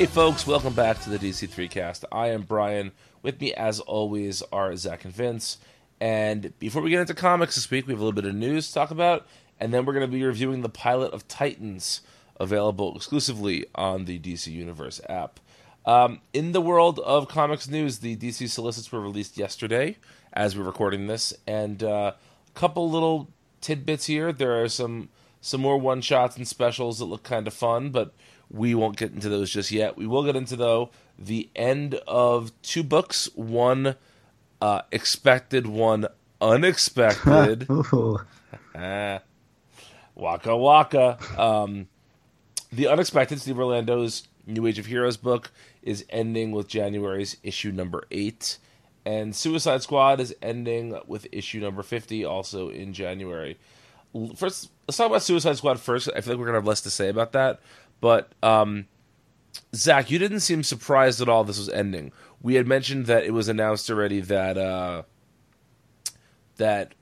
Hey, folks, welcome back to the DC3 cast. I am Brian. With me, as always, are Zach and Vince. And before we get into comics this week, we have a little bit of news to talk about, and then we're going to be reviewing the pilot of Titans, available exclusively on the DC Universe app. Um, in the world of comics news, the DC solicits were released yesterday as we're recording this, and uh, a couple little tidbits here. There are some some more one shots and specials that look kind of fun, but we won't get into those just yet. We will get into though the end of two books, one uh, expected, one unexpected. Waka waka. Um, the unexpected Steve Orlando's New Age of Heroes book is ending with January's issue number eight, and Suicide Squad is ending with issue number fifty, also in January. First, let's talk about Suicide Squad first. I feel like we're gonna have less to say about that, but um, Zach, you didn't seem surprised at all. This was ending. We had mentioned that it was announced already that uh, that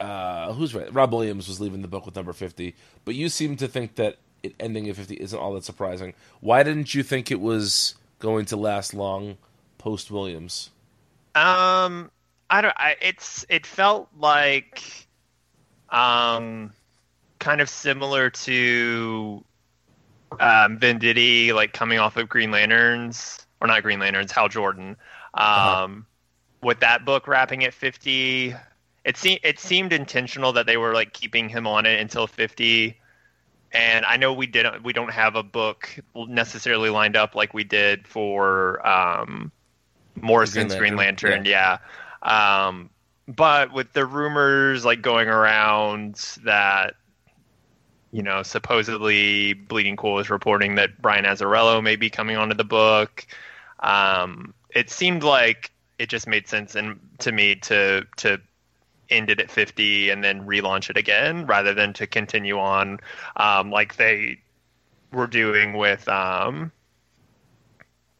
uh, who's right? Rob Williams was leaving the book with number fifty, but you seem to think that it ending at fifty isn't all that surprising. Why didn't you think it was going to last long post Williams? Um, I don't. I, it's it felt like, um, kind of similar to, um, Venditti, like coming off of Green Lanterns or not Green Lanterns, Hal Jordan. Um, Uh-huh. with that book wrapping at fifty, it seemed it seemed intentional that they were like keeping him on it until fifty. And I know we didn't. We don't have a book necessarily lined up like we did for um, Morrison's Green Green Lantern, Lantern. Yeah. Um, but with the rumors like going around that, you know, supposedly Bleeding Cool is reporting that Brian Azzarello may be coming onto the book. Um, it seemed like it just made sense and to me to to end it at 50 and then relaunch it again rather than to continue on um, like they were doing with um,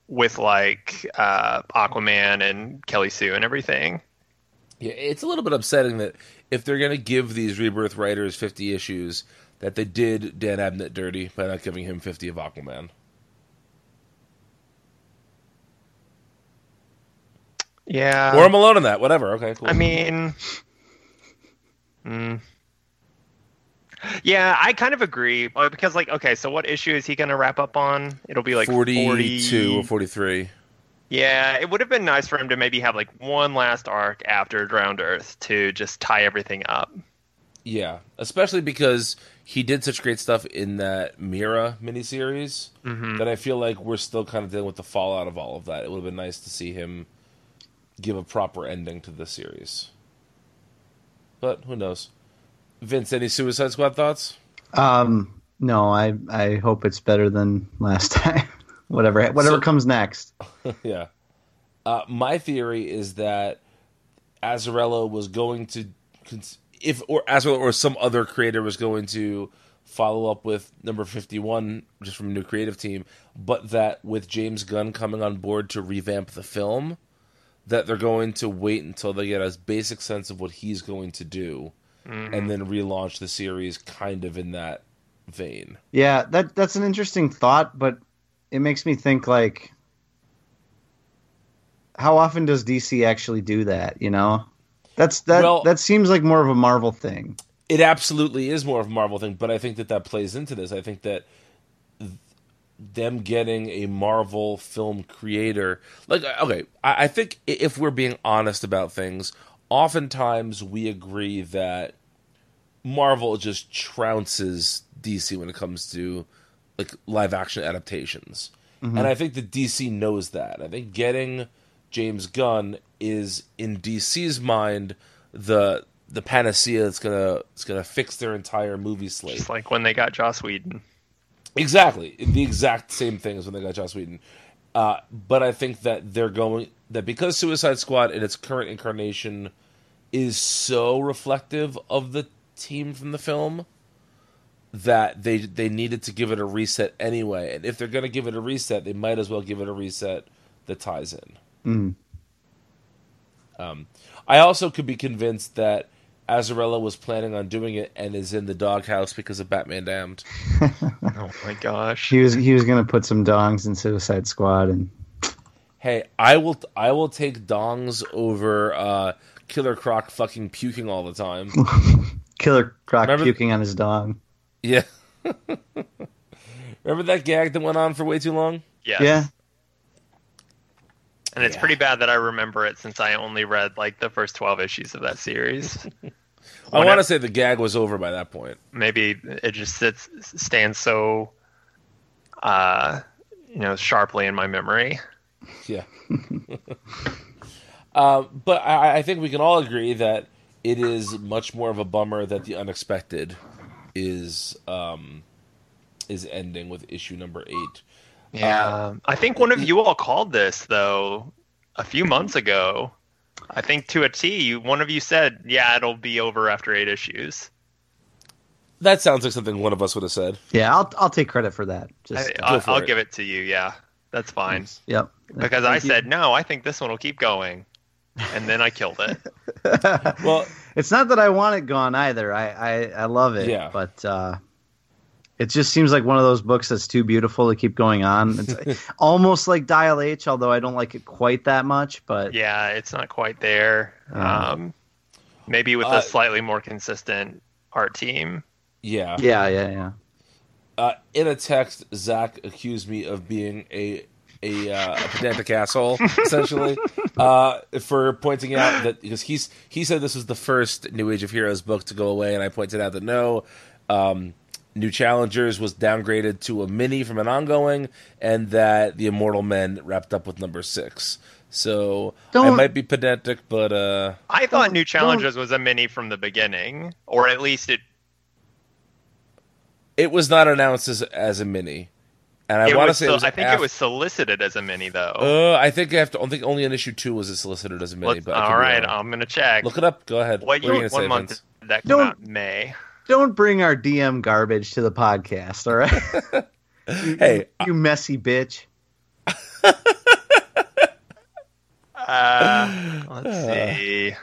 with like uh, Aquaman and Kelly Sue and everything. Yeah, it's a little bit upsetting that if they're going to give these rebirth writers fifty issues, that they did Dan Abnett dirty by not giving him fifty of Aquaman. Yeah. or I'm alone in that. Whatever. Okay, cool. I mean, mm. yeah, I kind of agree uh, because, like, okay, so what issue is he going to wrap up on? It'll be like 42 or 43. Yeah, it would have been nice for him to maybe have like one last arc after Drowned Earth to just tie everything up. Yeah, especially because he did such great stuff in that Mera miniseries Mm-hmm. that I feel like we're still kind of dealing with the fallout of all of that. It would have been nice to see him give a proper ending to the series. But who knows? Vince, any Suicide Squad thoughts? Um, no, I I hope it's better than last time. whatever whatever So- comes next. yeah. Uh, my theory is that Azzarello was going to, cons- if or Azzarello or some other creator was going to follow up with number fifty-one, just from a new creative team, but that with James Gunn coming on board to revamp the film, that they're going to wait until they get a basic sense of what he's going to do, mm-hmm. and then relaunch the series kind of in that vein. Yeah, that that's an interesting thought, but it makes me think like how often does DC actually do that, you know? That's that Well- that seems like more of a Marvel thing. it absolutely is more of a Marvel thing, but I think that that plays into this. I think that th- them getting a Marvel film creator, like, uh, okay, I, I think if we're being honest about things, oftentimes we agree that Marvel just trounces DC when it comes to like live action adaptations. Mm-hmm. And I think that DC knows that. I think getting James Gunn is in DC's mind the the panacea that's gonna it's gonna fix their entire movie slate. Just like when they got Joss Whedon. Exactly, the exact same thing as when they got Joss Whedon. Uh, but I think that they're going that because Suicide Squad in its current incarnation is so reflective of the team from the film that they they needed to give it a reset anyway. And if they're going to give it a reset, they might as well give it a reset that ties in. Mm. Um, I also could be convinced that Azzarello was planning on doing it and is in the doghouse because of Batman Damned. Oh my gosh. He was he was gonna put some dongs in Suicide Squad, and Hey, I will I will take dongs over uh, Killer Croc fucking puking all the time. Killer Croc Remember- puking on his dong. yeah. Remember that gag that went on for way too long? Yes. Yeah, And it's Yeah. pretty bad that I remember it since I only read like the first 12 issues of that series. I want to say the gag was over by that point. Maybe it just sits stands so uh you know sharply in my memory. Yeah. uh, but I, I think we can all agree that it is much more of a bummer that the unexpected is um, is ending with issue number eight. Yeah. I think one of you all called this though a few months ago. I think to a T, one of you said, "Yeah, it'll be over after 8 issues." That sounds like something one of us would have said. yeah. I'll I'll take credit for that. Just I, I'll, for I'll it. give it to you. Yeah. That's fine. yep. Because I you. said, "No, I think this one will keep going." And then I killed it. Well, It's not that I want it gone either. I I, I love it. Yeah. But uh, it just seems like one of those books that's too beautiful to keep going on. It's almost like Dial H, although I don't like it quite that much. But Yeah, it's not quite there. Yeah. Um, maybe with Uh, a slightly more consistent art team. yeah. yeah, yeah, yeah. Uh, in a text, Zach accused me of being a a, uh, a pedantic asshole, essentially, uh, for pointing out that because he's he said this was the first New Age of Heroes book to go away, and I pointed out that no, um, New Challengers was downgraded to a mini from an ongoing, and that the Immortal Men wrapped up with number six. So I Don't- might be pedantic, but uh, I thought Don't- New Challengers was a mini from the beginning, or at least it. it was not announced as as a mini. And I want to say so- it was I think af- it was solicited as a mini though. Uh, I think I have to. I think only in issue two was it solicited as a mini. Let's- but I could all be right, wrong. I'm gonna check. look it up. Go ahead. what are you year? gonna say, What month did that come Don't- out? May. Don't bring our DM garbage to the podcast, all right? Hey, you messy bitch. Uh, let's see.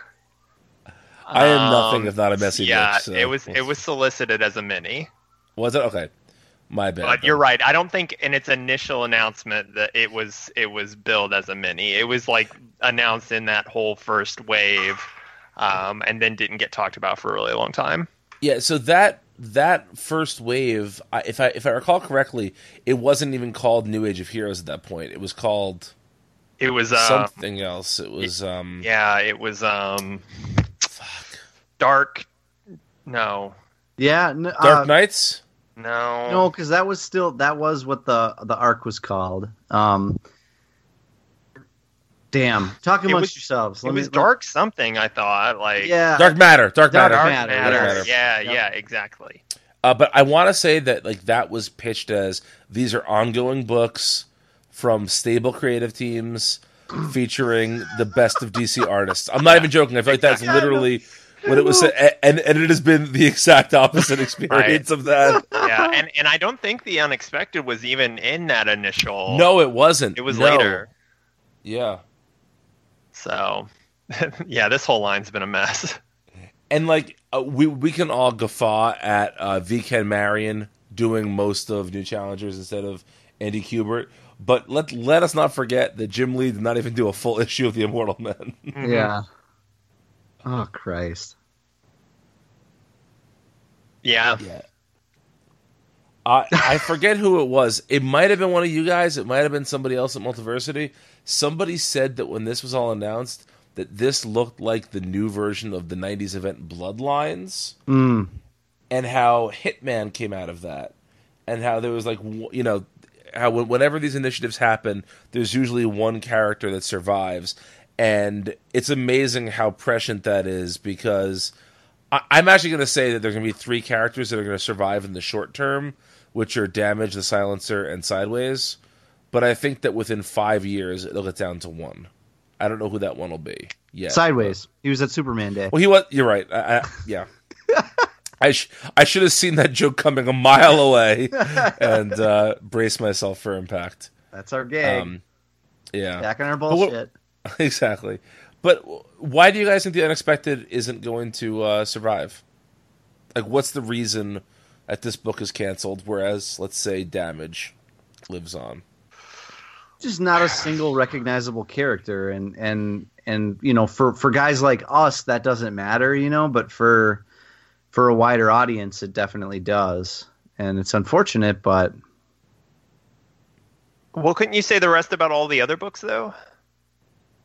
I am nothing Um, if not a messy yeah, bitch. so- it was it was solicited as a mini. Was it okay? My bad. But then. you're right. I don't think in its initial announcement that it was it was billed as a mini. It was like announced in that whole first wave, um, and then didn't get talked about for a really long time. Yeah. So that that first wave, I- if I if I recall correctly, it wasn't even called New Age of Heroes at that point. It was called It was uh, something else. It was um. yeah, it was um, Fuck. dark. No, Yeah, n- Dark uh, Knights. no, No, because that was still that was what the the arc was called. Um, damn, talk It amongst was- yourselves. It me- was dark something. I thought like Yeah, Dark Matter. Dark, Dark Matter. Dark Matter, matter. Yeah, Yep. yeah, exactly. Uh, but I want to say that like that was pitched as these are ongoing books from stable creative teams featuring the best of DC artists. I'm not even joking. I feel like that's literally what it was, a- and and it has been the exact opposite experience of that. Yeah, and and I don't think the unexpected was even in that initial. No, it wasn't. it was No. later. Yeah, So, yeah, this whole line's been a mess. and like uh, we we can all guffaw at uh, V. Ken Marion doing most of New Challengers instead of Andy Kubert. But let let us not forget that Jim Lee did not even do a full issue of the Immortal Men. yeah. Oh Christ! Yeah, Yeah. I I forget who it was. It might have been one of you guys. It might have been somebody else at Multiversity. Somebody said that when this was all announced, that this looked like the new version of the '90s event Bloodlines, Mm. and how Hitman came out of that, and how there was like you know how whenever these initiatives happen, there's usually one character that survives, and it's amazing how prescient that is because I- I'm actually going to say that there's going to be three characters that are going to survive in the short term, which are Damage, the Silencer, and Sideways. But I think that within five years, it'll get down to one. I don't know who that one will be. Yeah, Sideways. He was at Superman Day. Well, he was. You're right. I, I, yeah. I sh- I should have seen that joke coming a mile away and uh, brace myself for impact. That's our gag. Um, yeah, Back on our bullshit. exactly. But why do you guys think the unexpected isn't going to uh, survive? Like, what's the reason that this book is canceled, whereas, let's say, Damage lives on? Just not a single recognizable character and and and you know for for guys like us that doesn't matter you know but for for a wider audience it definitely does and it's unfortunate but Well, couldn't you say the rest about all the other books though?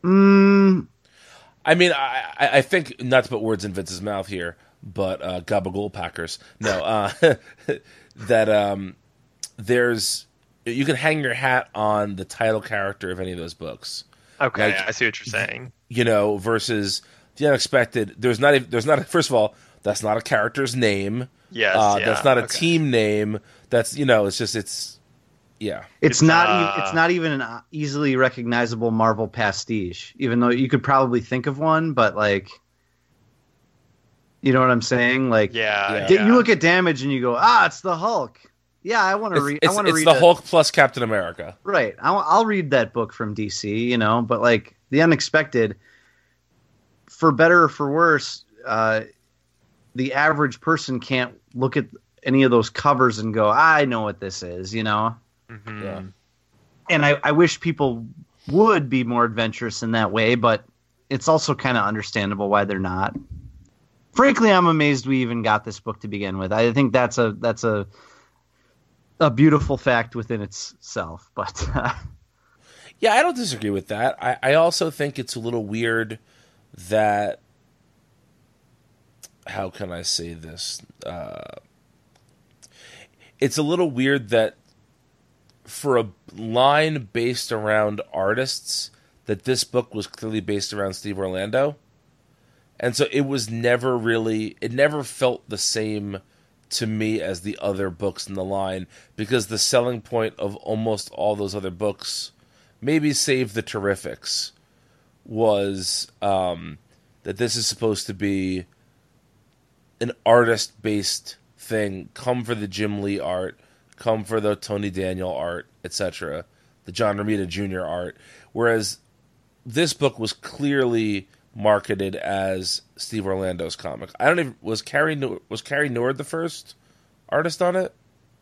mm, I mean, I, I I think not to put words in Vince's mouth here, but uh, Gabagool Packers. No, uh, that um, there's you can hang your hat on the title character of any of those books. Okay, Like- I see what you're saying. You know, versus the unexpected. There's not. even There's not. A, first of all, that's not a character's name. Yes, uh, yeah, that's not a okay. team name. That's you know. It's just it's. Yeah. it's, It's, not uh, even it's not even an uh, easily recognizable marvel pastiche even though you could probably think of one but like you know what i'm saying like Yeah, Yeah. yeah. you look at damage and you go ah it's the hulk yeah i want to read it's, i want to read the a- Hulk plus Captain America. Right. I'll, I'll read that book from DC, you know, but like the unexpected, for better or for worse, uh, the average person can't look at any of those covers and go, I know what this is, you know? Mhm. Yeah. And I, I wish people would be more adventurous in that way, but it's also kind of understandable why they're not. Frankly, I'm amazed we even got this book to begin with. I think that's a that's a a beautiful fact within itself, but uh, Yeah, I don't disagree with that. I, I also think it's a little weird that. How can I say this? Uh, it's a little weird that for a line based around artists, that this book was clearly based around Steve Orlando. And so it was never really, it never felt the same to me as the other books in the line because the selling point of almost all those other books, maybe save the Terrifics, was um, that this is supposed to be an artist based thing. Come for the Jim Lee art, come for the Tony Daniel art, etc., the John Romita Jr. art. Whereas this book was clearly marketed as Steve Orlando's comic. I don't even was Cary Nor- was Cary Nord the first artist on it.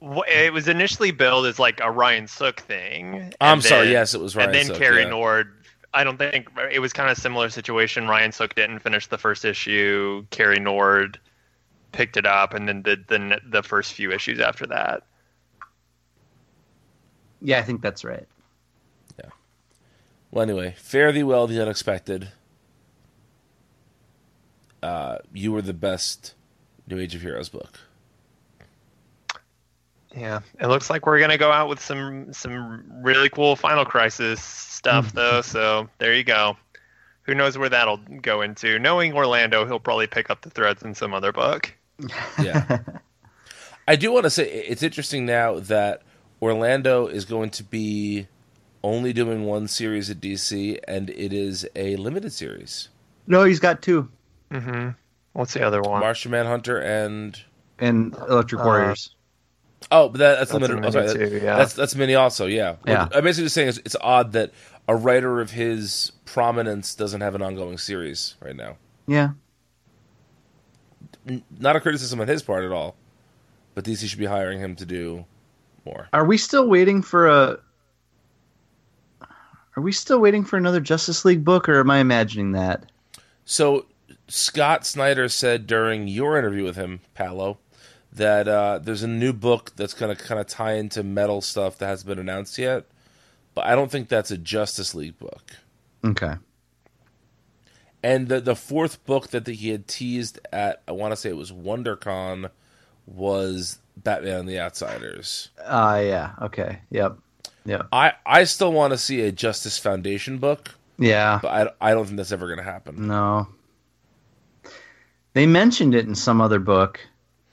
Wh- It was initially billed as like a Ryan Sook thing. I'm and sorry, yes, it was Ryan Sook. And then Sook, Cary yeah. Nord. I don't think it was kind of similar situation. Ryan Sook didn't finish the first issue. Cary Nord picked it up and then did the the first few issues after that. yeah, I think that's right. Yeah. Well, anyway, fare thee well, the unexpected. Uh, you were the best New Age of Heroes book. Yeah, it looks like we're gonna go out with some some really cool Final Crisis stuff though. So there you go. Who knows where that'll go into? Knowing Orlando, he'll probably pick up the threads in some other book. Yeah. I do want to say it's interesting now that Orlando is going to be only doing one series at DC, and it is a limited series. No, he's got two Mm-hmm. What's the other one? Martian Manhunter and and Electric Uh, Warriors. oh, but that, that's, That's limited. a oh, sorry, mini that- too, yeah. That's that's mini also. Yeah. Yeah. I'm basically just saying it's, it's odd that a writer of his prominence doesn't have an ongoing series right now. Yeah, Not a criticism on his part at all, but DC should be hiring him to do more. are we still waiting for a? Are we still waiting for another Justice League book, or am I imagining that? So Scott Snyder said during your interview with him, Palo, that uh, there's a new book that's going to kind of tie into metal stuff that hasn't been announced yet, but I don't think that's a Justice League book. Okay. And the the fourth book that he had teased at, I want to say it was WonderCon, was Batman and the Outsiders. Uh yeah. Okay. Yep. Yeah. I I still want to see a Justice Foundation book, Yeah. but I I don't think that's ever going to happen. No. They mentioned it in some other book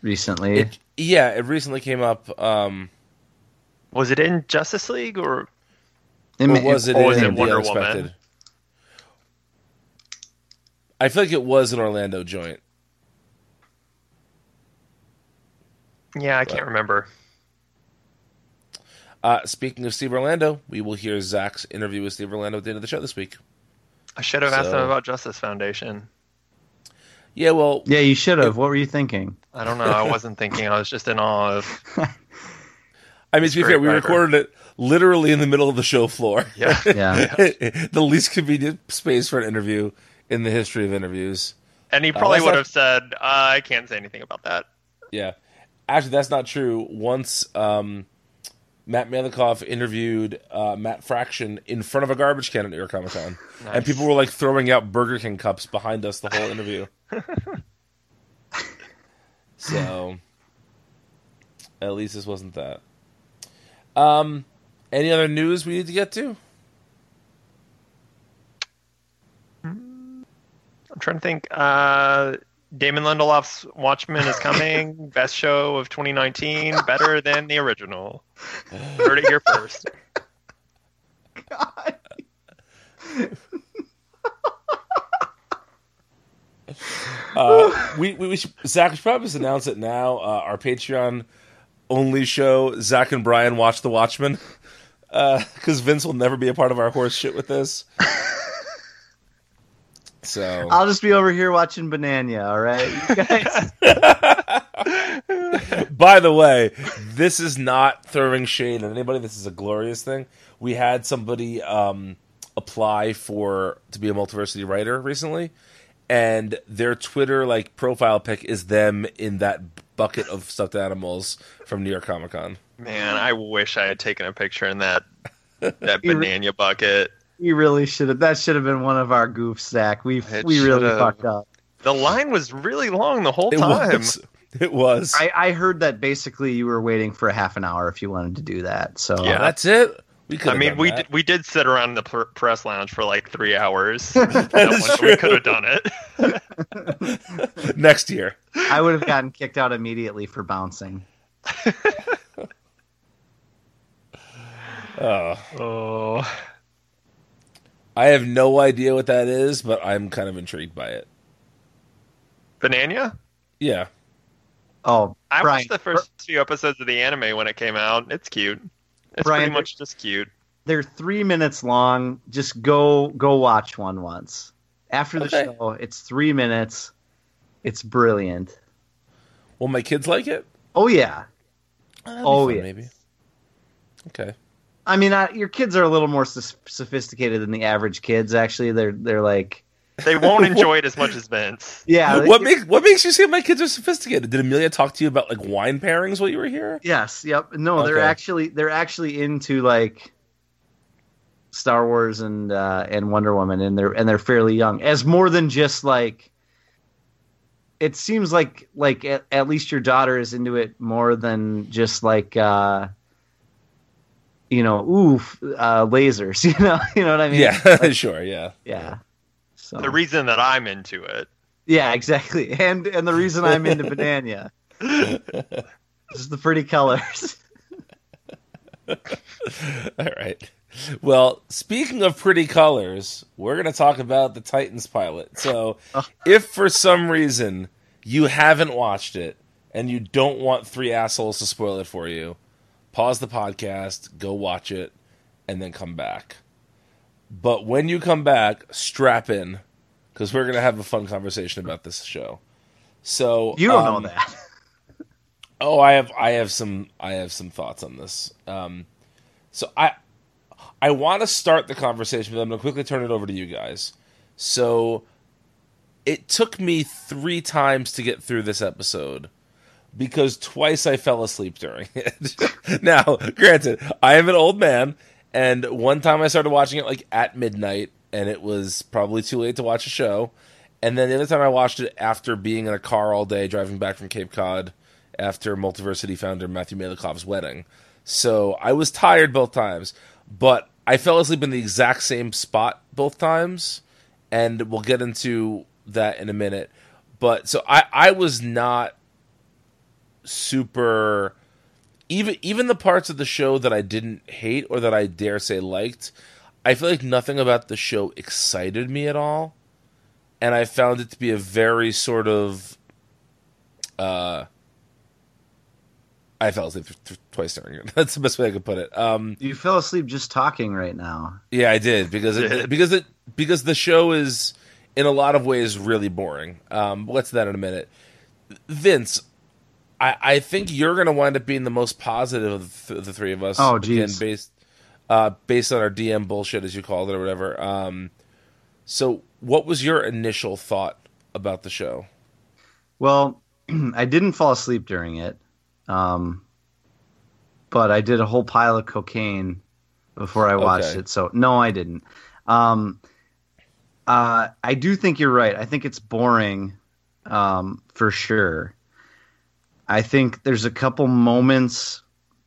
recently. It, yeah, it recently came up. Um, Was it in Justice League or It or was it or was in it The Wonder Unexpected? Woman? I feel like it was an Orlando joint. Yeah, I can't remember. Uh, speaking of Steve Orlando, we will hear Zach's interview with Steve Orlando at the end of the show this week. I should have asked him about Justice Foundation. Yeah, well, Yeah, you should have. What were you thinking? I don't know. I wasn't thinking. I was just in awe of. I mean, to be fair, we clever. recorded it literally in the middle of the show floor. Yeah. Yeah. the least convenient space for an interview in the history of interviews. And he probably that's would have said, uh, "I can't say anything about that." Yeah. Actually, that's not true. Once um, Matt Meylikhov interviewed uh, Matt Fraction in front of a garbage can at New York Comic Con. And people were like throwing out Burger King cups behind us the whole interview. so, at least this wasn't that. Um, any other news we need to get to? I'm trying to think. Uh, Damon Lindelof's Watchmen is coming. Best show of 2019. Better than the original. Heard it here first. Uh, we, we, we should, Zach, we should probably just announce it now. Uh, our Patreon only show, Zach and Brian watch The Watchmen. Because Vince will never be a part of our horse shit with this. So, I'll just be over here watching Bananya. All right, you guys. by the way, this is not throwing shade at anybody. This is a glorious thing. We had somebody um, apply for to be a multiversity writer recently, and their Twitter like profile pic is them in that bucket of stuffed animals from New York Comic Con. Man, I wish I had taken a picture in that that Bananya bucket. We really should have. That should have been one of our goofs, Zach. We we really should've. fucked up. The line was really long the whole It time. was. It was. I, I heard that basically you were waiting for a half an hour if you wanted to do that. So Yeah. Oh, that's it. We could. I mean, we did, we did sit around in the pr- press lounge for like three hours. that is one- true. We could have done it. next year. I would have gotten kicked out immediately for bouncing. Oh, Oh, I have no idea what that is, but I'm kind of intrigued by it. Bananya. Yeah. Oh, I Brian, watched the er, first few episodes of the anime when it came out. It's cute. It's Brian, pretty much just cute. they're three minutes long. Just go go watch one once. After the Okay. show, it's three minutes. It's brilliant. Will my kids like it? Oh yeah. Oh, fun, yeah. maybe. Okay. I mean, I, your kids are a little more sos- sophisticated than the average kids. Actually, they're they're like, They won't enjoy it as much as Vince. yeah. they- what makes what makes you say my kids are sophisticated? Did Amelia talk to you about like wine pairings while you were here? Yes. Yep. No, they're actually they're actually into like Star Wars and uh, and Wonder Woman, and they're and they're fairly young. As more than just like, it seems like like at, at least your daughter is into it more than just like. uh you know, ooh, f- uh, lasers. You know, you know what I mean? Yeah, sure, yeah. yeah. So The reason that I'm into it. Yeah, exactly. And and the reason I'm into Bananya is the pretty colors. All right. Well, speaking of pretty colors, we're going to talk about the Titans pilot. So, if for some reason you haven't watched it and you don't want three assholes to spoil it for you, pause the podcast, go watch it, and then come back. But when you come back, strap in because we're going to have a fun conversation about this show. So You don't um, know that. Oh, I have I have some I have some thoughts on this. Um, so I I want to start the conversation, but I'm going to quickly turn it over to you guys. So it took me three times to get through this episode because twice I fell asleep during it. now, granted, I am an old man, and one time I started watching it like at midnight, and it was probably too late to watch a show. And then the other time I watched it after being in a car all day driving back from Cape Cod after Multiversity founder Matthew Meylikhov's wedding. So I was tired both times, but I fell asleep in the exact same spot both times, and we'll get into that in a minute. But so I, I was not super even even the parts of the show that I didn't hate or that I dare say liked, I feel like nothing about the show excited me at all. And I found it to be a very sort of uh I fell asleep twice during it. That's the best way I could put it. Um You fell asleep just talking right now. yeah, I did because it, because it because the show is in a lot of ways really boring. Um, what's that in a minute? Vince, I, I think you're going to wind up being the most positive of the, th- the three of us. Oh, Again, based uh, based on our DM bullshit, as you called it, or whatever. Um, so, what was your initial thought about the show? Well, I didn't fall asleep during it, um, but I did a whole pile of cocaine before I watched Okay. it. So no, I didn't. Um, uh, I do think you're right. I think it's boring, um, for sure. I think there's a couple moments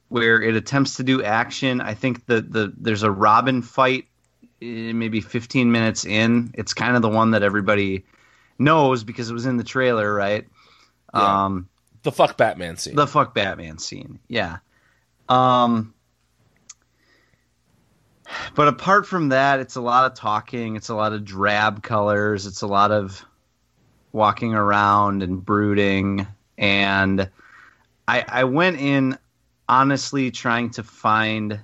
where it attempts to do action. I think that the there's a Robin fight, eh, maybe 15 minutes in. It's kind of the one that everybody knows because it was in the trailer, right? Yeah. Um, The fuck Batman scene. the fuck Batman scene, yeah. Um, but apart from that, it's a lot of talking. It's a lot of drab colors. It's a lot of walking around and brooding. And I, I went in honestly trying to find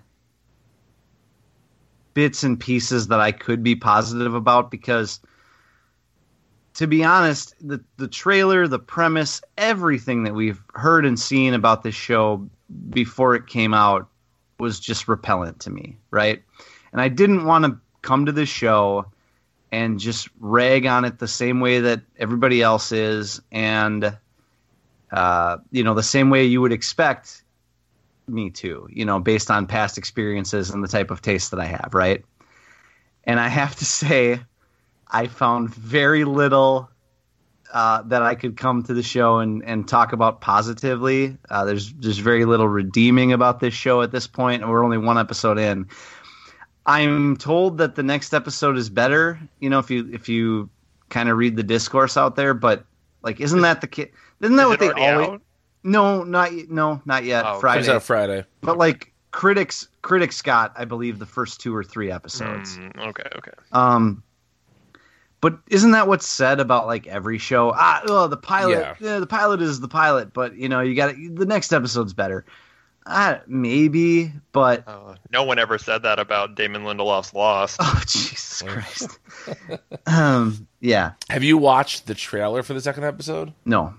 bits and pieces that I could be positive about because to be honest, the the trailer, the premise, everything that we've heard and seen about this show before it came out was just repellent to me, right? And I didn't want to come to this show and just rag on it the same way that everybody else is and uh, you know, the same way you would expect me to, you know, based on past experiences and the type of taste that I have, right? And I have to say, I found very little uh, that I could come to the show and, and talk about positively. Uh, there's there's very little redeeming about this show at this point, and we're only one episode in. I'm told that the next episode is better. You know, if you if you kind of read the discourse out there, but like, isn't that the kid? Isn't that Is what they already always? out? No, not y- no, not yet. Oh, Comes Friday, out Friday. but like critics critics got, I believe, the first two or three episodes. Mm, okay, okay. Um, but isn't that what's said about like every show? Ah, oh, the pilot, Yeah. yeah, the pilot is the pilot, but you know, you got the next episode's better. Uh, maybe, but Uh, no one ever said that about Damon Lindelof's Lost. oh Jesus Christ. um, yeah, Have you watched the trailer for the second episode? no,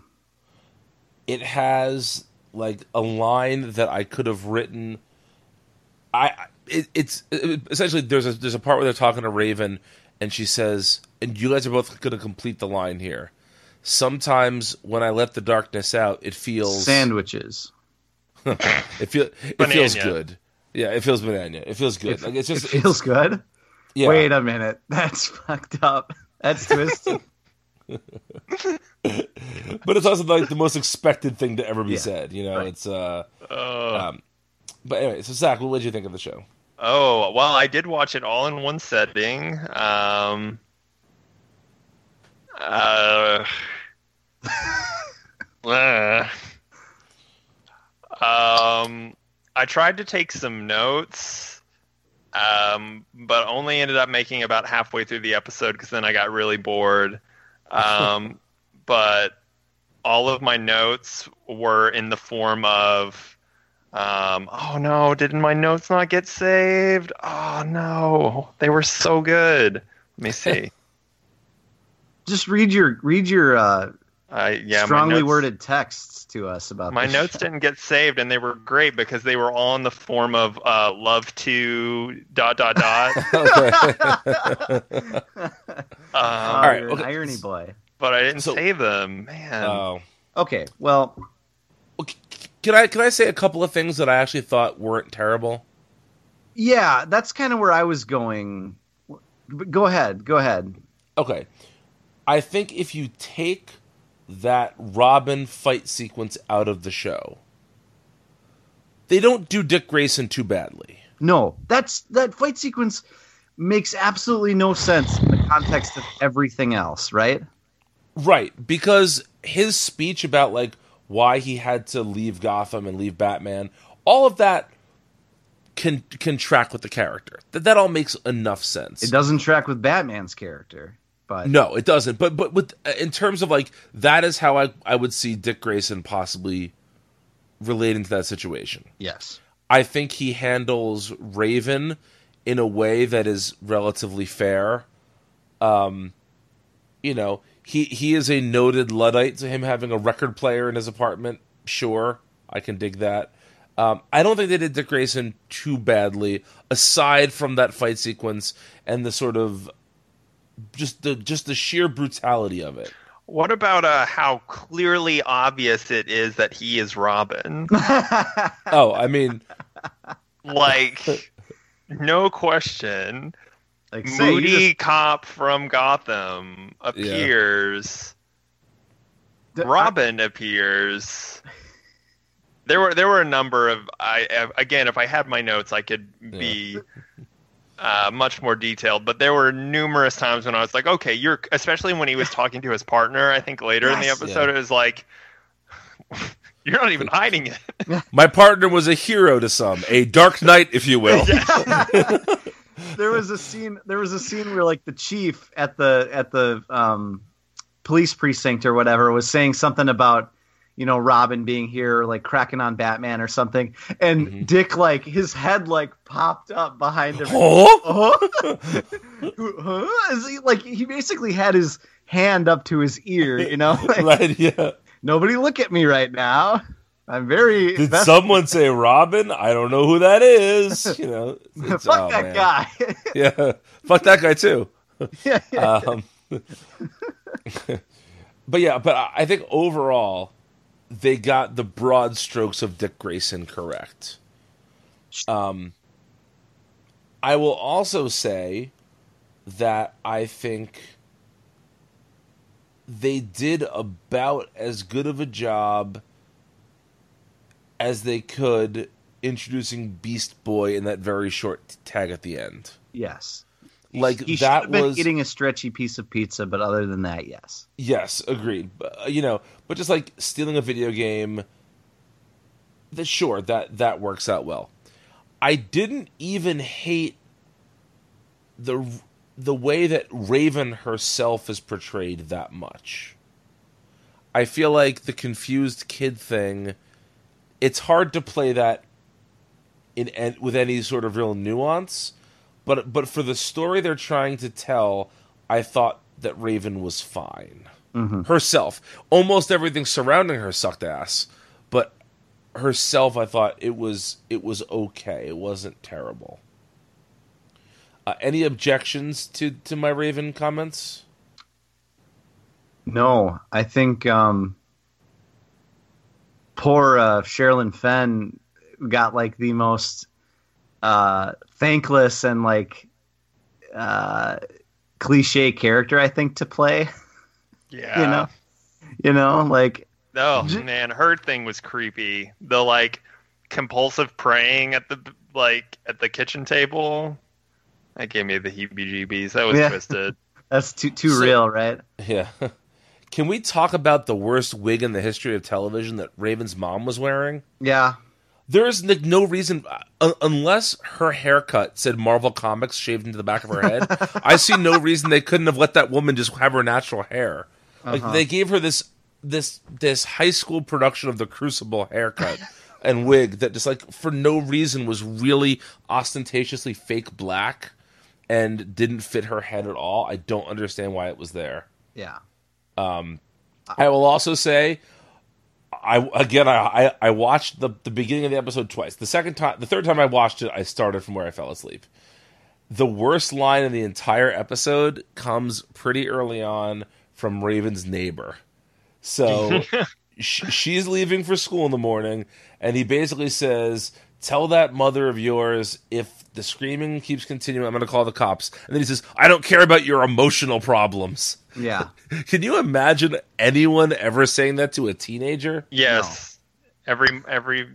it has like a line that I could have written. I it, it's it, essentially there's a there's a part where they're talking to Raven, and she says, "And you guys are both going to complete the line here." Sometimes when I let the darkness out, it feels sandwiches. It feel it feels good. Yeah, it feels banana. It feels good. It, like it's just it feels good. yeah. Wait a minute, that's fucked up. That's twisted. but it's also like the most expected thing to ever be Yeah, said. You know, right. it's uh. Uh, Um, but anyway, so Zach, what did you think of the show? oh, well, I did watch it all in one setting. Um, uh, uh, um, I tried to take some notes, um, but only ended up making about halfway through the episode because then I got really bored. Um, but all of my notes were in the form of, um, oh no, didn't my notes not get saved? Oh no, they were so good. Let me see. Just read your read your uh, I yeah, strongly notes- worded texts to us about My notes show. didn't get saved, and they were great because they were all in the form of uh, love to dot dot dot. Okay. um, Oh, right, you're an okay. irony boy. But I didn't So- save them, man. Oh. Okay, well, Well, c- c- Can I can I say a couple of things that I actually thought weren't terrible? yeah, that's kind of where I was going. Go ahead, go ahead. Okay. I think if you take that Robin fight sequence out of the show, they don't do Dick Grayson too badly. No, that's that fight sequence makes absolutely no sense in the context of everything else, right? Right, because his speech about like why he had to leave Gotham and leave Batman, all of that can can track with the character. That that all makes enough sense. It doesn't track with Batman's character, but No, it doesn't. But but with in terms of like that is how I I would see Dick Grayson possibly relating to that situation. yes, I think he handles Raven in a way that is relatively fair. Um, you know, he he is a noted luddite. So him having a record player in his apartment, sure, I can dig that. Um, I don't think they did Dick Grayson too badly, aside from that fight sequence and the sort of just the just the sheer brutality of it. What about uh, how clearly obvious it is that he is Robin? Oh, I mean, like, no question. Like say, you Moody just- cop from Gotham appears. d- Robin appears. There were there were a number of I uh, again if I had my notes I could be uh, much more detailed, but there were numerous times when I was like, okay, you're especially when he was talking to his partner. I think later in the Yes. episode it was like, you're not even hiding it. my partner was a hero to some, a dark knight, if you will. there was a scene there was a scene where like the chief at the at the um police precinct or whatever was saying something about you know Robin being here like cracking on Batman or something and Mhm. Dick like his head like popped up behind him Oh, huh? Huh? Is he, like he basically had his hand up to his ear you know like, right, yeah. nobody look at me right now I'm very Did someone say Robin? I don't know who that is. You know, fuck oh, that man. guy Yeah, fuck that guy too. yeah, yeah. Um, but yeah, but I I think overall they got the broad strokes of Dick Grayson correct. Um, I will also say that I think they did about as good of a job as they could introducing Beast Boy in that very short tag at the end. yes Like he that was eating a stretchy piece of pizza, but other than that, yes. Yes, agreed. But, uh, you know, but just like stealing a video game, the, sure that that works out well. I didn't even hate the the way that Raven herself is portrayed that much. I feel like the confused kid thing. It's hard to play that in an- with any sort of real nuance, but but for the story they're trying to tell, I thought that Raven was fine herself. Almost everything surrounding her sucked ass, but herself, I thought it was it was okay. It wasn't terrible. Uh, any objections to to my Raven comments? No, I think um, poor uh, Sherilyn Fenn got like the most uh, thankless and like uh, cliche character I think to play. Yeah. You know, you know, like Oh J- man, her thing was creepy. The like compulsive praying at the like at the kitchen table. That gave me the heebie-jeebies. That was Yeah. twisted. that's too too So- real, right? Yeah. Can we talk about the worst wig in the history of television that Raven's mom was wearing? Yeah, There is like no reason, uh, unless her haircut said Marvel Comics shaved into the back of her head. I see no reason they couldn't have let that woman just have her natural hair. Like Uh-huh. they gave her this this this high school production of the Crucible haircut and wig that just like for no reason was really ostentatiously fake black and didn't fit her head at all. I don't understand why it was there. yeah. Um, I will also say, I again I I, I watched the the beginning of the episode twice. The second time, the third time I watched it, I started from where I fell asleep. The worst line in the entire episode comes pretty early on from Raven's neighbor. So sh- she's leaving for school in the morning, and he basically says, "Tell that mother of yours if the screaming keeps continuing, I'm going to call the cops." And then he says, "I don't care about your emotional problems." Yeah. Can you imagine anyone ever saying that to a teenager? Yes. Every every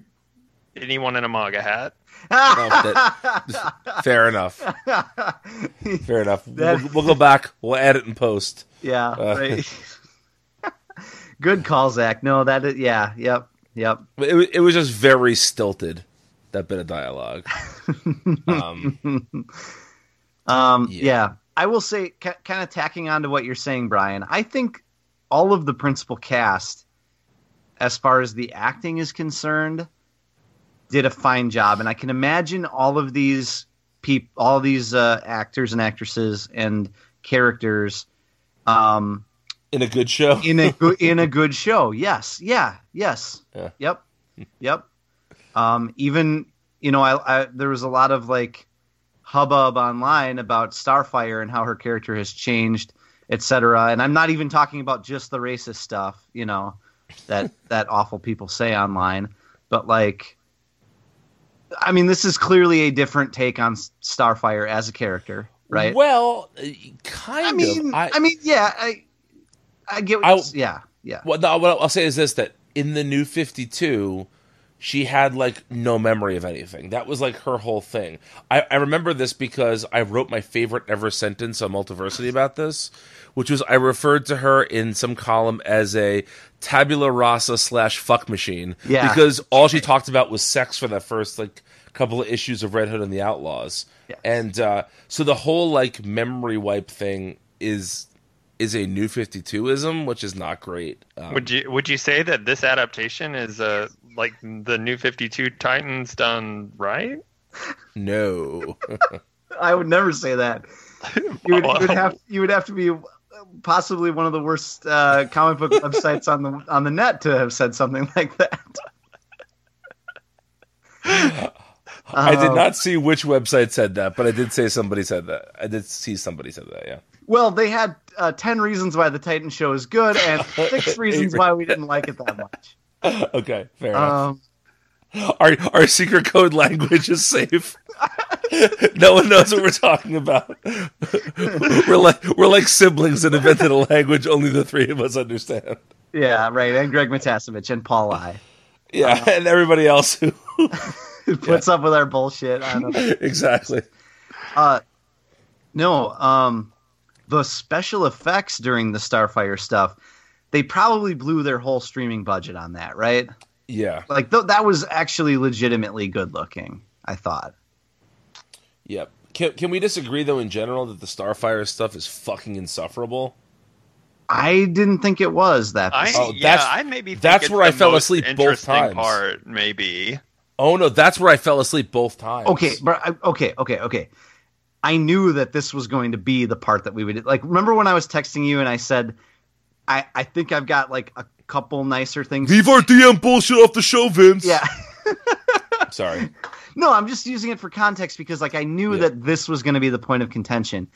anyone in a MAGA hat. Oh, Fair enough. Fair enough. That- We'll, we'll go back. We'll edit and post. yeah. Uh, right. Good call, Zach. No, that is, yeah, yep, yep. It, wa- it was just very stilted. That bit of dialogue. Um, Um, Yeah. yeah. I will say, ca- kind of tacking on to what you're saying, Brian. I think all of the principal cast, as far as the acting is concerned, did a fine job, and I can imagine all of these peop- all these uh, actors and actresses and characters um, in a good show. in a good in a good show. Yes, yeah, yes, Yeah. yep, yep. Um, even you know, I, I there was a lot of like hubbub online about Starfire and how her character has changed, etc. And I'm not even talking about just the racist stuff, you know, that that awful people say online, but like. I mean, this is clearly a different take on Starfire as a character, right? Well, uh, kind I mean, of. I, mean, yeah, I, I get, what I- you're yeah, yeah. Well, no, what I'll say is this: that in the new Fifty Two, she had like no memory of anything. That was like her whole thing. I, I remember this because I wrote my favorite ever sentence on Multiversity about this, which was I referred to her in some column as a tabula rasa slash fuck machine. Yeah. because all she talked about was sex for the first like couple of issues of Red Hood and the Outlaws, Yes. and uh, so the whole like memory wipe thing is. Is a new 52ism, which is not great. Um, Would you would you say that this adaptation is uh like the new Fifty Two Titans done right? No. I would never say that. You would, you would have you would have to be possibly one of the worst uh, comic book websites on the on the net to have said something like that. I did Um, not see which website said that, but I did say somebody said that. I did see somebody said that, yeah. Well, they had uh, ten reasons why the Titan show is good and six reasons why we didn't like it that much. Okay, fair enough. Um, Our our secret code language is safe. no one knows what we're talking about. we're like we're like siblings that invented a language only the three of us understand. yeah, right. And Greg Matasevich and Paul I Yeah, and everybody else who puts up with our bullshit. I don't know. exactly. Uh, no, um, the special effects during the Starfire stuff, they probably blew their whole streaming budget on that, right? Yeah. Like th- that was actually legitimately good looking. I thought. Yep. Can can we disagree though in general that the Starfire stuff is fucking insufferable? I didn't think it was that. I Oh, yeah, that's- I maybe think that's it's where I fell asleep both interesting times. Part maybe. Oh no, that's where I fell asleep both times. okay, but I, okay, okay, okay. I knew that this was going to be the part that we would like. Remember when I was texting you and I said, I I think I've got like a couple nicer things. Leave our DM bullshit off the show, Vince. yeah. Sorry. No, I'm just using it for context because like I knew Yeah. that this was going to be the point of contention.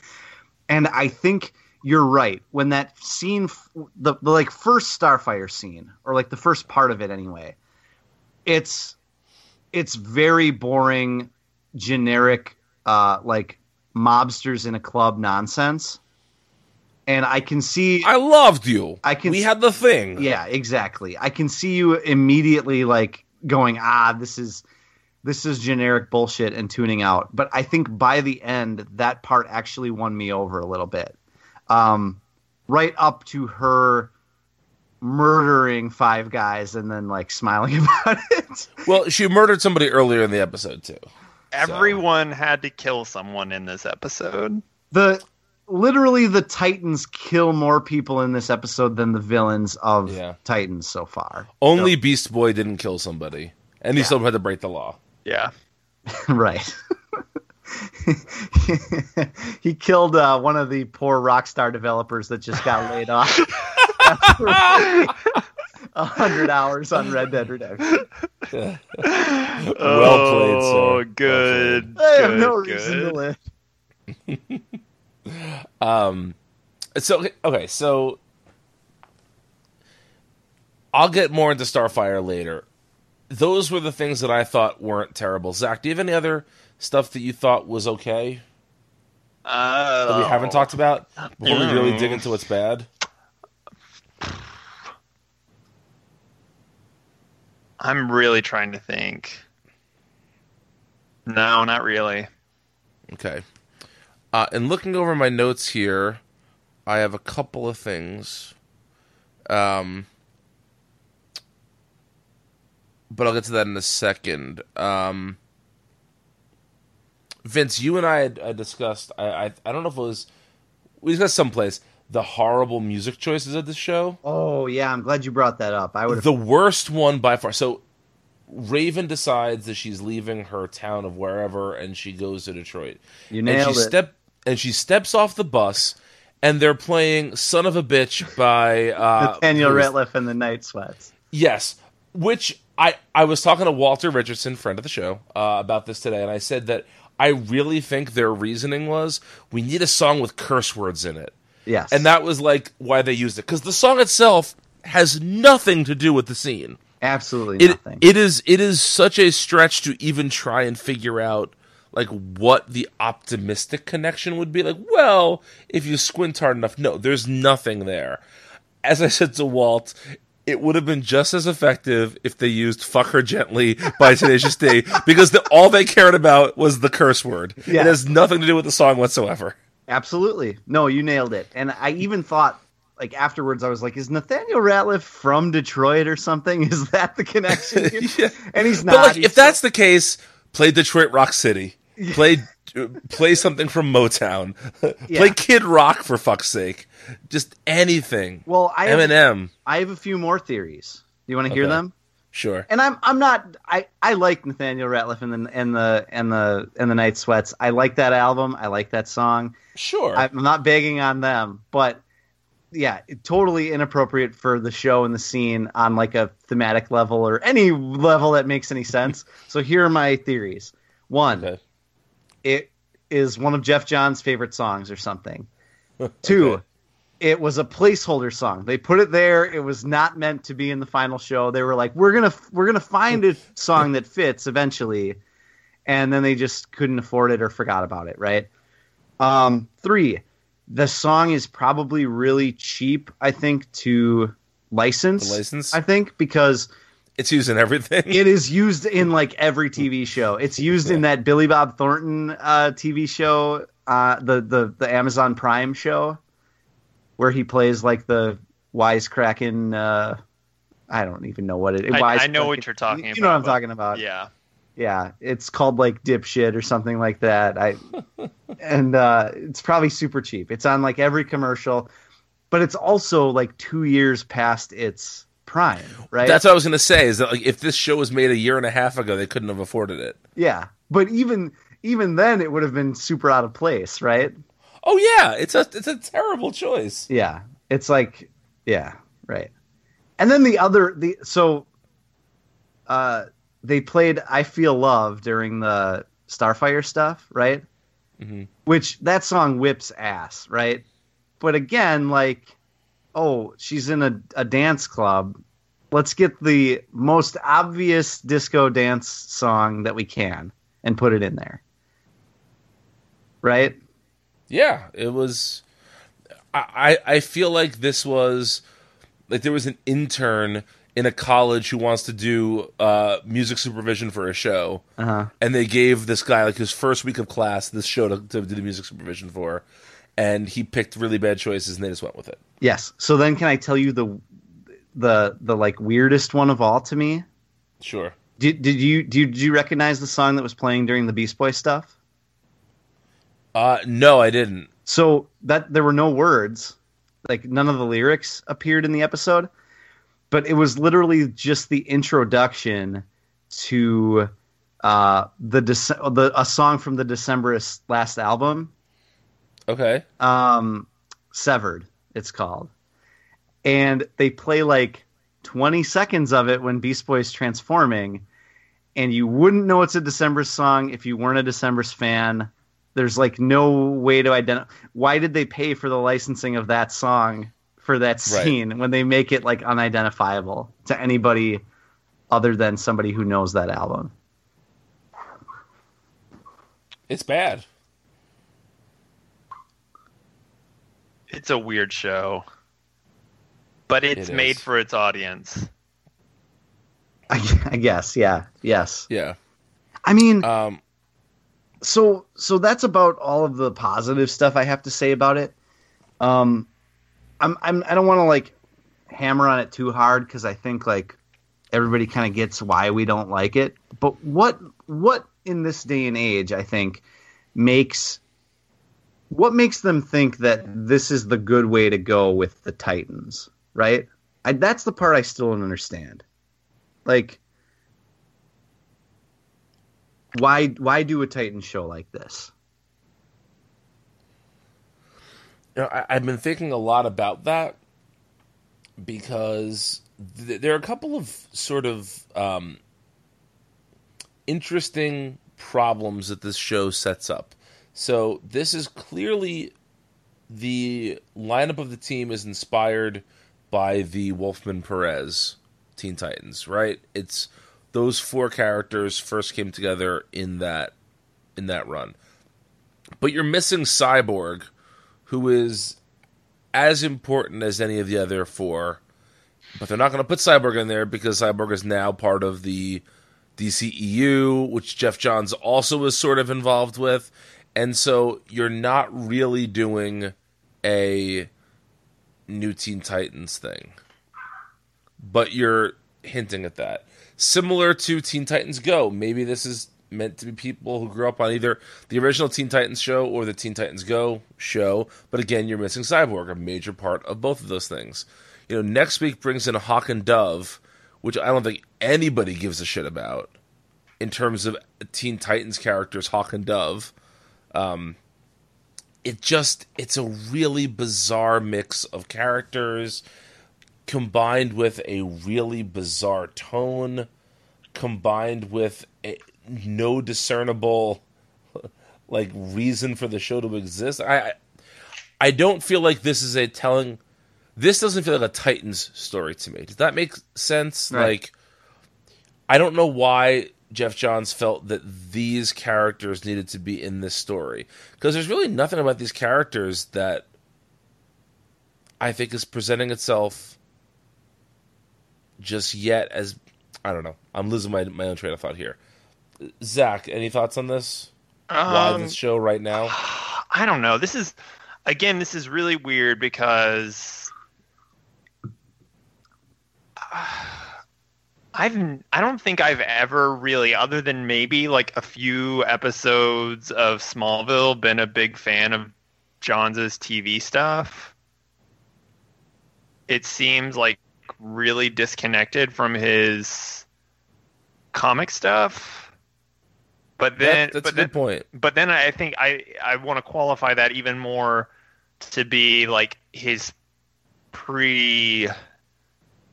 And I think you're right. When that scene the, the like first Starfire scene or like the first part of it anyway, it's it's very boring generic uh like mobsters in a club nonsense. And I can see I loved you. I can We s- had the thing. yeah, exactly. I can see you immediately like going, ah, this is this is generic bullshit and tuning out. But I think by the end, that part actually won me over a little bit. Um, right up to her murdering five guys and then like smiling about it. Well, she murdered somebody earlier in the episode too. Everyone had to kill someone in this episode. The literally the Titans kill more people in this episode than the villains of Yeah. Titans so far. Only Beast Boy didn't kill somebody, and he Yeah. still had to break the law. Yeah. right. he killed uh, one of the poor Rockstar developers that just got laid off. A hundred hours on Red Dead Redemption. Well played, sir. Oh, good. I have good, no reason to live. Um, so okay, so I'll get more into Starfire later. Those were the things that I thought weren't terrible. Zach, do you have any other stuff that you thought was okay Uh, that we haven't talked about before we really Mm. dig into what's bad? I'm really trying to think. No, not really. Okay. Uh, and looking over my notes here, I have a couple of things. Um, but I'll get to that in a second. Um, Vince, you and I had, had discussed. I, I I don't know if it was we discussed someplace the horrible music choices of the show. Oh yeah, I'm glad you brought that up. I would. The worst one by far. So Raven decides that she's leaving her town of wherever and she goes to Detroit. You and nailed she it. Step, and she steps off the bus and they're playing "Son of a Bitch" by uh, Nathaniel Rateliff and the Night Sweats. Yes, which I I was talking to Walter Richardson, friend of the show, uh, about this today, and I said that I really think their reasoning was we need a song with curse words in it, Yes, and that was like why they used it because the song itself has nothing to do with the scene. absolutely It nothing. it is it is such a stretch to even try and figure out like what the optimistic connection would be. Like, well, if you squint hard enough, no, there's nothing there. As I said to Walt, it would have been just as effective if they used "fuck her gently" by Tenacious D because the, all they cared about was the curse word. Yeah. It has nothing to do with the song whatsoever. Absolutely. No, you nailed it. And I even thought, like, afterwards, I was like, is Nathaniel Rateliff from Detroit or something? Is that the connection? Yeah. And he's not. But like, He's if that's the case, play Detroit Rock City. Play play something from Motown. Yeah. Play Kid Rock for fuck's sake. Just anything. Well, I have, Eminem. I have a few more theories. Do you want to hear Okay. them? Sure. And I'm I'm not I, I like Nathaniel Rateliff and the and the and the and the Night Sweats. I like that album. I like that song. Sure. I'm not begging on them, but yeah, totally inappropriate for the show and the scene on like a thematic level or any level that makes any sense. so here are my theories. One, okay. It is one of Geoff Johns' favorite songs or something. Two, Okay. it was a placeholder song. They put it there. It was not meant to be in the final show. They were like, "We're gonna we're gonna find a song that fits eventually," and then they just couldn't afford it or forgot about it. Right. Um, three, the song is probably really cheap. I think to license. The license? I think because It's used in everything. it is used in like every TV show. It's used in that Billy Bob Thornton uh, TV show, uh, the the the Amazon Prime show, where he plays like the wisecracking. Uh, I don't even know what it. I- I know what you're talking You know what I'm about, but- talking about. Yeah. yeah. It's called like dipshit or something like that. I and uh, it's probably super cheap. It's on like every commercial, but it's also like two years past its prime, right? That's what I was gonna say. Is that like if this show was made a year and a half ago, they couldn't have afforded it. Yeah, but even even then, it would have been super out of place, right? Oh yeah, it's a it's a terrible choice. Yeah, it's like yeah, right. And then the other the so uh they played "I Feel Love" during the Starfire stuff, right? Mhm. Which that song whips ass, right? But again, like, oh, she's in a, a dance club. Let's get the most obvious disco dance song that we can and put it in there. Right? Yeah, it was. I I feel like this was like there was an intern in a college who wants to do uh, music supervision for a show, Uh-huh. and they gave this guy like his first week of class this show to, to do the music supervision for, and he picked really bad choices, and they just went with it. Yes. So then can I tell you the the the like weirdest one of all to me? Sure. Did did you did you, did you recognize the song that was playing during the Beast Boy stuff? Uh, no, I didn't. So that there were no words, like none of the lyrics appeared in the episode, but it was literally just the introduction to uh the Dece- the a song from the Decemberists last album, Okay. um Severed it's called. And they play like 20 seconds of it when Beast Boy's transforming and you wouldn't know it's a Decemberists song if you weren't a December's fan. There's like no way to identify. Why did they pay for the licensing of that song for that Right. scene when they make it like unidentifiable to anybody other than somebody who knows that album? It's bad. It's a weird show. But it's It made for its audience. I, I guess, yeah, yes. Yeah. I mean, Um. so so that's about all of the positive stuff I have to say about it. Um, I'm I'm I don't want to like hammer on it too hard because I think like everybody kind of gets why we don't like it. But what what in this day and age I think makes what makes them think that this is the good way to go with the Titans, right? I, that's the part I still don't understand. Like, why why do a Titan show like this? you know, I, I've been thinking a lot about that because th- there are a couple of sort of um, interesting problems that this show sets up. So this is clearly the lineup of the team is inspired by the Wolfman Perez Teen Titans, right? It's those four characters first came together in that in that run. But you're missing Cyborg, who is as important as any of the other four. But they're not going to put Cyborg in there because Cyborg is now part of the DCEU, which Geoff Johns also is sort of involved with. And so you're not really doing a new Teen Titans thing. But you're hinting at that. Similar to Teen Titans Go. Maybe this is meant to be people who grew up on either the original Teen Titans show or the Teen Titans Go show. But again, you're missing Cyborg, a major part of both of those things. You know, next week brings in Hawk and Dove, which I don't think anybody gives a shit about in terms of Teen Titans characters, Hawk and Dove. Um, it just it's a really bizarre mix of characters combined with a really bizarre tone combined with a, no discernible like reason for the show to exist. I I- i don't feel like this is a telling this doesn't feel like a titans story to me. Does that make sense? Right. like i don't know why geoff johns felt that these characters needed to be in this story because there's really nothing about these characters that i think is presenting itself just yet as I don't know. I'm losing my my own train of thought here. Zach, any thoughts on this? Why Um, this show right now? I don't know. This is again, this is really weird because I've I don't think I've ever really, other than maybe like a few episodes of Smallville, been a big fan of Johns's TV stuff. It seems like really disconnected from his comic stuff. But then, That- that's but a then, good point. but then I think I I want to qualify that even more to be like his pre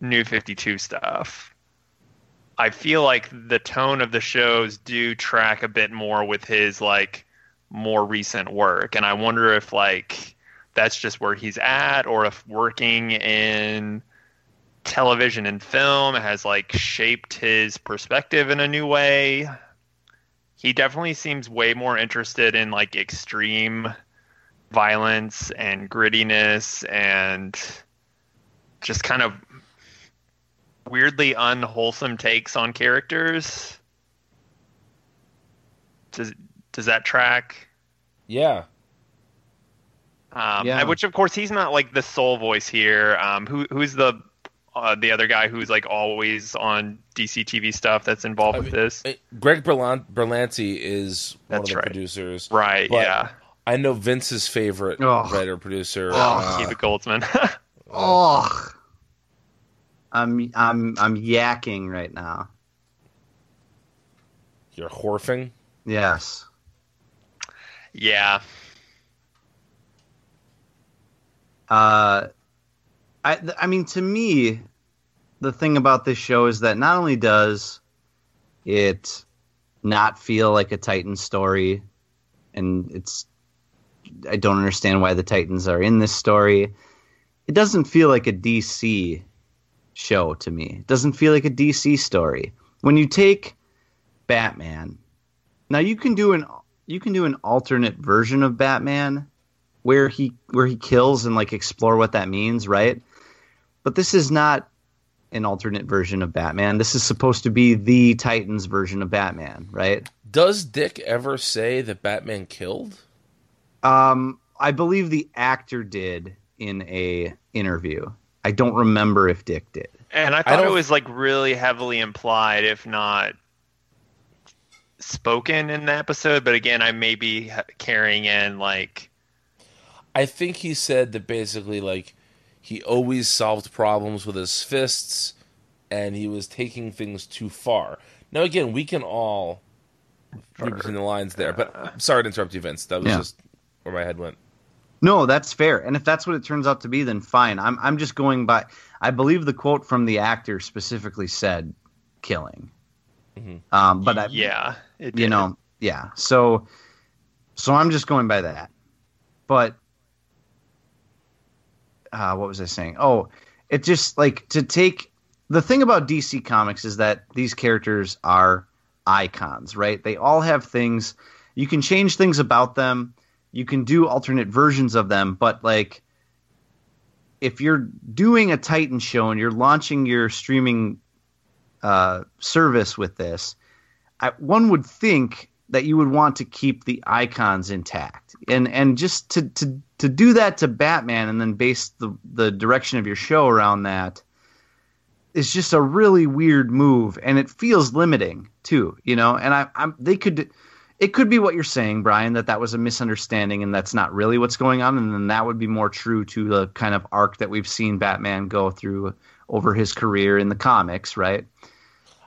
New Fifty Two stuff. I feel like the tone of the shows do track a bit more with his like more recent work, and I wonder if like that's just where he's at, or if working in television and film has like shaped his perspective in a new way. He definitely seems way more interested in like extreme violence and grittiness and just kind of weirdly unwholesome takes on characters. Does does that track? Yeah. Um, Yeah. Which of course he's not like the sole voice here. Um, who who's the uh, the other guy who's like always on DC TV stuff that's involved I with mean, this? Uh, Greg Berlan- Berlanti is one of the right. producers. Right. but- yeah. I know Vince's favorite Ugh. writer producer. Ugh. uh, Akiva Goldsman. Oh, I'm I'm I'm yakking right now. you're Horfing. Yes. yeah. Uh, I I mean, to me, the thing about this show is that not only does it not feel like a Titan story, and it's I don't understand why the Titans are in this story. It doesn't feel like a DC show to me. It doesn't feel like a DC story. When you take Batman, now you can do an you can do an alternate version of Batman where he where he kills and like explore what that means, right? But this is not an alternate version of Batman. This is supposed to be the Titans version of Batman, right? Does Dick ever say that Batman killed? Um, I believe the actor did in a interview. I don't remember if Dick did. And I thought it was like really heavily implied, if not spoken in the episode. But again, I may be carrying in like I think he said that basically, like, he always solved problems with his fists, and he was taking things too far. Now, again, we can all read between the lines there, but I'm sorry to interrupt you, Vince. That was Yeah. just where my head went. No, that's fair. And if that's what it turns out to be, then fine. I'm I'm just going by. I believe the quote from the actor specifically said killing. Um, but I, yeah, you know, yeah. So, so I'm just going by that. But, uh, what was I saying? Oh, it just like to take the thing about DC Comics is that these characters are icons, right? They all have things. You can change things about them. You can do alternate versions of them, but like if you're doing a Titan show and you're launching your streaming uh, service with this, I, one would think that you would want to keep the icons intact, and and just to to to do that to Batman and then base the the direction of your show around that is just a really weird move, and it feels limiting too, you know. And I, I'm they could. It could be what you're saying, Brian, that that was a misunderstanding and that's not really what's going on, and then that would be more true to the kind of arc that we've seen Batman go through over his career in the comics, right?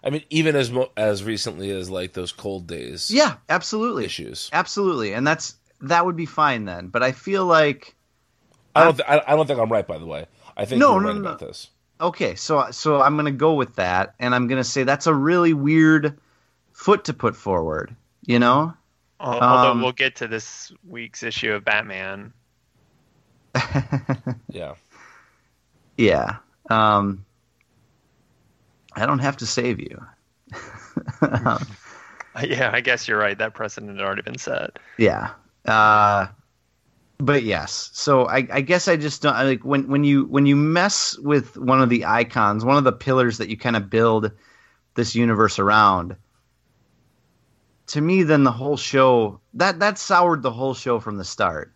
I mean, even as mo- as recently as like those cold days Yeah, absolutely. issues. Absolutely, and that's that would be fine then. But I feel like I don't. Th- I, don't think I'm right. By the way, I think No, you're no, right no. about this. okay, so so I'm gonna go with that, and I'm gonna say that's a really weird foot to put forward. You know? Although Um, we'll get to this week's issue of Batman. Yeah. Yeah. Um, I don't have to save you. Yeah, I guess you're right. That precedent had already been set. Yeah. Uh, but yes. So I, I guess I just don't like when when you when you mess with one of the icons, one of the pillars that you kind of build this universe around. To me, then the whole show that that soured the whole show from the start.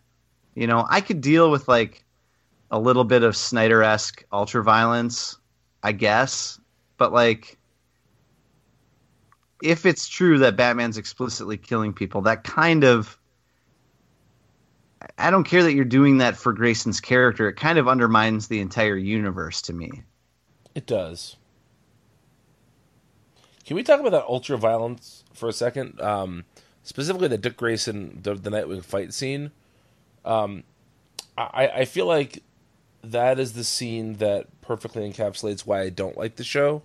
You know, I could deal with like a little bit of Snyder esque ultra violence, I guess, but like if it's true that Batman's explicitly killing people, that kind of I don't care that you're doing that for Grayson's character. It kind of undermines the entire universe to me. It does. Can we talk about that ultra violence for a second? Um, specifically, the Dick Grayson, the, the Nightwing fight scene. Um, I, I feel like that is the scene that perfectly encapsulates why I don't like the show.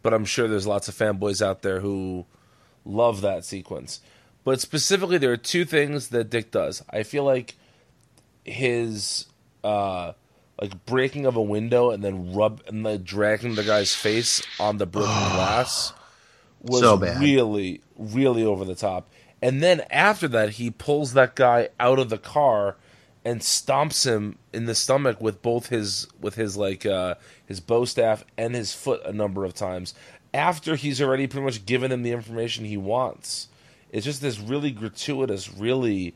But I'm sure there's lots of fanboys out there who love that sequence. But specifically, there are two things that Dick does. I feel like his uh, like breaking of a window and then rub and then dragging the guy's face on the broken glass was So really really over the top. And then after that, he pulls that guy out of the car and stomps him in the stomach with both his with his like uh, his bow staff and his foot a number of times after he's already pretty much given him the information he wants. It's just this really gratuitous, really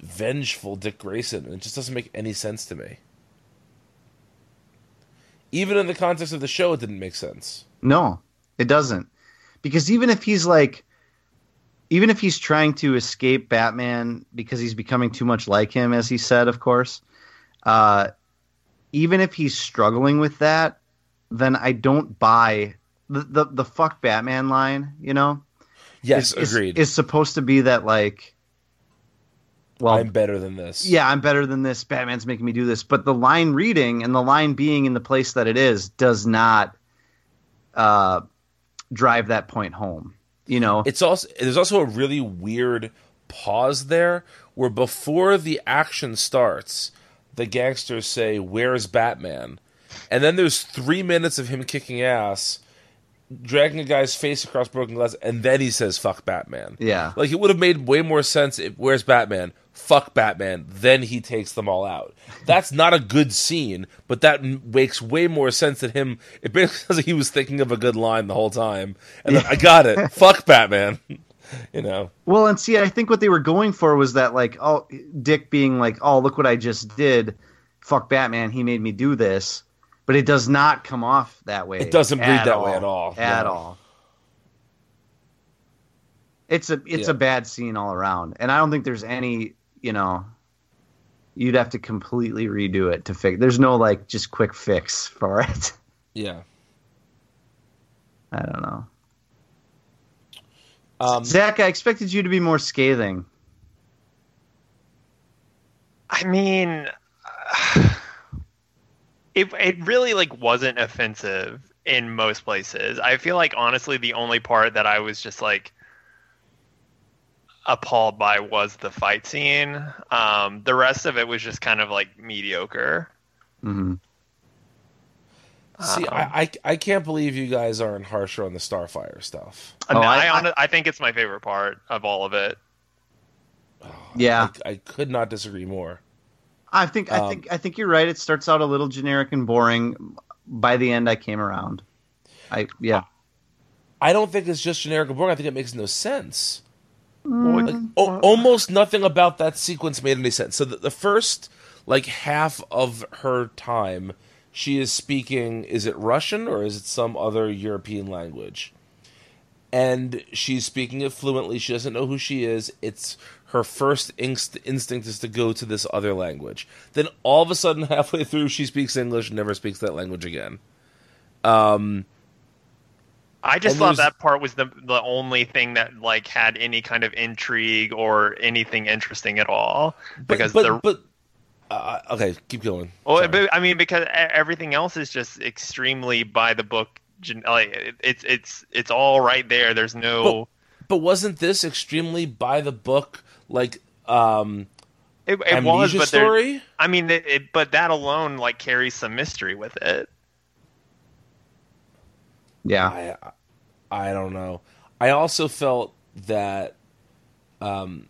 vengeful Dick Grayson. It just doesn't make any sense to me. Even in the context of the show, it didn't make sense. No, it doesn't. Because even if he's like even if he's trying to escape Batman because he's becoming too much like him, as he said, of course, uh, even if he's struggling with that, then I don't buy the the, the fuck Batman line, you know? Yes, is, agreed. Is, is supposed to be that like well I'm better than this. yeah, I'm better than this. Batman's making me do this. But the line reading and the line being in the place that it is does not uh, drive that point home. You know, It's also there's also a really weird pause there where before the action starts, the gangsters say, "Where's Batman?" And then there's three minutes of him kicking ass, dragging a guy's face across broken glass, and then he says, "Fuck Batman." Yeah. like it would have made way more sense if "Where's Batman?" Fuck Batman. Then he takes them all out. That's not a good scene, but that makes way more sense than him. It basically sounds like he was thinking of a good line the whole time, and then I got it. Fuck Batman. you know. Well, and see, I think what they were going for was that, like, oh, Dick being like, oh, look what I just did. Fuck Batman, he made me do this. But it does not come off that way. It doesn't read that way at all. At No. all. It's a it's Yeah. a bad scene all around, and I don't think there's any, you know, you'd have to completely redo it to fix. There's no like just quick fix for it. Yeah. I don't know. Um, Zach, I expected you to be more scathing. I mean, it it really like wasn't offensive in most places. I feel like honestly, the only part that I was just like appalled by was the fight scene. Um, the rest of it was just kind of like mediocre. hmm See, Um, I, I I can't believe you guys aren't harsher on the Starfire stuff. Oh, No, I- I, I- I think it's my favorite part of all of it. Yeah, I, I could not disagree more. I think I Um, think I think you're right. It starts out a little generic and boring. By the end, I came around. I yeah. I don't think it's just generic and boring. I think it makes no sense. Mm. Like o- almost nothing about that sequence made any sense. So the, the first like half of her time, she is speaking. Is it Russian or is it some other European language? And she's speaking it fluently. She doesn't know who she is. It's her first inst- instinct is to go to this other language. Then all of a sudden, halfway through, she speaks English and never speaks that language again. Um, I just thought that part was the the only thing that like had any kind of intrigue or anything interesting at all. Because but, the but uh, okay, keep going. well, Sorry. but, I mean, because everything else is just extremely by the book. Like it's it's it's all right there. There's no. But wasn't this extremely by the book, like um, it, it was, but story? I mean, it, it, but that alone like carries some mystery with it. Yeah. I I don't know. I also felt that um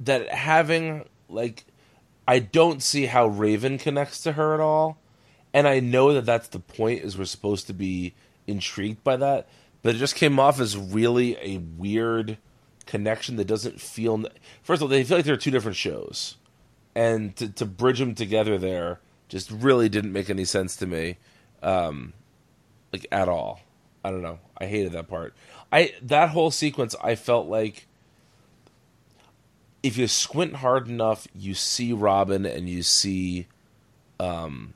that having like I don't see how Raven connects to her at all. And I know that that's the point is we're supposed to be intrigued by that, but it just came off as really a weird connection that doesn't feel First of all, they feel like they're two different shows. And to to bridge them together there just really didn't make any sense to me um, like at all. I don't know. I hated that part. I that whole sequence. I felt like if you squint hard enough, you see Robin and you see um,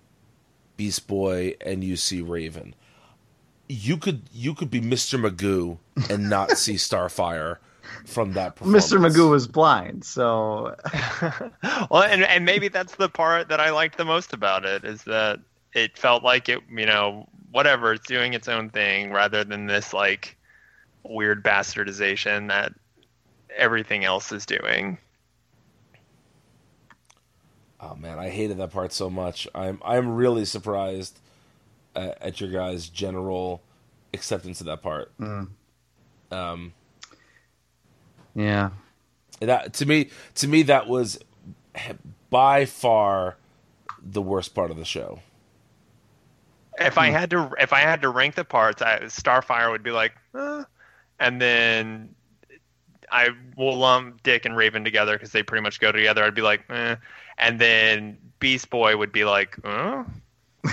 Beast Boy and you see Raven. You could you could be Mister Magoo and not see Starfire from that. Performance. Mr. Magoo was blind, so well, and and maybe that's the part that I liked the most about it is that it felt like it, you know, whatever it's doing its own thing rather than this like weird bastardization that everything else is doing. Oh man, I hated that part so much. I'm I'm really surprised at, at your guys' general acceptance of that part. Um, yeah. that to me, to me, that was by far the worst part of the show. If I had to, if I had to rank the parts, I, Starfire would be like, eh. and then I will lump Dick and Raven together because they pretty much go together. I'd be like, eh. and then Beast Boy would be like, huh?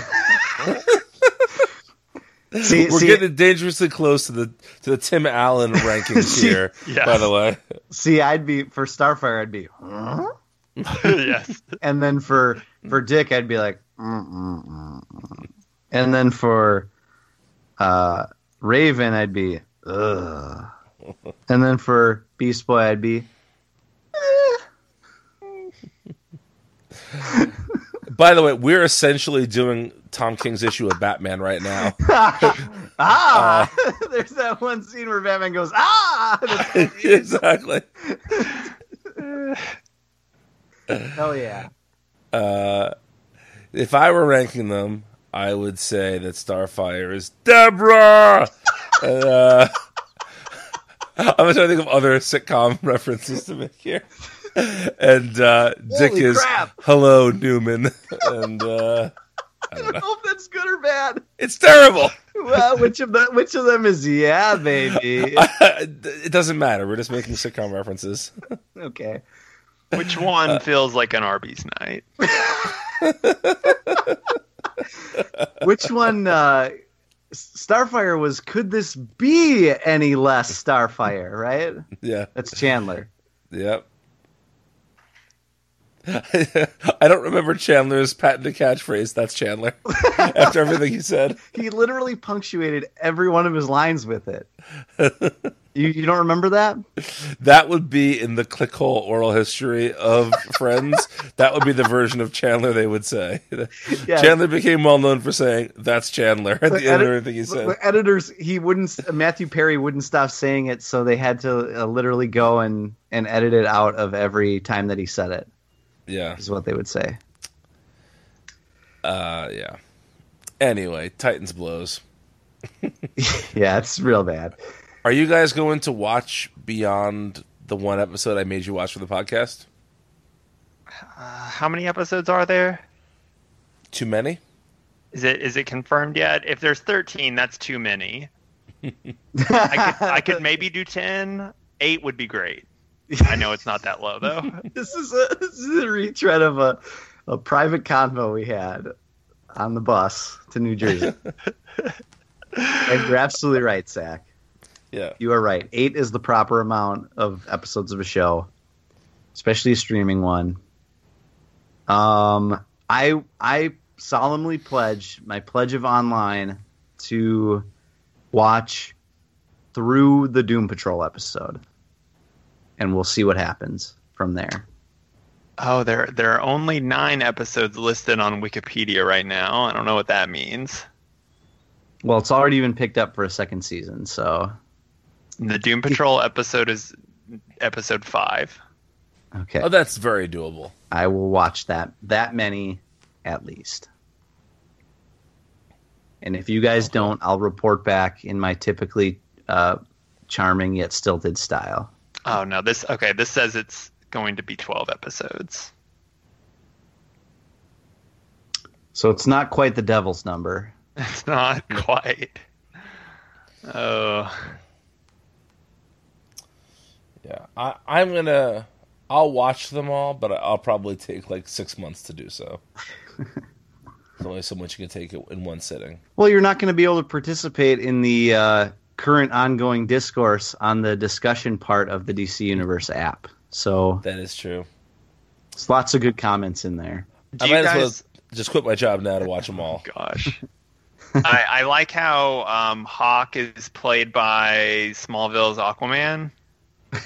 See, We're see, getting dangerously close to the to the Tim Allen rankings See, here. yeah. By the way, see, I'd be for Starfire, I'd be, huh? yes. and then for for Dick, I'd be like, mm, mm, mm, mm. and then for uh, Raven, I'd be, ugh, and then for Beast Boy, I'd be, by the way, we're essentially doing Tom King's issue of Batman right now. ah. There's that one scene where Batman goes, ah. exactly. Hell yeah. Uh, if I were ranking them, I would say that Starfire is Deborah. and, uh, I'm trying to think of other sitcom references to make here. And uh, Dick is crap. Hello Newman, and uh, I don't know if that's good or bad. it's terrible. Well, which of the which of them is yeah, baby? it doesn't matter. We're just making sitcom references. Okay. Which one feels like an Arby's night? Which one uh Starfire was could this be any less Starfire, right? Yeah. That's Chandler. Yep. I don't remember Chandler's patented catchphrase. That's Chandler. After everything he said. He literally punctuated every one of his lines with it. You, you don't remember that? That would be in the clickhole oral history of Friends. that would be the version of Chandler they would say. Yeah. Chandler became well known for saying, "That's Chandler" at the end of everything he said. editors, he wouldn't. Matthew Perry wouldn't stop saying it, so they had to uh, literally go and and edit it out of every time that he said it. Yeah, Is what they would say. uh, yeah. Anyway, Titans blows. Yeah, it's real bad. Are you guys going to watch beyond the one episode I made you watch for the podcast? Uh, How many episodes are there? Too many? Is it is it confirmed yet? If there's 13, that's too many. I could I could maybe do 10. 8 would be great. I know it's not that low though. This is a this is a retread of a a private convo we had on the bus to New Jersey. and you're absolutely right, Zach. Yeah. You are right. Eight is the proper amount of episodes of a show, especially a streaming one. Um, I I solemnly pledge my pledge of online to watch through the Doom Patrol episode, and we'll see what happens from there. Oh, there there are only 9 episodes listed on Wikipedia right now. I don't know what that means. Well, it's already been picked up for a second season, so The Doom Patrol episode is episode 5. okay. Oh, that's very doable. I will watch that that many at least. And if you guys don't, I'll report back in my typically uh, charming yet stilted style. Oh no, this okay, this says it's going to be 12 episodes. So it's not quite the devil's number. It's not quite. Oh, Yeah, I, I'm gonna. I'll watch them all, but I'll probably take like six months to do so. There's only so much you can take in one sitting. Well, you're not going to be able to participate in the uh, current ongoing discourse on the discussion part of the DC Universe app. So That is true. there's lots of good comments in there. do I you might guys? as well just quit my job now to watch them all. Gosh. I, I like how um, Hawk is played by Smallville's Aquaman.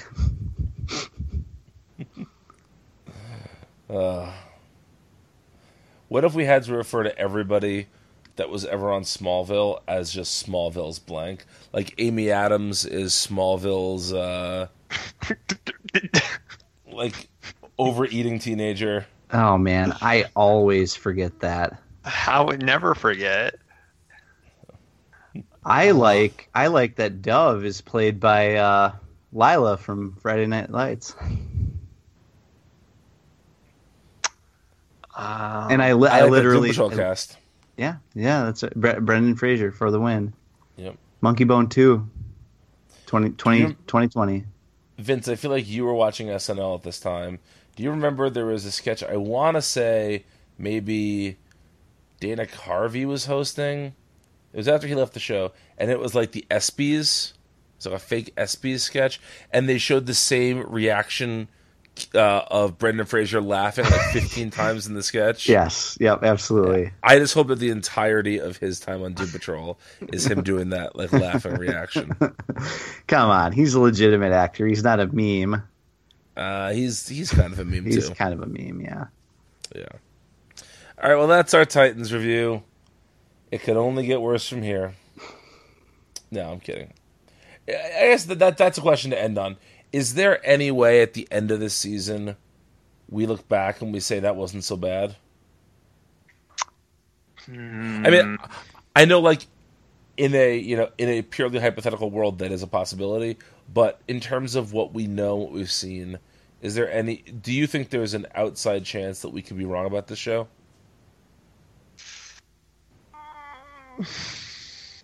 What if we had to refer to everybody that was ever on Smallville as just Smallville's blank? Like Amy Adams is Smallville's uh like overeating teenager. Oh man, I always forget that. I would never forget. I like I like that Dove is played by uh, Lyla from Friday Night Lights, Um, and I li- I, I, literally the Doom Patrol cast. Yeah yeah that's it. Bre- Brendan Fraser for the win. Yep. Monkey Bone 2, 20, 20 You- 2020. Vince, I feel like you were watching SNL at this time. Do you remember there was a sketch? I want to say maybe Dana Carvey was hosting. It was after he left the show, and it was like the ESPYS. It's like a fake ESPYS sketch, and they showed the same reaction uh, of Brendan Fraser laughing like 15 times in the sketch. Yes, yep, absolutely. I just hope that the entirety of his time on Doom Patrol is him doing that like laughing reaction. Come on, he's a legitimate actor. He's not a meme. Uh, he's he's kind of a meme He's too. kind of a meme, yeah. Yeah. All right. Well, that's our Titans review. It could only get worse from here. No, I'm kidding. I guess that, that that's a question to end on. Is there any way at the end of this season we look back and we say that wasn't so bad? I mean, hmm. I know like in a you know in a purely hypothetical world that is a possibility, but in terms of what we know, what we've seen, is there any? Do you think there's an outside chance that we could be wrong about this show?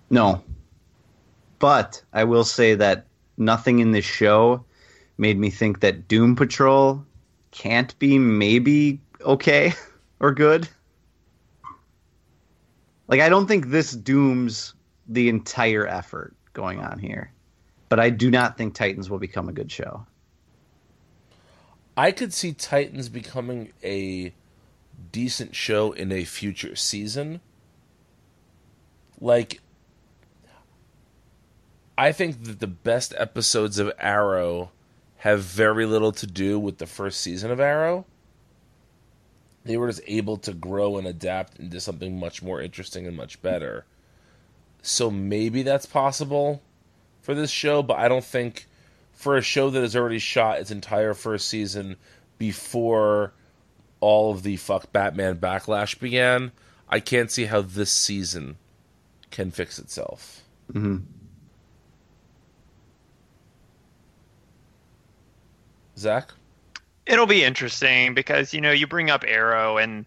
No. But I will say that nothing in this show made me think that Doom Patrol can't be maybe okay or good. Like I don't think this dooms the entire effort going on here. But I do not think Titans will become a good show. I could see Titans becoming a decent show in a future season. Like, I think that the best episodes of Arrow have very little to do with the first season of Arrow. They were just able to grow and adapt into something much more interesting and much better. So maybe that's possible for this show, but I don't think for a show that has already shot its entire first season before all of the fuck Batman backlash began, I can't see how this season can fix itself. hmm Zach? It'll be interesting because you know you bring up Arrow and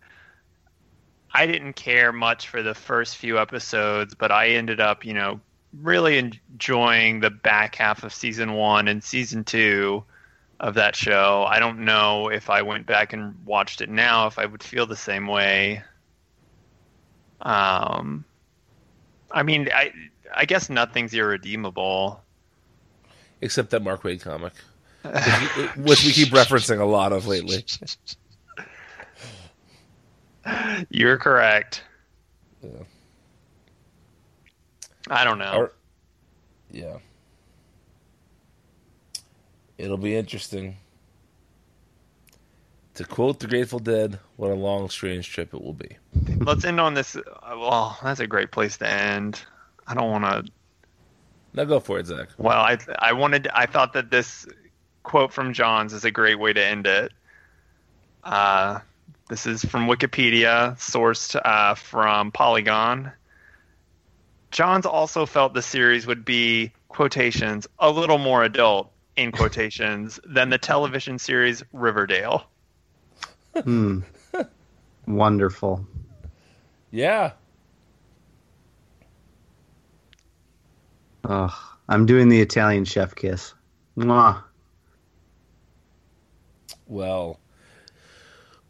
I didn't care much for the first few episodes, but I ended up, you know, really enjoying the back half of season 1 and season 2 of that show. I don't know if I went back and watched it now if I would feel the same way. Um I mean, I I guess nothing's irredeemable. Except that Mark Waid comic, which, we keep referencing a lot of lately. You're correct. Yeah. I don't know. Or- yeah. It'll be interesting. To quote the Grateful Dead, what a long, strange trip it will be. Let's end on this. uh, Well, that's a great place to end. I don't want to. Now go for it, Zach. Well, I I wanted. I thought that this quote from Johns is a great way to end it. Uh, this is from Wikipedia, sourced uh, from Polygon. Johns also felt the series would be quotations a little more adult in quotations than the television series Riverdale. Hmm. Wonderful. Yeah. Ugh. I'm doing the Italian chef kiss. Mwah. Well,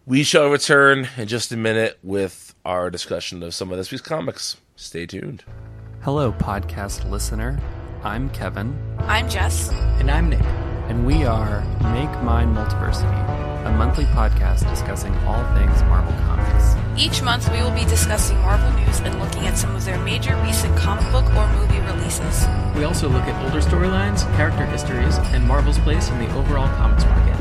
we shall return in just a minute with our discussion of some of this week's comics. Stay tuned. Hello, podcast listener. I'm Kevin, I'm Jess. And I'm Nick. and we are Make Mine Multiversity, a monthly podcast discussing all things Marvel Comics. Each month we will be discussing Marvel news and looking at some of their major recent comic book or movie releases. We also look at older storylines, character histories, and Marvel's place in the overall comics market.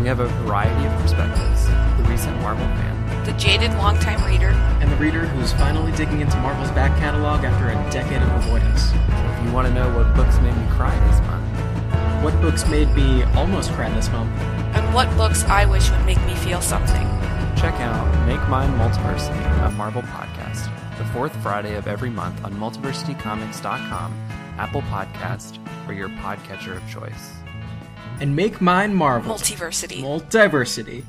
We have a variety of perspectives the recent Marvel fan, The jaded longtime reader, And the reader who's finally digging into Marvel's back catalog after a decade of avoidance. so if you want to know what books made me cry this month, What books made me almost cry this month? and what books I wish would make me feel something. check out Make Mine Multiversity, a Marvel podcast, the fourth Friday of every month on multiversitycomics.com, Apple Podcast, or your podcatcher of choice. And make mine Marvel. Multiversity. Multiversity.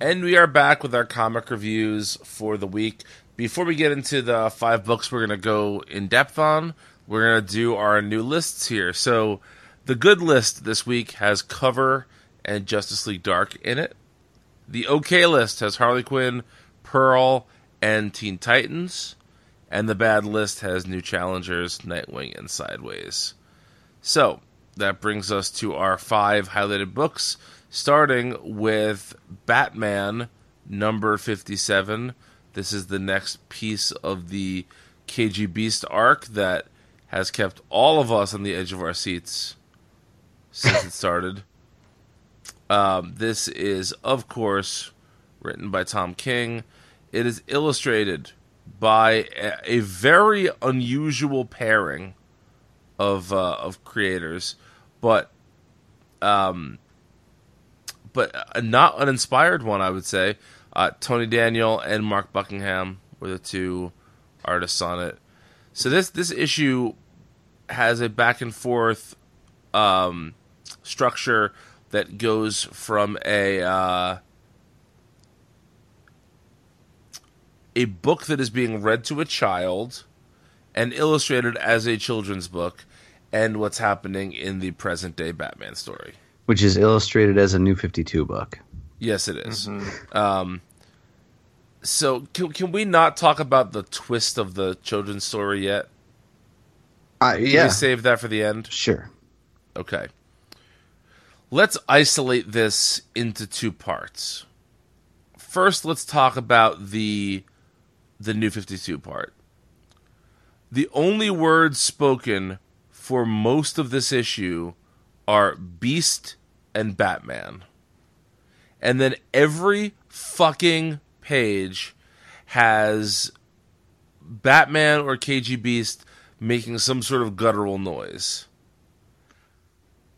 And we are back with our comic reviews for the week. Before we get into the five books we're going to go in depth on, we're going to do our new lists here. So, the good list this week has Cover and Justice League Dark in it. The okay list has Harley Quinn, Pearl, and Teen Titans. And the bad list has New Challengers, Nightwing, and Sideways. So, that brings us to our five highlighted books, starting with Batman number 57. This is the next piece of the KG Beast arc that has kept all of us on the edge of our seats since it started. Um, this is, of course, written by Tom King. It is illustrated by a, a very unusual pairing of uh, of creators, but um, but not an inspired one, I would say. Uh, Tony Daniel and Mark Buckingham were the two artists on it. So this this issue has a back and forth um, structure that goes from a uh, a book that is being read to a child and illustrated as a children's book, and what's happening in the present day Batman story. Which is illustrated as a new 52 book. Yes, it is. Um, so can, can we not talk about the twist of the children's story yet? Uh, Can yeah. we save that for the end? Sure. Okay. Let's isolate this into two parts. First, let's talk about the the new 52 part. The only words spoken for most of this issue are Beast and Batman. And then every fucking page has Batman or KG Beast making some sort of guttural noise.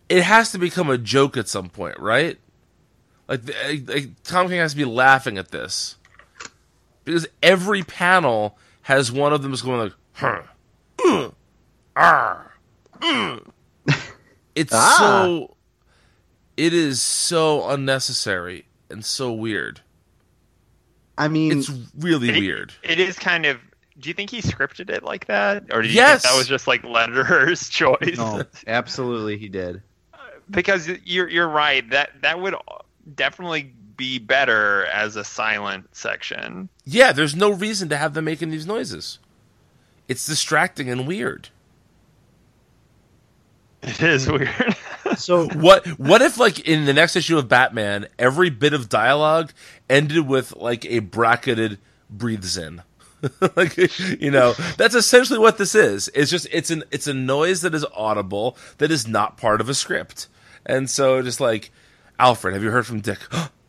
It has to become a joke at some point, right? Like, like Tom King has to be laughing at this because every panel has one of them is going like, huh. It's Ah. so. It is so unnecessary and so weird. I mean, It's really It- weird. It is kind of. Do you think he scripted it like that, or do you Yes! think that was just like letterer's choice? no, absolutely, he did. because you're you're right that that would definitely be better as a silent section. Yeah, there's no reason to have them making these noises. It's distracting and weird. It is weird. So What what if like in the next issue of Batman, every bit of dialogue ended with like a bracketed breathes in? like you know, that's essentially what this is. It's just it's an it's a noise that is audible that is not part of a script. And so just like Alfred, have you heard from Dick?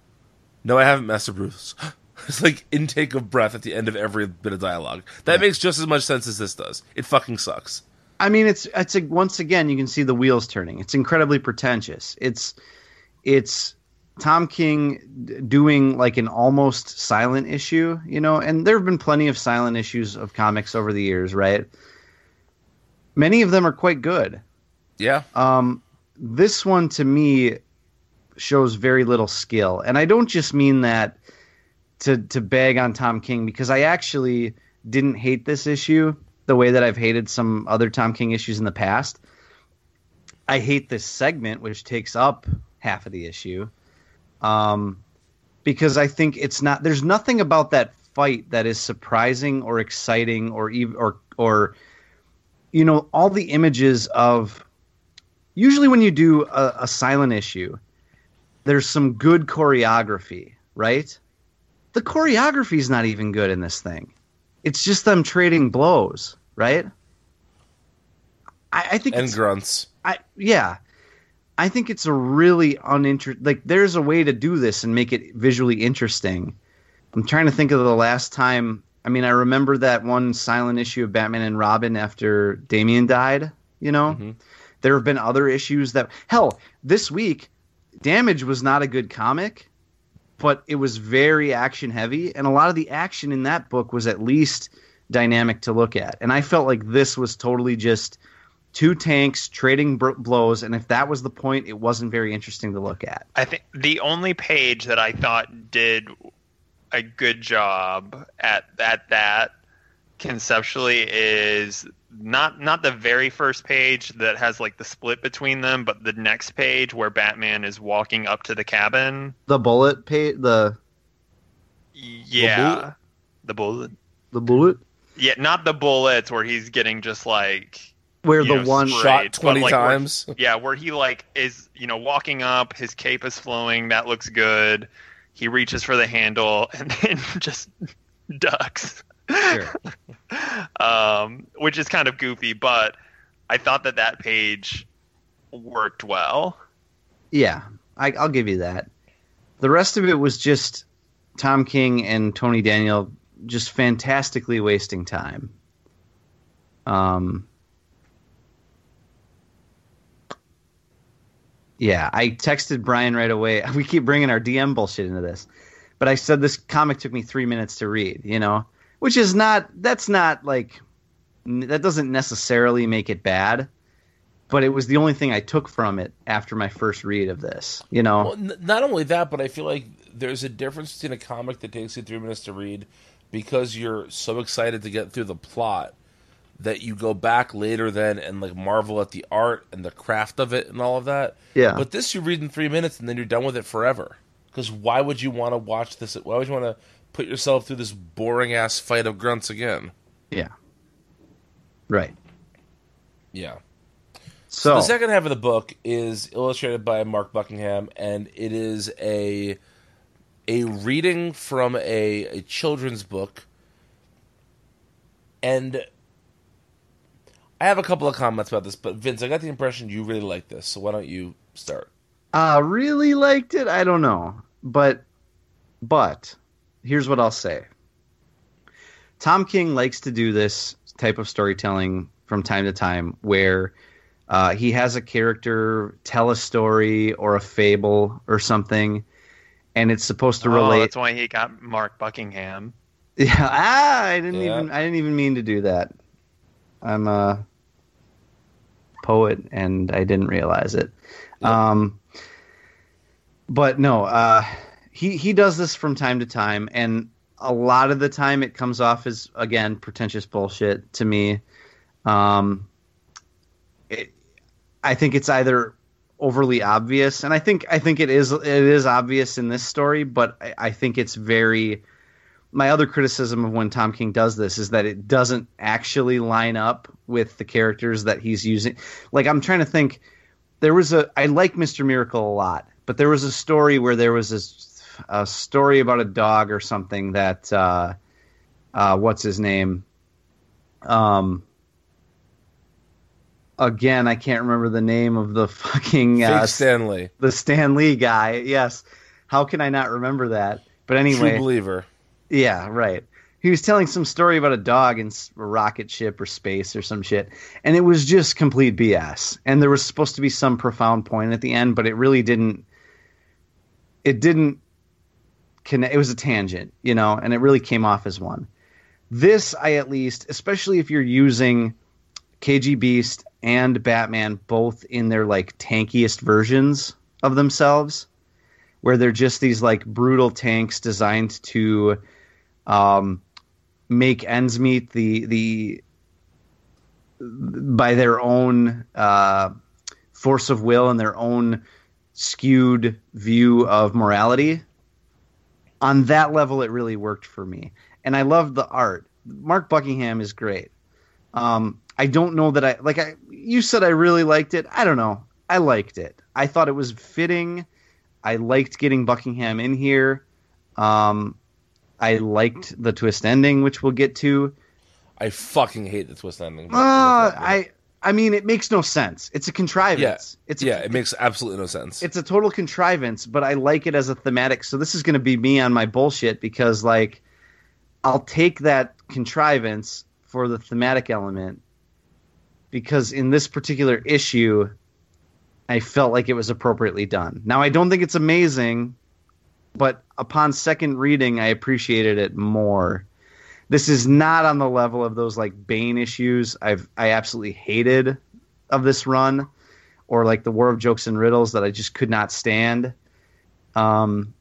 no, I haven't, Master Bruce. It's like intake of breath at the end of every bit of dialogue. That makes just as much sense as this does. It fucking sucks. I mean, it's it's a, once again you can see the wheels turning. It's incredibly pretentious. It's it's Tom King doing like an almost silent issue, you know. And there have been plenty of silent issues of comics over the years, right? Many of them are quite good. Yeah. Um, this one to me shows very little skill, and I don't just mean that to to bag on Tom King because I actually didn't hate this issue the way that I've hated some other Tom King issues in the past. I hate this segment, which takes up half of the issue, um, because I think it's not. There's nothing about that fight that is surprising or exciting or or or you know all the images of usually when you do a, a silent issue, there's some good choreography, right? The choreography is not even good in this thing. It's just them trading blows, right? I, I think And grunts. I yeah, I think it's a really uninteresting. Like, there's a way to do this and make it visually interesting. I'm trying to think of the last time. I mean, I remember that one silent issue of Batman and Robin after Damian died. You know, mm-hmm. there have been other issues that hell this week. Damage was not a good comic, but it was very action heavy, and a lot of the action in that book was at least dynamic to look at. And I felt like this was totally just two tanks trading br- blows, and if that was the point, it wasn't very interesting to look at. I think the only page that I thought did a good job at at that conceptually is not not the very first page that has like the split between them, but the next page where Batman is walking up to the cabin. The bullet pay the Yeah, the bullet. the bullet Yeah, not the bullets where he's getting just like where the know, one sprayed, Shot 20 like, where- times. yeah, where he like is you know walking up, his cape is flowing, that looks good. He reaches for the handle and then just ducks. Sure. um, which is kind of goofy, but I thought that that page worked well. Yeah, I, I'll give you that. The rest of it was just Tom King and Tony Daniel just fantastically wasting time. Um, yeah, I texted Brian right away. We keep bringing our DM bullshit into this, but I said this comic took me three minutes to read. You know, which is not that's not like that doesn't necessarily make it bad but it was the only thing I took from it after my first read of this. You know, Well, n- not only that, but I feel like there's a difference between a comic that takes you three minutes to read because you're so excited to get through the plot that you go back later then and like marvel at the art and the craft of it and all of that. Yeah. But this you read in three minutes and then you're done with it forever. Because why would you want to watch this? Why would you want to put yourself through this boring ass fight of grunts again? yeah, right. Yeah. So The second half of the book is illustrated by Mark Buckingham, and it is a a reading from a, a children's book. And I have a couple of comments about this, but Vince, I got the impression you really like this, so why don't you start? Uh, really liked it. I don't know, but but here's what I'll say. Tom King likes to do this type of storytelling from time to time, where uh, he has a character tell a story or a fable or something, and it's supposed to Oh, relate. that's why he got Mark Buckingham. Yeah, ah, I didn't Yeah. even I didn't even mean to do that. I'm a poet and I didn't realize it. Um but no, uh he he does this from time to time and a lot of the time it comes off as again pretentious bullshit to me. Um it, I think it's either overly obvious and I think I think it is it is obvious in this story, but I, I think it's very my other criticism of when Tom King does this is that it doesn't actually line up with the characters that he's using. Like I'm trying to think there was a I like Mr. Miracle a lot, but there was a story where there was this a story about a dog or something that uh uh what's his name? Um again, I can't remember the name of the fucking uh, Stanley, the Stan Lee guy. Yes. How can I not remember that? But anyway, true believer. yeah, right. He was telling some story about a dog in a rocket ship or space or some shit, and it was just complete BS. And there was supposed to be some profound point at the end, but it really didn't. It didn't connect. It was a tangent, you know, and it really came off as one. This, I at least, especially if you're using KG Beast and Batman both in their like tankiest versions of themselves, where they're just these like brutal tanks designed to um, make ends meet the the by their own uh, force of will and their own skewed view of morality. On that level, it really worked for me, and I loved the art. Mark Buckingham is great. Um, I don't know that I like. I you said I really liked it. I don't know. I liked it. I thought it was fitting. I liked getting Buckingham in here. Um, I liked the twist ending, which we'll get to. I fucking hate the twist ending. Uh, I I mean, it makes no sense. It's a contrivance. yeah, It's a, yeah, it makes absolutely no sense. it's a total contrivance, but I like it as a thematic. So this is going to be me on my bullshit because like I'll take that contrivance for the thematic element because in this particular issue I felt like it was appropriately done. Now I don't think it's amazing, but upon second reading I appreciated it more. This is not on the level of those like Bane issues I've I absolutely hated of this run or like the War of Jokes and Riddles that I just could not stand. Um,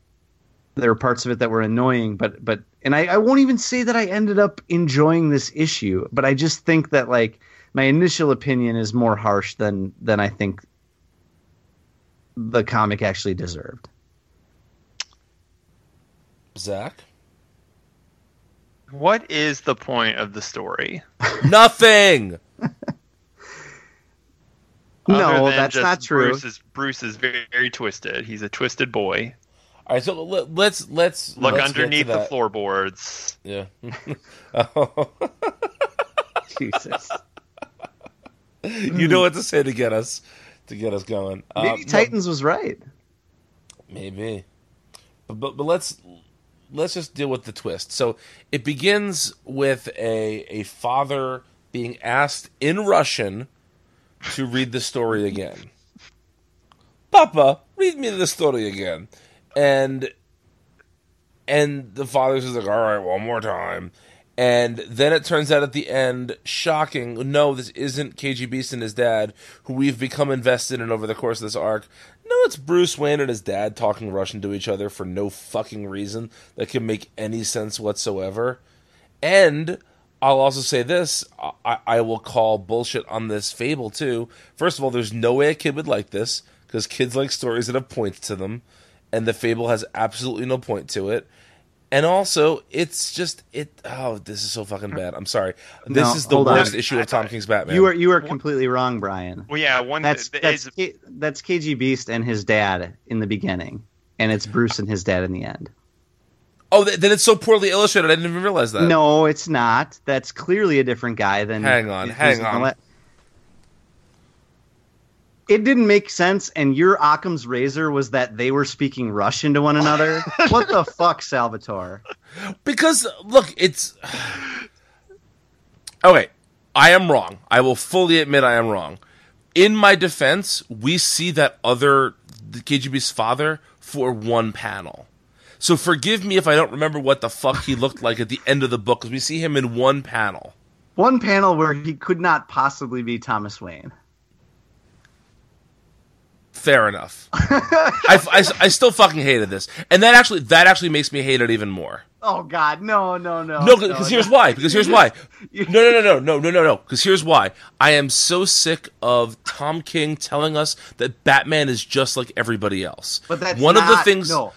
there were parts of it that were annoying, but but and I, I won't even say that I ended up enjoying this issue, but I just think that like my initial opinion is more harsh than than I think the comic actually deserved. Zach, What is the point of the story? nothing. No, that's not true. Bruce is Bruce is very, very twisted. He's a twisted boy. All right, so let, let's let's Look let's underneath the floorboards. Yeah. Oh. Jesus. you know what to say to get us to get us going. Uh, Maybe no, Titans was right. maybe, but, but but let's let's just deal with the twist. So it begins with a a father being asked in Russian to read the story again. Papa, read me the story again, and and the father says like, "All right, one more time." And then it turns out at the end, shocking. No, this isn't KG Beast and his dad, who we've become invested in over the course of this arc. No, it's Bruce Wayne and his dad talking Russian to each other for no fucking reason that can make any sense whatsoever. And I'll also say this: I, I will call bullshit on this fable too. First of all, there's no way a kid would like this because kids like stories that have points to them, and the fable has absolutely no point to it. And also, it's just it. Oh, this is so fucking bad. I'm sorry. This No, is the hold on. worst issue of Tom King's Batman. You are you are completely wrong, Brian. Well, yeah, one That's th- that's is- K, that's KG Beast and his dad in the beginning, and it's Bruce and his dad in the end. oh, th- then it's so poorly illustrated. I didn't even realize that. No, it's not. That's clearly a different guy than. Hang on, hang on. la- it didn't make sense, and your Occam's razor was that they were speaking Russian to one another. what the fuck, Salvatore? Because look, it's okay. I am wrong. I will fully admit I am wrong. In my defense, we see that other the KGB's father for one panel. So forgive me if I don't remember what the fuck he looked like at the end of the book because we see him in one panel. One panel where he could not possibly be Thomas Wayne. Fair enough. I, I, I still fucking hated this, and that actually that actually makes me hate it even more. Oh God, no, no, no. No, because here's no. why. Because here's why. No, no, no, no, no, no, no, no. Because here's why. I am so sick of Tom King telling us that Batman is just like everybody else. But that's one of the not- things. No.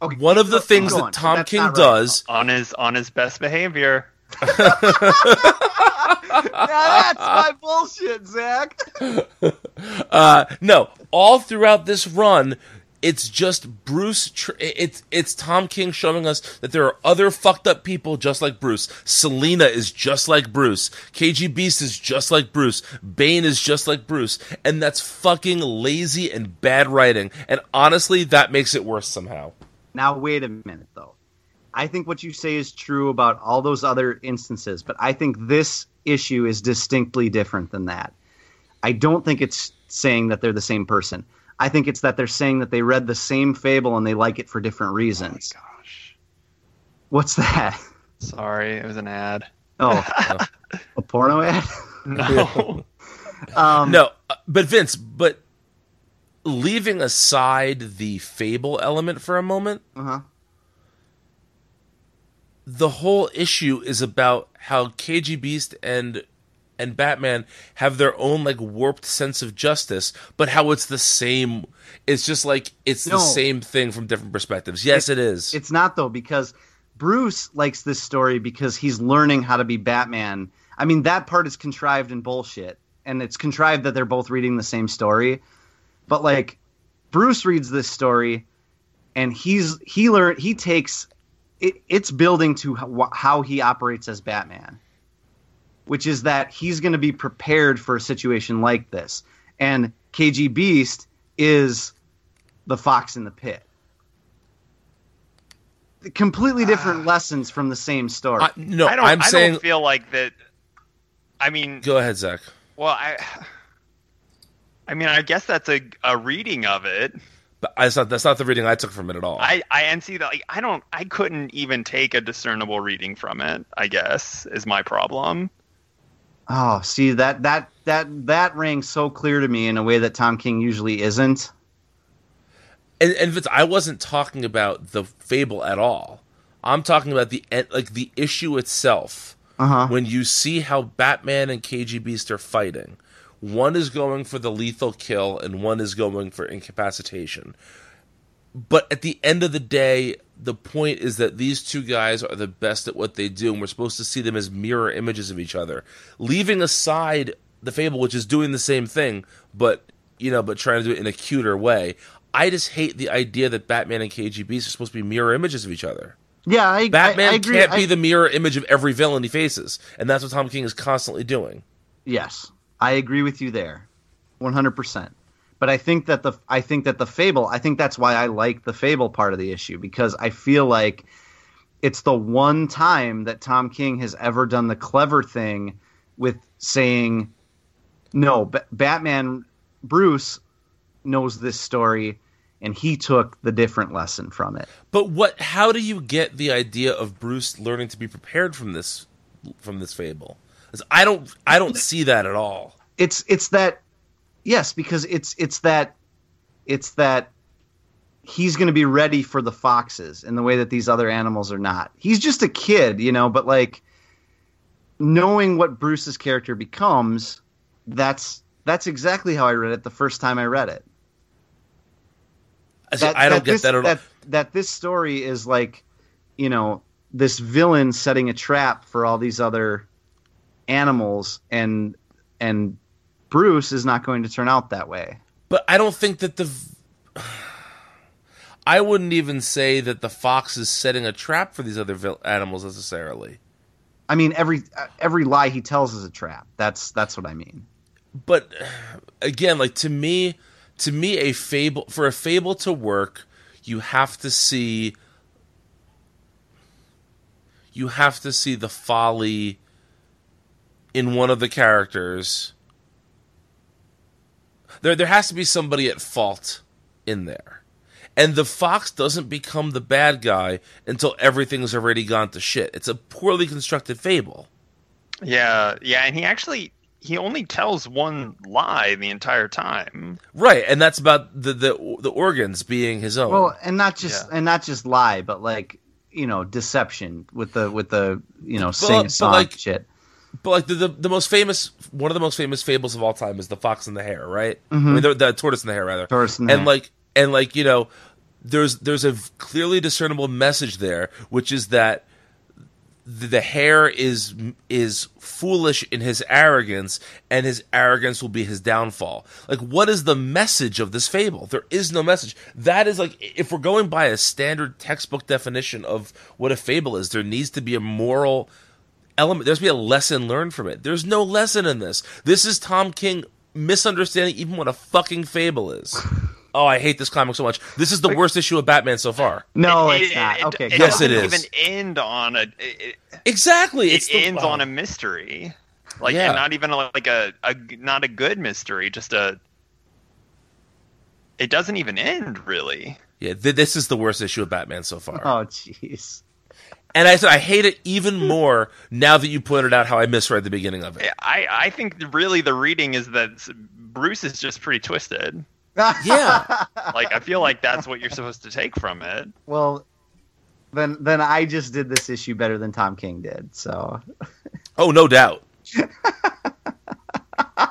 Okay, One of the things that Tom King right. does. on his on his best behavior. That's my bullshit, Zach. Uh, no, all throughout this run, it's just Bruce. Tr- it's it's Tom King showing us that there are other fucked up people just like Bruce. Selina is just like Bruce. KG Beast is just like Bruce. Bane is just like Bruce, and that's fucking lazy and bad writing. And honestly, that makes it worse somehow. Now wait a minute though. I think what you say is true about all those other instances, but I think this issue is distinctly different than that. I don't think it's saying that they're the same person. I think it's that they're saying that they read the same fable and they like it for different reasons. Gosh, What's that? sorry, it was an ad. Oh, a porno ad? No, Um, No, uh, but Vince, but leaving aside the fable element for a moment, Uh-huh. The whole issue is about how KG Beast and and Batman have their own like warped sense of justice, but how it's the same. It's just like it's No. the same thing from different perspectives. Yes, it is. It's not though because Bruce likes this story because he's learning how to be Batman. I mean that part is contrived and bullshit, and it's contrived that they're both reading the same story. But like Bruce reads this story, and he's he learn he takes it, it's building to how, how he operates as Batman, which is that he's going to be prepared for a situation like this, and KG Beast is the fox in the pit completely different ah. lessons from the same story. I, no, I don't. I'm I saying. don't feel like that. I mean, go ahead, Zach. well, I. I mean, I guess that's a a reading of it. But that's not that's not the reading I took from it at all. I I and see that like I don't I couldn't even take a discernible reading from it. I guess is my problem. oh, see that that that that rang so clear to me in a way that Tom King usually isn't. and, and Vince, I wasn't talking about the fable at all. I'm talking about the like the issue itself. Uh-huh. When you see how Batman and KG Beast are fighting, one is going for the lethal kill and one is going for incapacitation. But at the end of the day, the point is that these two guys are the best at what they do, and we're supposed to see them as mirror images of each other. Leaving aside the fable, which is doing the same thing, but you know, but trying to do it in a cuter way. I just hate the idea that Batman and KG Beast are supposed to be mirror images of each other. Yeah, I, Batman I, I can't be the mirror image of every villain he faces, and that's what Tom King is constantly doing. Yes, I agree with you there, one hundred percent. But I think that the I think that the fable I think that's why I like the fable part of the issue because I feel like it's the one time that Tom King has ever done the clever thing with saying, "No, B- Batman, Bruce knows this story, and he took the different lesson from it." But what? How do you get the idea of Bruce learning to be prepared from this from this fable? I don't. I don't see that at all. it's it's that yes because it's it's that it's that he's going to be ready for the foxes in the way that these other animals are not he's just a kid you know but like knowing what bruce's character becomes that's that's exactly how i read it the first time i read it So I don't get this, that at all. that, that this story is like you know this villain setting a trap for all these other animals and and bruce is not going to turn out that way But I don't think that the. I wouldn't even say that the fox is setting a trap for these other vil- animals necessarily. i mean every every lie he tells is a trap that's that's what i mean But again, like to me, to me, a fable for a fable to work, you have to see. You have to see the folly in one of the characters. There, there has to be somebody at fault in there, and the fox doesn't become the bad guy until everything's already gone to shit. It's a poorly constructed fable. Yeah, yeah, and he actually he only tells one lie the entire time. Right, and that's about the the, the organs being his own. Well, and not just Yeah. and not just lie, but like you know deception with the with the you know sing a song like- shit. But like the, the the most famous one of the most famous fables of all time is the fox and the hare, right? I mean, the, the tortoise and the hare, rather. Mm-hmm. Tortoise and the and hare. like and like you know, there's there's a clearly discernible message there, which is that the, the hare is is foolish in his arrogance, and his arrogance will be his downfall. Like, what is the message of this fable? There is no message. That is like, if we're going by a standard textbook definition of what a fable is, there needs to be a moral element. There's be a lesson learned from it. There's no lesson in this. This is Tom King misunderstanding even what a fucking fable is. Oh, I hate this comic so much. This is the worst issue of Batman so far. No, It- it's it- not. it- okay, it Yes, it doesn't even end on a. It, it- Exactly. it the- ends oh. on a mystery, like Yeah. not even like a, a not a good mystery, just a. It doesn't even end really. Yeah, th- this is the worst issue of Batman so far. Oh jeez. And I said I hate it even more now that you pointed out how I misread the beginning of it. I I think really the reading is that Bruce is just pretty twisted. Yeah. Like I feel like that's what you're supposed to take from it. well, then then I just did this issue better than Tom King did. So Oh, no doubt.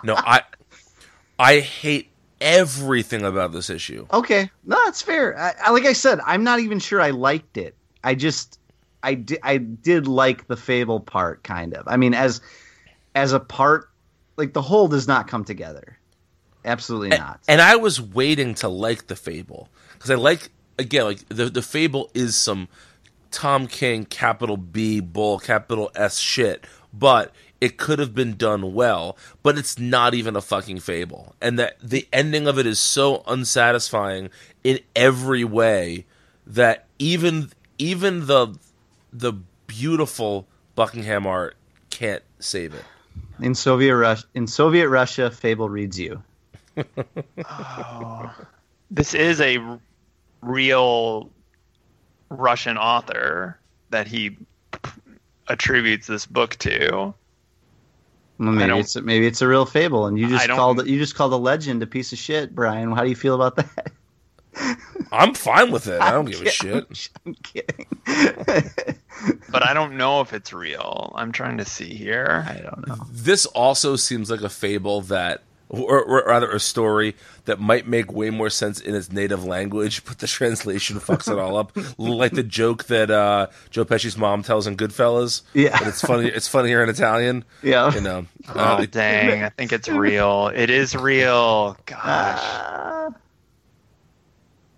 no, I I hate everything about this issue. okay, no, that's fair. I, I, like I said, I'm not even sure I liked it. I just I did I did like the fable part kind of. I mean, as as a part, like the whole does not come together. Absolutely And, not. and I was waiting to like the fable because I like again like the the fable is some Tom King capital B bull capital S shit, but it could have been done well, but it's not even a fucking fable. And that the ending of it is so unsatisfying in every way that even even the the beautiful Buckingham art can't save it. in Soviet Russia, in Soviet Russia, fable reads you. Oh. This is a r- real Russian author that he attributes this book to. Well, maybe don't- it's maybe it's a real fable, and you just called it you just called a legend a piece of shit, Brian. How do you feel about that? I'm fine with it. I don't give a shit. I'm kidding. But I don't know if it's real. I'm trying to see here. I don't know. this also seems like a fable that or, or rather a story that might make way more sense in its native language but the translation fucks it all up like the joke that uh, joe pesci's mom tells in goodfellas Yeah. but it's funny it's funnier in italian Yeah. you know Oh uh, dang! I think it's real. It is real. Gosh. Uh,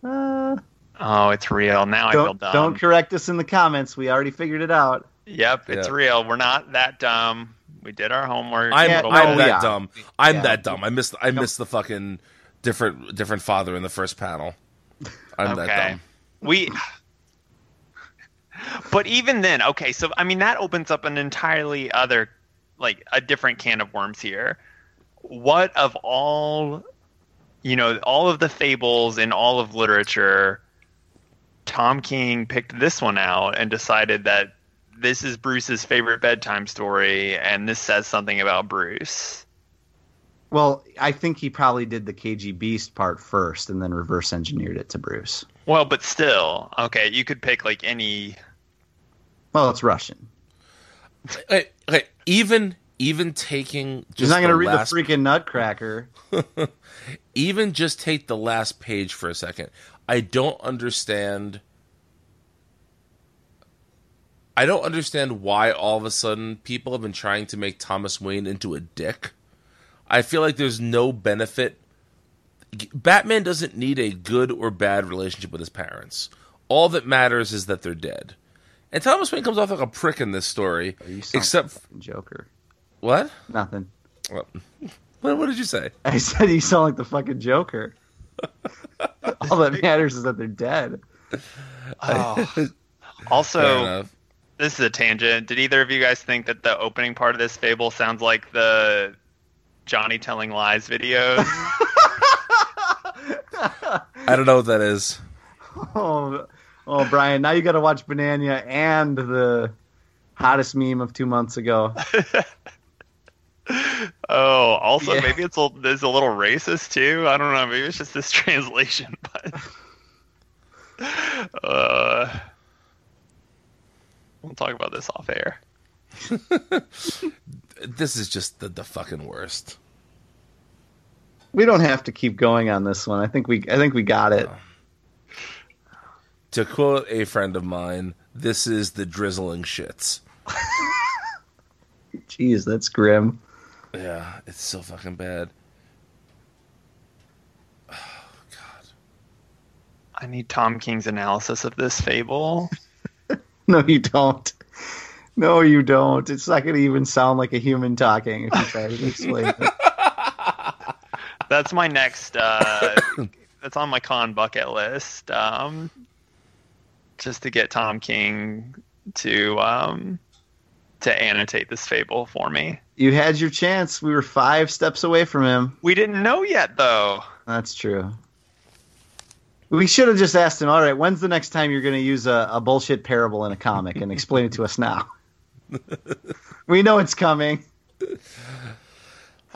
uh, Oh, it's real. Now I feel don't dumb. don't correct us in the comments. We already figured it out. Yep, it's Yeah. real. We're not that dumb. We did our homework. i'm, Yeah, I'm that yeah. dumb i'm Yeah. that dumb i missed i missed the fucking different different father in the first panel i'm that dumb we but even then okay so i mean that opens up an entirely other like a different can of worms here what of all you know all of the fables in all of literature tom king picked this one out and decided that this is bruce's favorite bedtime story and this says something about bruce Well, I think he probably did the KG Beast part first, and then reverse engineered it to Bruce. well but still okay you could pick like any Well, it's Russian. okay, okay, even even taking just He's not going to the read last the freaking Nutcracker. even just take the last page for a second. I don't understand. I don't understand why all of a sudden people have been trying to make Thomas Wayne into a dick. I feel like there's no benefit. Batman doesn't need a good or bad relationship with his parents. All that matters is that they're dead. And Thomas Wayne comes off like a prick in this story. Except Joker. What? Nothing. Well, What, what did you say? I said you sound like the fucking Joker. All that matters is that they're dead. Oh. Also, this is a tangent. Did either of you guys think that the opening part of this fable sounds like the Johnny telling lies videos? I don't know what that is. Oh, oh, Brian! Now you got to watch Bananya and the hottest meme of two months ago. Oh, also Yeah. maybe it's a, it's a little racist too. I don't know. Maybe it's just this translation, but uh, we'll talk about this off air. This is just the, the fucking worst. We don't have to keep going on this one. I think we, I think we got it. To quote a friend of mine, this is the drizzling shits. Jeez, that's grim. Yeah, it's so fucking bad. Oh, God. I need Tom King's analysis of this fable. No, you don't. No, you don't. It's not going to even sound like a human talking if you try to explain it. That's my next. Uh, that's on my con bucket list. Um, just to get Tom King to um, to annotate this fable for me. You had your chance. We were five steps away from him. We didn't know yet, though. That's true. We should have just asked him, all right, when's the next time you're going to use a, a bullshit parable in a comic and explain it to us now? we know it's coming.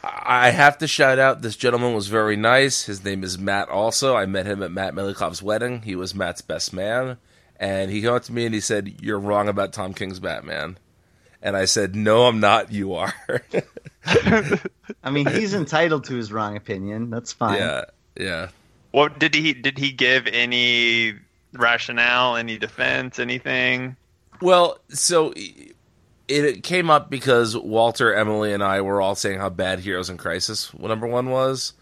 I have to shout out this gentleman was very nice. His name is Matt also. I met him at Matt Meylikhov's wedding. He was Matt's best man. And he came up to me and he said, You're wrong about Tom King's Batman. And I said, No, I'm not. You are. I mean, he's entitled to his wrong opinion. That's fine. yeah. Yeah. What did he did he give any rationale, any defense, anything? Well, so it, it came up because Walter, Emily, and I were all saying how bad Heroes in Crisis number one was.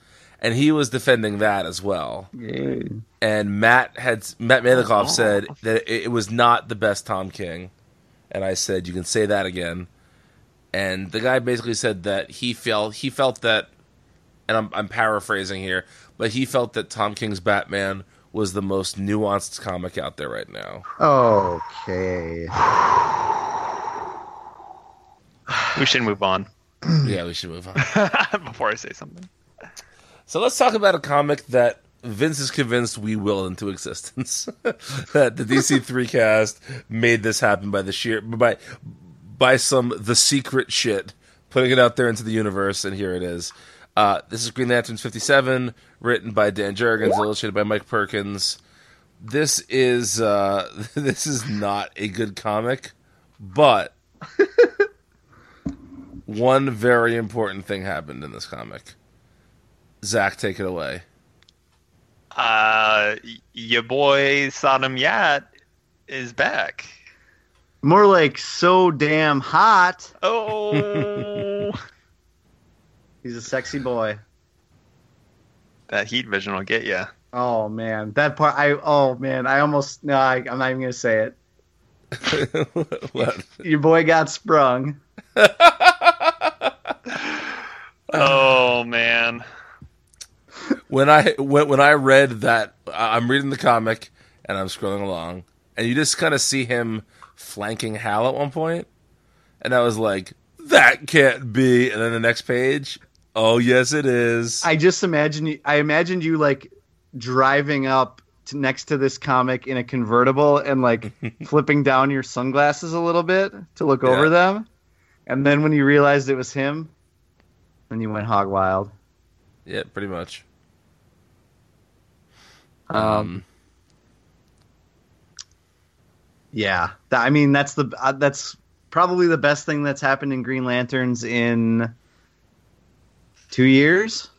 And he was defending that as well. Yeah. and Matt had Matt Meylikhov said that it, it was not the best Tom King, and I said you can say that again, and the guy basically said that he felt he felt that, and I'm I'm paraphrasing here, but he felt that Tom King's Batman was the most nuanced comic out there right now. Okay. We should move on yeah, we should move on. before I say something. So let's talk about a comic that Vince is convinced we will into existence. that the DC three cast made this happen by the sheer by by some the secret shit, putting it out there into the universe, and here it is. Uh, this is Green Lanterns fifty seven, written by Dan Jurgens, illustrated by Mike Perkins. This is uh, this is not a good comic, but one very important thing happened in this comic. Zach, take it away. Uh, your boy Sodam Yat is back. More like so damn hot. Oh, He's a sexy boy. that heat vision will get you. Oh man, that part. I oh man, I almost no. I, I'm not even gonna say it. what? Your boy got sprung. Oh man. When I when, when I read that, I'm reading the comic and I'm scrolling along, and you just kind of see him flanking Hal at one point, and I was like, "That can't be." And then the next page, oh yes, it is. I just imagine. you- I imagined you like driving up to next to this comic in a convertible and like flipping down your sunglasses a little bit to look over them, and then when you realized it was him, then you went hog wild. yeah, pretty much. Um, yeah, Th- I mean that's the uh, that's probably the best thing that's happened in Green Lanterns in two years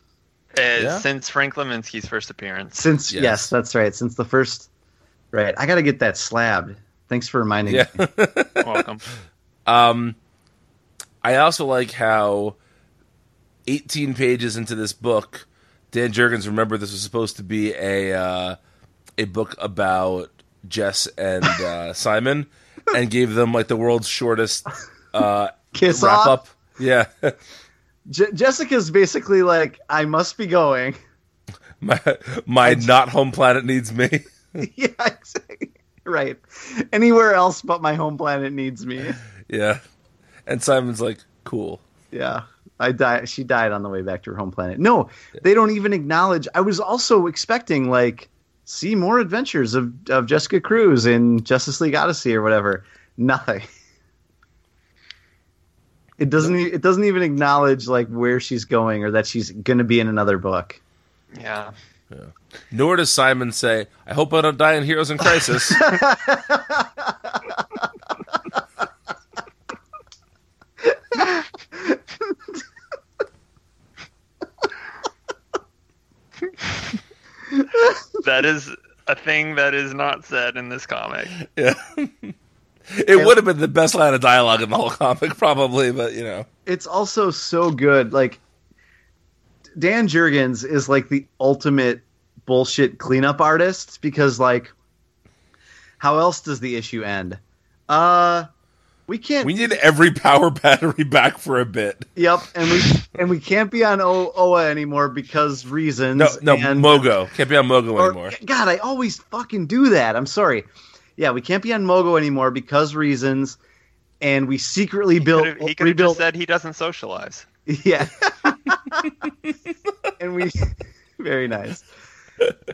Uh, Yeah. Since Frank Leminski's first appearance. since. Yes. Yes, that's right. Since the first. Right, I got to get that slabbed. Thanks for reminding Yeah. me. Welcome. Um, I also like how 18 pages into this book, Dan Jurgens remembered this was supposed to be a uh, a book about Jess and uh, Simon, and gave them like the world's shortest uh, Kiss wrap off. up. Yeah, Je- Jessica's basically like, I must be going. My my not home planet needs me. yeah, exactly. right. Anywhere else but my home planet needs me. yeah. And Simon's like, cool. Yeah. I died. She died on the way back to her home planet. No, they don't even acknowledge. I was also expecting like see more adventures of, of Jessica Cruz in Justice League Odyssey or whatever. Nothing. It doesn't. e- It doesn't even acknowledge like where she's going or that she's going to be in another book. Yeah. Yeah. Nor does Simon say, I hope I don't die in Heroes in Crisis. That is a thing that is not said in this comic. yeah. It would have been the best line of dialogue in the whole comic, probably, but you know. it's also so good. Like Dan Jurgens is like the ultimate bullshit cleanup artist because like how else does the issue end? Uh we can't We need every power battery back for a bit. Yep, and we and we can't be on o- Oa anymore because reasons. No, no, and, Mogo. Can't be on Mogo or- anymore. God, I always fucking do that. I'm sorry. Yeah, we can't be on Mogo anymore because reasons, and we secretly built Could've- he could have just said he doesn't socialize. Yeah. and we very nice.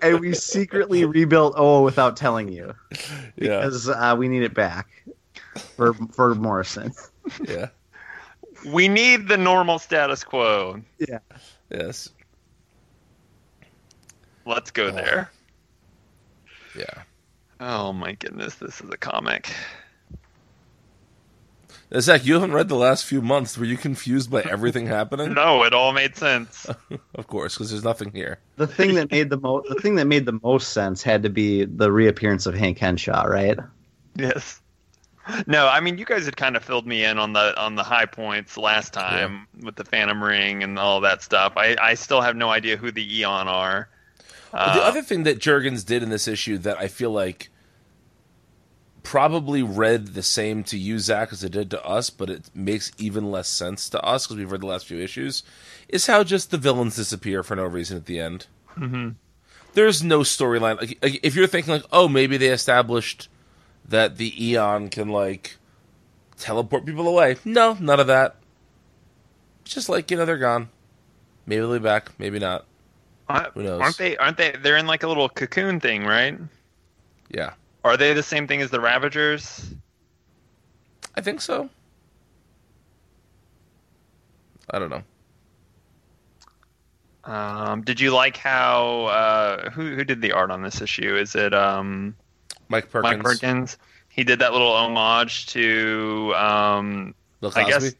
And we secretly rebuilt Oa without telling you Yeah. because uh, we need it back for for Morrison. Yeah. We need the normal status quo. Yeah. Yes. Let's go uh, there. Yeah. Oh my goodness, this is a comic. Now, Zach, you haven't read the last few months. Were you confused by everything happening? No, it all made sense. Of course, because there's nothing here. The thing that made the most the thing that made the most sense had to be the reappearance of Hank Henshaw, right? yes. No, I mean you guys had kind of filled me in on the on the high points last time with the Phantom Ring and all that stuff. I, I still have no idea who the Eon are. But the Uh, other thing that Jurgens did in this issue that I feel like probably read the same to you, Zach, as it did to us, but it makes even less sense to us because we've read the last few issues, is how just the villains disappear for no reason at the end. Mm-hmm. There's no storyline. Like, if you're thinking like, oh, maybe they established that the Eon can like teleport people away. No, none of that. Just like you know they're gone. Maybe they'll be back. Maybe not. I- who knows? Aren't they? Aren't they? They're in like a little cocoon thing, right? Yeah, Are they the same thing as the Ravagers? I think so. I don't know. Um, did you like how uh, who who did the art on this issue? Is it um, Mike Perkins. Mike Perkins? He did that little homage to um, Bill I Cosby. guess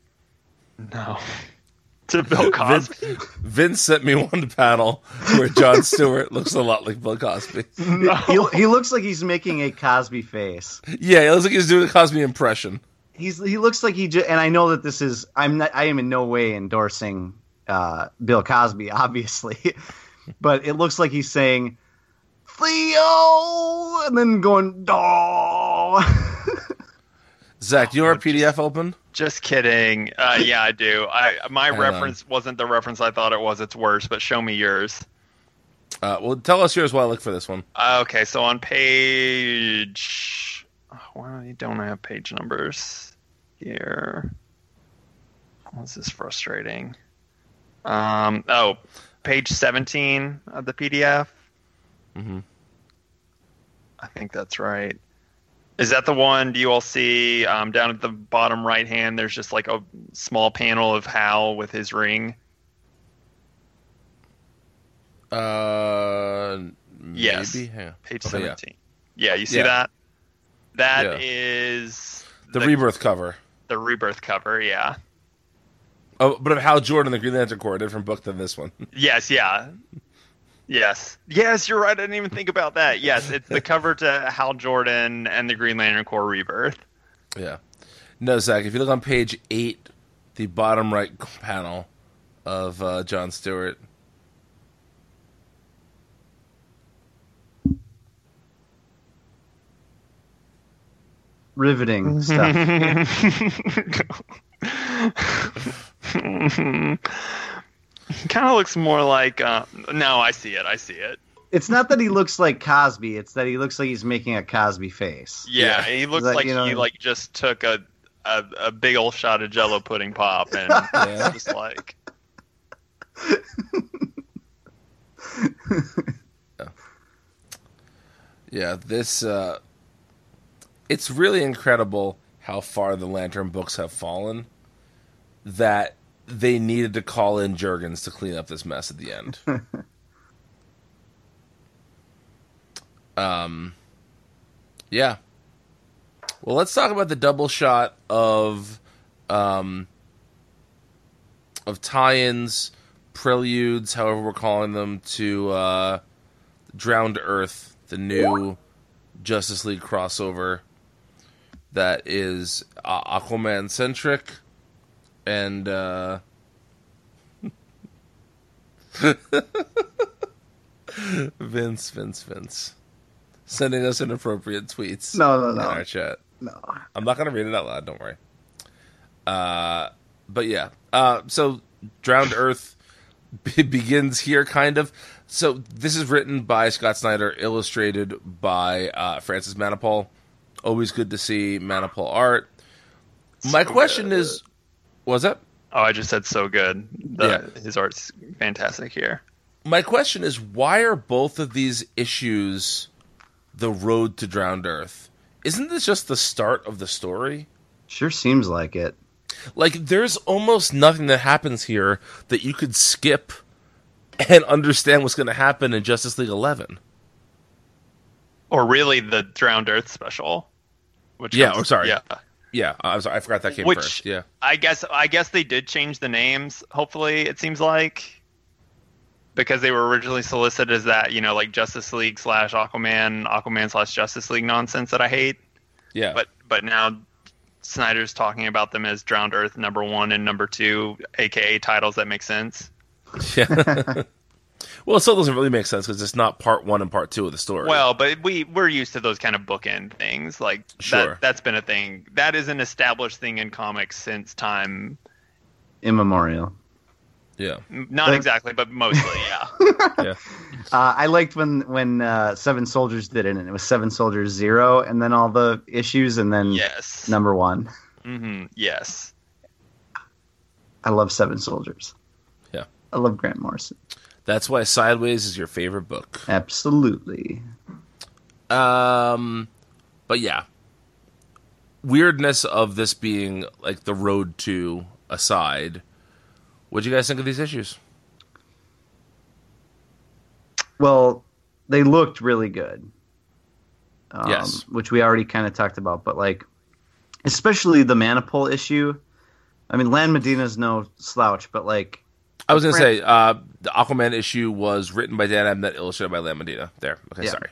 no to Bill Cosby. Vince sent me one panel where John Stewart looks a lot like Bill Cosby. He, he looks like he's making a Cosby face. Yeah, it looks like he's doing a Cosby impression. He's he looks like he just, and I know that this is I'm not I am in no way endorsing uh, Bill Cosby, obviously, but it looks like he's saying Theo, and then going Daw. Zach, do you have our PDF open? Just kidding. Uh, yeah, I do. I my Hang on. reference wasn't the reference I thought it was. It's worse. But show me yours. Uh, well, tell us yours while I look for this one. Uh, okay, so on page, why don't I have page numbers here? This is frustrating. Um, oh, page seventeen of the PDF. Mhm. I think that's right. Is that the one? Do you all see um, down at the bottom right hand? There's just like a small panel of Hal with his ring. Uh, Yes. maybe. Hang on. Page Okay, yeah. seventeen. Yeah. you see Yeah. that? That Yeah. is The, rebirth cover. the rebirth cover. Yeah. Oh, but of Hal Jordan, the Green Lantern Corps, a different book than this one. Yes, yeah. Yes. Yes, you're right. I didn't even think about that. Yes, it's the cover to Hal Jordan and the Green Lantern Corps Rebirth. yeah. No, Zach, if you look on page eight, the bottom right panel of uh, John Stewart. Riveting stuff. kind of looks more like. Uh, no, I see it. I see it. It's not that he looks like Cosby; it's that he looks like he's making a Cosby face. Yeah, he looks Like, like, you know- he like just took a, a a big old shot of Jello pudding pop and Yeah. just like. Yeah, this uh it's really incredible how far the Lantern books have fallen that they needed to call in Jurgens to clean up this mess at the end. um yeah. Well, let's talk about the double shot of um of tie-ins, preludes, however we're calling them to uh Drowned Earth, the new Justice League crossover that is uh, Aquaman centric and uh Vince, Vince, Vince. Sending us inappropriate tweets. No, no, In no. our chat. No. I'm not gonna read it out loud. Don't worry. Uh, but yeah. Uh, so Drowned Earth be- begins here, kind of. So this is written by Scott Snyder, illustrated by uh, Francis Manapul. Always good to see Manapul art. My question is, was it? Oh, I just said so good. The, His art's fantastic here. My question is, why are both of these issues the road to Drowned Earth? Isn't this just the start of the story? Sure seems like it. Like, there's almost nothing that happens here that you could skip and understand what's going to happen in Justice League 11. Or really the Drowned Earth special. Which Yeah, comes- or sorry. Yeah. Yeah, I was I forgot that came Which- first. Yeah, I guess I guess they did change the names. Hopefully, it seems like because they were originally solicited as that, you know, like Justice League slash Aquaman, Aquaman slash Justice League nonsense that I hate. yeah. But but now Snyder's talking about them as Drowned Earth number one and number two, aka titles that make sense. yeah. well, it still doesn't really make sense because it's not part one and part two of the story. Well, but we we're used to those kind of bookend things. Like Sure. that that's been a thing. That is an established thing in comics since time. Immemorial. yeah, Not But- exactly, but mostly, yeah. yeah. Uh, I liked when when uh, Seven Soldiers did it, and it was Seven Soldiers Zero, and then all the issues, and then yes. number one. Mm-hmm. Yes. I love Seven Soldiers. Yeah. I love Grant Morrison. That's why Sideways is your favorite book. Absolutely. Um, but yeah, weirdness of this being like the road to aside. What do you guys think of these issues? Well, they looked really good. Um, Yes. Which we already kind of talked about, but like, especially the Manapul issue. I mean, Lan Medina's no slouch, but like, I was gonna say uh, the Aquaman issue was written by Dan Abnett, illustrated by Lan Medina. There, okay, Yeah. sorry.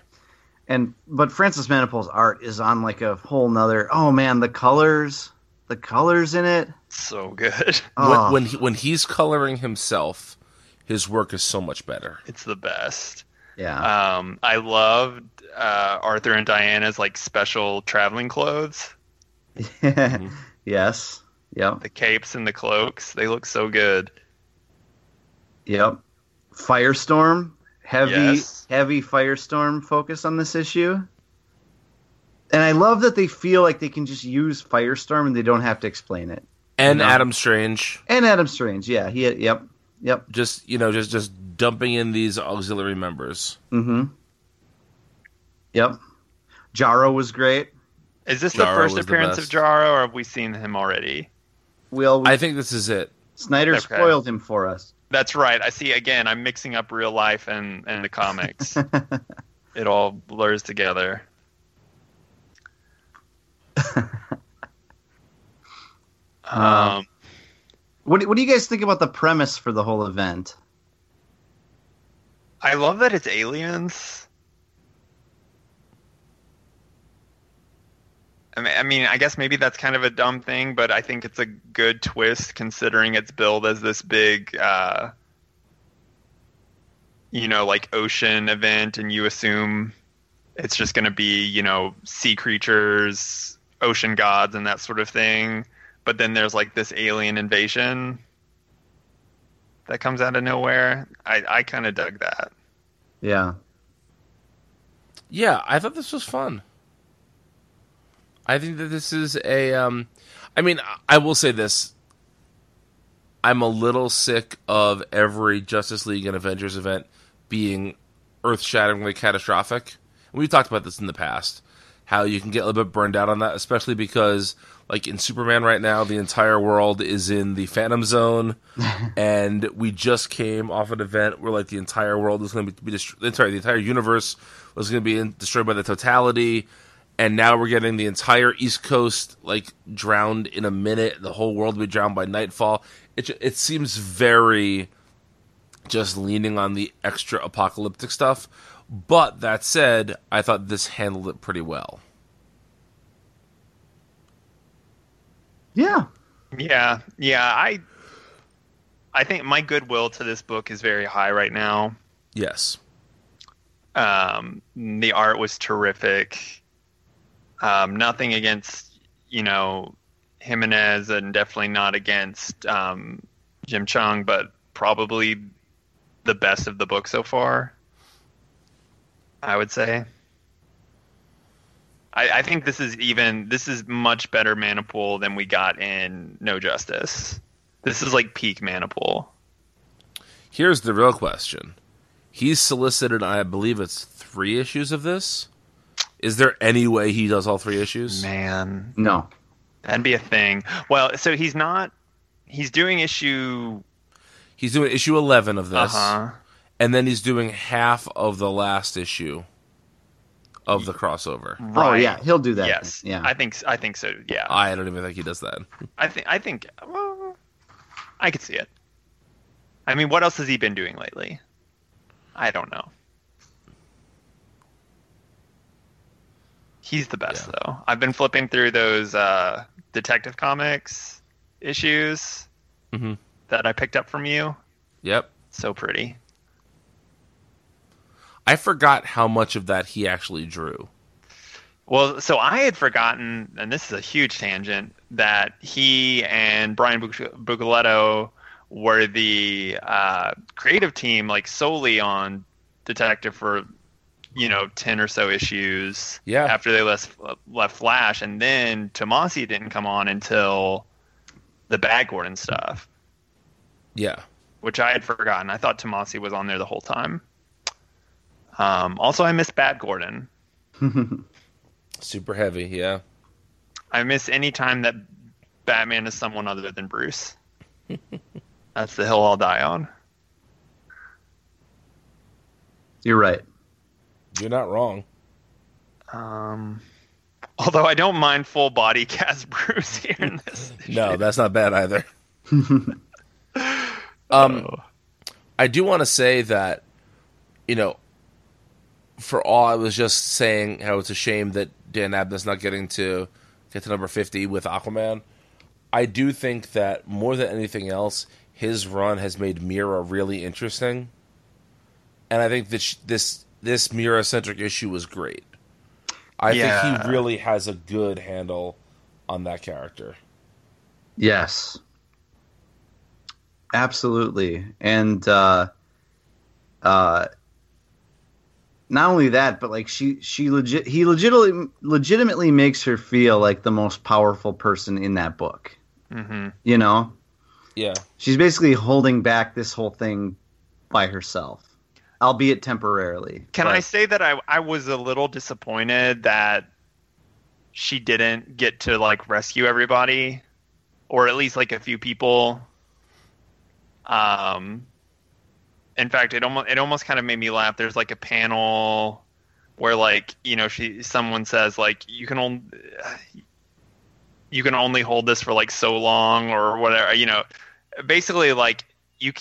and but Francis Manapul's art is on like a whole nother. Oh man, the colors, the colors in it. So good. Oh, When when, he, when he's coloring himself, his work is so much better. It's the best. yeah, Um, I loved uh, Arthur and Diana's like special traveling clothes, yes, yep, the capes and the cloaks. They look so good. Yep. Firestorm, heavy, Yes. heavy Firestorm focus on this issue. And I love that they feel like they can just use Firestorm and they don't have to explain it. And No. Adam Strange, And Adam Strange, yeah, he, yep, yep, just you know, just just dumping in these auxiliary members. mm-hmm, yep. Jarro was great. Is this Jarro the first was the appearance of best. Jarro, or have we seen him already? We always, I think this is it. Snyder Okay. spoiled him for us. That's right. I see. Again, I'm mixing up real life and and the comics. it all blurs together. um, What what do you guys think about the premise for the whole event? I love that it's aliens. I mean, I guess maybe that's kind of a dumb thing, but I think it's a good twist considering it's billed as this big, uh, you know, like ocean event, and you assume it's just going to be, you know, sea creatures, ocean gods, and that sort of thing. But then there's like this alien invasion. that comes out of nowhere. I, I kind of dug that. Yeah. Yeah, I thought this was fun. I think that this is a. Um, I mean, I will say this. I'm a little sick of every Justice League and Avengers event being earth shatteringly catastrophic. We've talked about this in the past. How you can get a little bit burned out on that, especially because, like in Superman right now, the entire world is in the Phantom Zone, and we just came off an event where like the entire world was going to be destroyed. Sorry, the entire universe was going to be in- destroyed by the totality, and now we're getting the entire East Coast like drowned in a minute. The whole world will be drowned by nightfall. It it seems very just leaning on the extra apocalyptic stuff. But that said, I thought this handled it pretty well. Yeah. Yeah, yeah. I I think my goodwill to this book is very high right now. Yes. Um, the art was terrific. Um, nothing against you know Jimenez, and definitely not against um, Jim Cheung, but probably the best of the book so far. I would say. I, I think this is even this is much better Manapul than we got in No Justice. This is like peak Manapul. Here's the real question. He's solicited, I believe it's three issues of this. Is there any way he does all three issues? Man, No. that'd be a thing. Well, so he's not. He's doing issue. He's doing issue 11 of Uh this, huh. and then he's doing half of the last issue of the crossover. Oh yeah, he'll do that. Yes. Yeah. I think. I think so. Yeah. I don't even think he does that. I think. I think. Well, I could see it. I mean, what else has he been doing lately? I don't know. He's the best Yeah. though. I've been flipping through those uh, Detective Comics issues Mhm. that I picked up from you. Yep. So pretty. I forgot how much of that he actually drew. Well, so I had forgotten, and this is a huge tangent, that he and Brian Buc- Buccellato were the uh, creative team, like solely on Detective for, you know, ten or so issues. Yeah. After they left left Flash, and then Tomasi didn't come on until the Bad Gordon stuff, Yeah. which I had forgotten. I thought Tomasi was on there the whole time. Um, also, I miss Bad Gordon. Super heavy, yeah. I miss any time that Batman is someone other than Bruce. That's the hill I'll die on. You're right. You're not wrong. Um, although I don't mind full body cast Bruce here in this. No, that's not bad either. um, Oh. I do want to say that, you know, for all I was just saying how it's a shame that Dan Abnett's not getting to get to number 50 with Aquaman, I do think that more than anything else, his run has made Mera really interesting. And I think that sh- this this Mera centric issue was great. I Yeah. think he really has a good handle on that character. Yes. Absolutely. And uh uh not only that, but like she she legit he legitimately legitimately makes her feel like the most powerful person in that book. hmm You know? Yeah. She's basically holding back this whole thing by herself. Albeit temporarily. Can But- I say that I I was a little disappointed that she didn't get to like rescue everybody, or at least like a few people. Um, in fact, it almost it almost kind of made me laugh. There's like a panel where like you know she someone says like you can only you can only hold this for like so long or whatever you know basically like you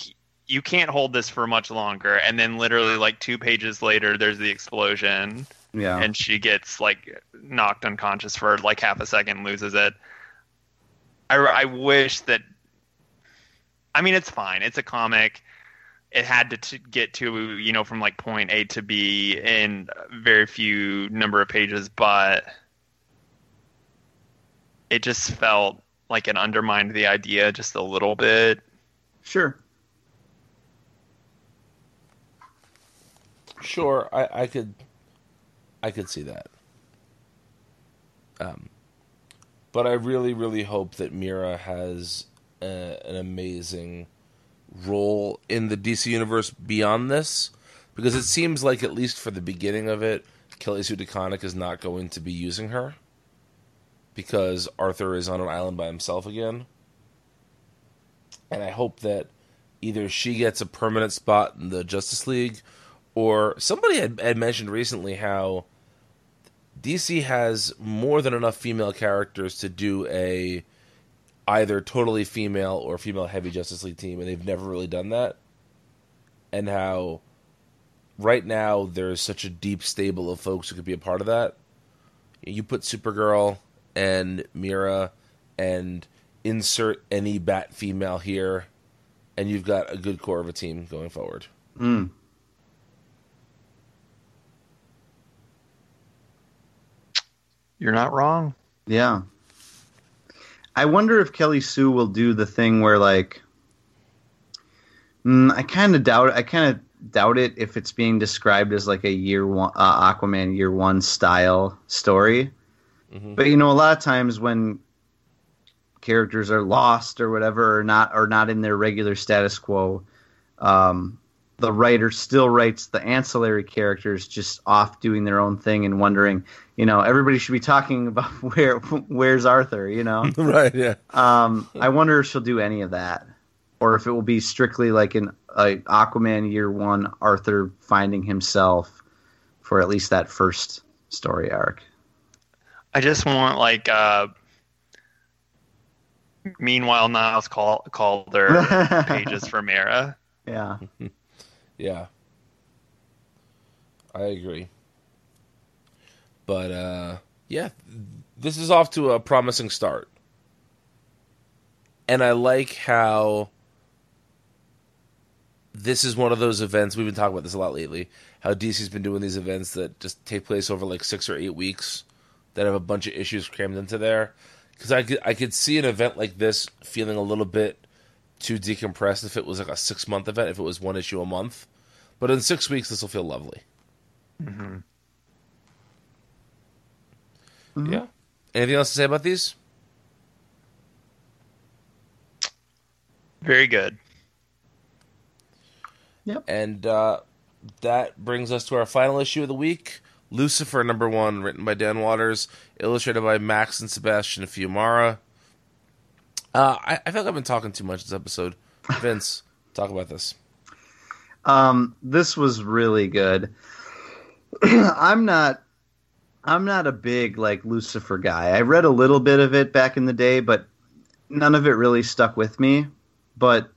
you can't hold this for much longer. And then literally like two pages later there's the explosion. Yeah. and she gets like knocked unconscious for like half a second loses it. I, I wish that i mean it's fine. It's a comic. It had to t- get to you know from like point a to b in very few number of pages but it just felt like it undermined the idea just a little bit. Sure. Sure, I, I could, I could see that. Um, but I really, really hope that Mera has a, an amazing role in the DC universe beyond this, because it seems like at least for the beginning of it, Kelly Sue DeConnick is not going to be using her because Arthur is on an island by himself again, and I hope that either she gets a permanent spot in the Justice League or somebody had, had mentioned recently how DC has more than enough female characters to do a either totally female or female heavy Justice League team, and they've never really done that. And how right now there's such a deep stable of folks who could be a part of that. You put Supergirl and Mera and insert any bat female here, and you've got a good core of a team going forward. Mm. You're not wrong. Yeah. I wonder if Kelly Sue will do the thing where like mm, I kind of doubt I kind of doubt it if it's being described as like a year one uh, Aquaman year 1 style story. But you know a lot of times when characters are lost or whatever or not or not in their regular status quo um, the writer still writes the ancillary characters just off doing their own thing and wondering, you know, everybody should be talking about where where's Arthur, you know. right, yeah. Um, I wonder if she'll do any of that, or if it will be strictly like an a Aquaman year one Arthur finding himself for at least that first story arc. I just want like uh meanwhile Niles call Calder pages for Mera. Yeah, Yeah. I agree. But uh yeah, this is off to a promising start. And I like how this is one of those events we've been talking about this a lot lately. How DC's been doing these events that just take place over like 6 or 8 weeks that have a bunch of issues crammed into there cuz I could I could see an event like this feeling a little bit too decompressed if it was like a 6 month event if it was one issue a month. But in 6 weeks this will feel lovely. Yeah. Anything else to say about these? Very good. Yep. And uh, that brings us to our final issue of the week Lucifer, number one, written by Dan Watters, illustrated by Max and Sebastian Fiumara. Uh, I, I feel like I've been talking too much this episode. Vince, talk about this. um, this was really good. I'm not. I'm not a big like Lucifer guy. I read a little bit of it back in the day, but none of it really stuck with me. But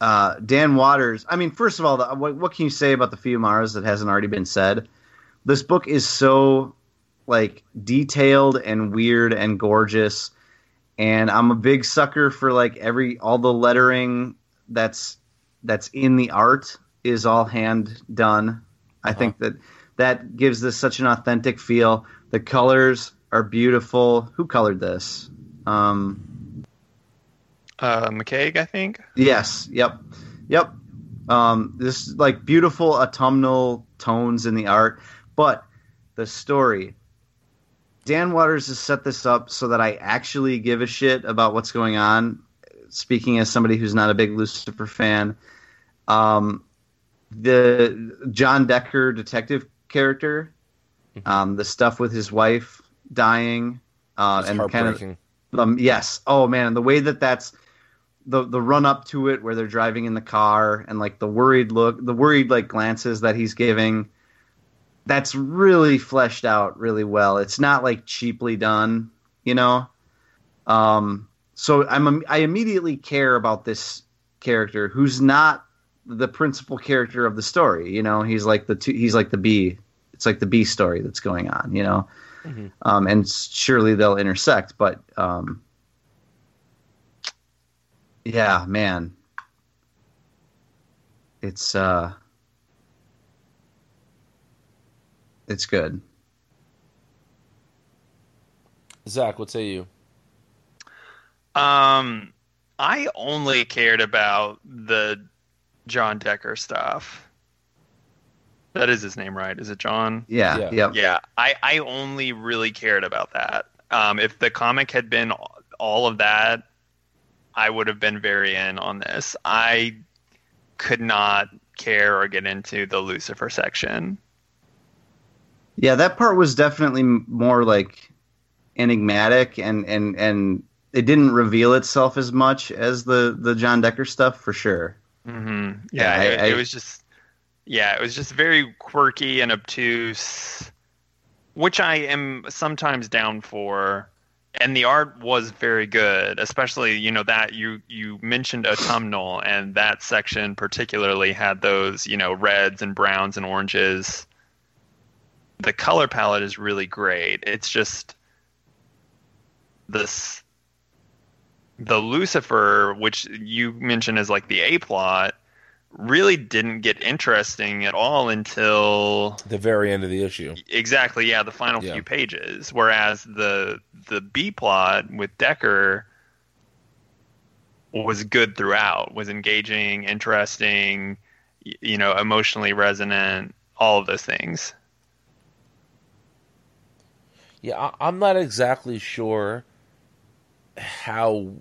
uh, Dan Watters. I mean, first of all, the, what, what can you say about the Fiumaras that hasn't already been said? This book is so like detailed and weird and gorgeous, and I'm a big sucker for like every all the lettering that's that's in the art is all hand done. I think that that gives this such an authentic feel. The colors are beautiful. Who colored this? Um, Uh McCaig, I think. Yes. Yep. Yep. Um, this like beautiful autumnal tones in the art, but the story. Dan Watters has set this up so that I actually give a shit about what's going on. Speaking as somebody who's not a big Lucifer fan, um, the John Decker detective character, um, the stuff with his wife dying, uh, and kind of um, yes. Oh man, the way that that's the the run up to it, where they're driving in the car, and like the worried look, the worried like glances that he's giving. That's really fleshed out really well. It's not like cheaply done, you know. Um, so I'm I immediately care about this character who's not the principal character of the story. You know, he's like the two, he's like the B. It's like the B story that's going on. You know, um, and surely they'll intersect. But um, yeah, man, it's uh, it's good. Zach, what say you? Um, I only cared about the John Decker stuff. That is his name, right? Is it John? Yeah, Yeah. yep. Yeah, I, I only really cared about that. Um, if the comic had been all of that, I would have been very in on this. I could not care or get into the Lucifer section. Yeah, that part was definitely more like enigmatic, and and and it didn't reveal itself as much as the the John Decker stuff for sure. hmm Yeah, Yeah, I- it, it was just yeah, it was just very quirky and obtuse, which I am sometimes down for. And the art was very good, especially you know that you you mentioned autumnal, and that section particularly had those you know reds and browns and oranges. The color palette is really great. It's just this the Lucifer, which you mentioned as like the A plot, really didn't get interesting at all until The very end of the issue. exactly yeah the final Yeah. few pages. Whereas the the B plot with Decker was good throughout, was engaging, interesting, you know, emotionally resonant, all of those things. Yeah, I, I'm not exactly sure how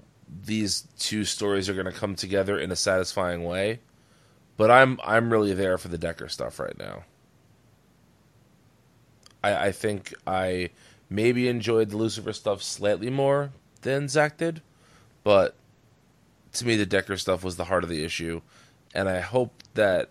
these two stories are going to come together in a satisfying way, but I'm I'm really there for the Decker stuff right now. I, I think I maybe enjoyed the Lucifer stuff slightly more than Zach did, but to me the Decker stuff was the heart of the issue, and I hope that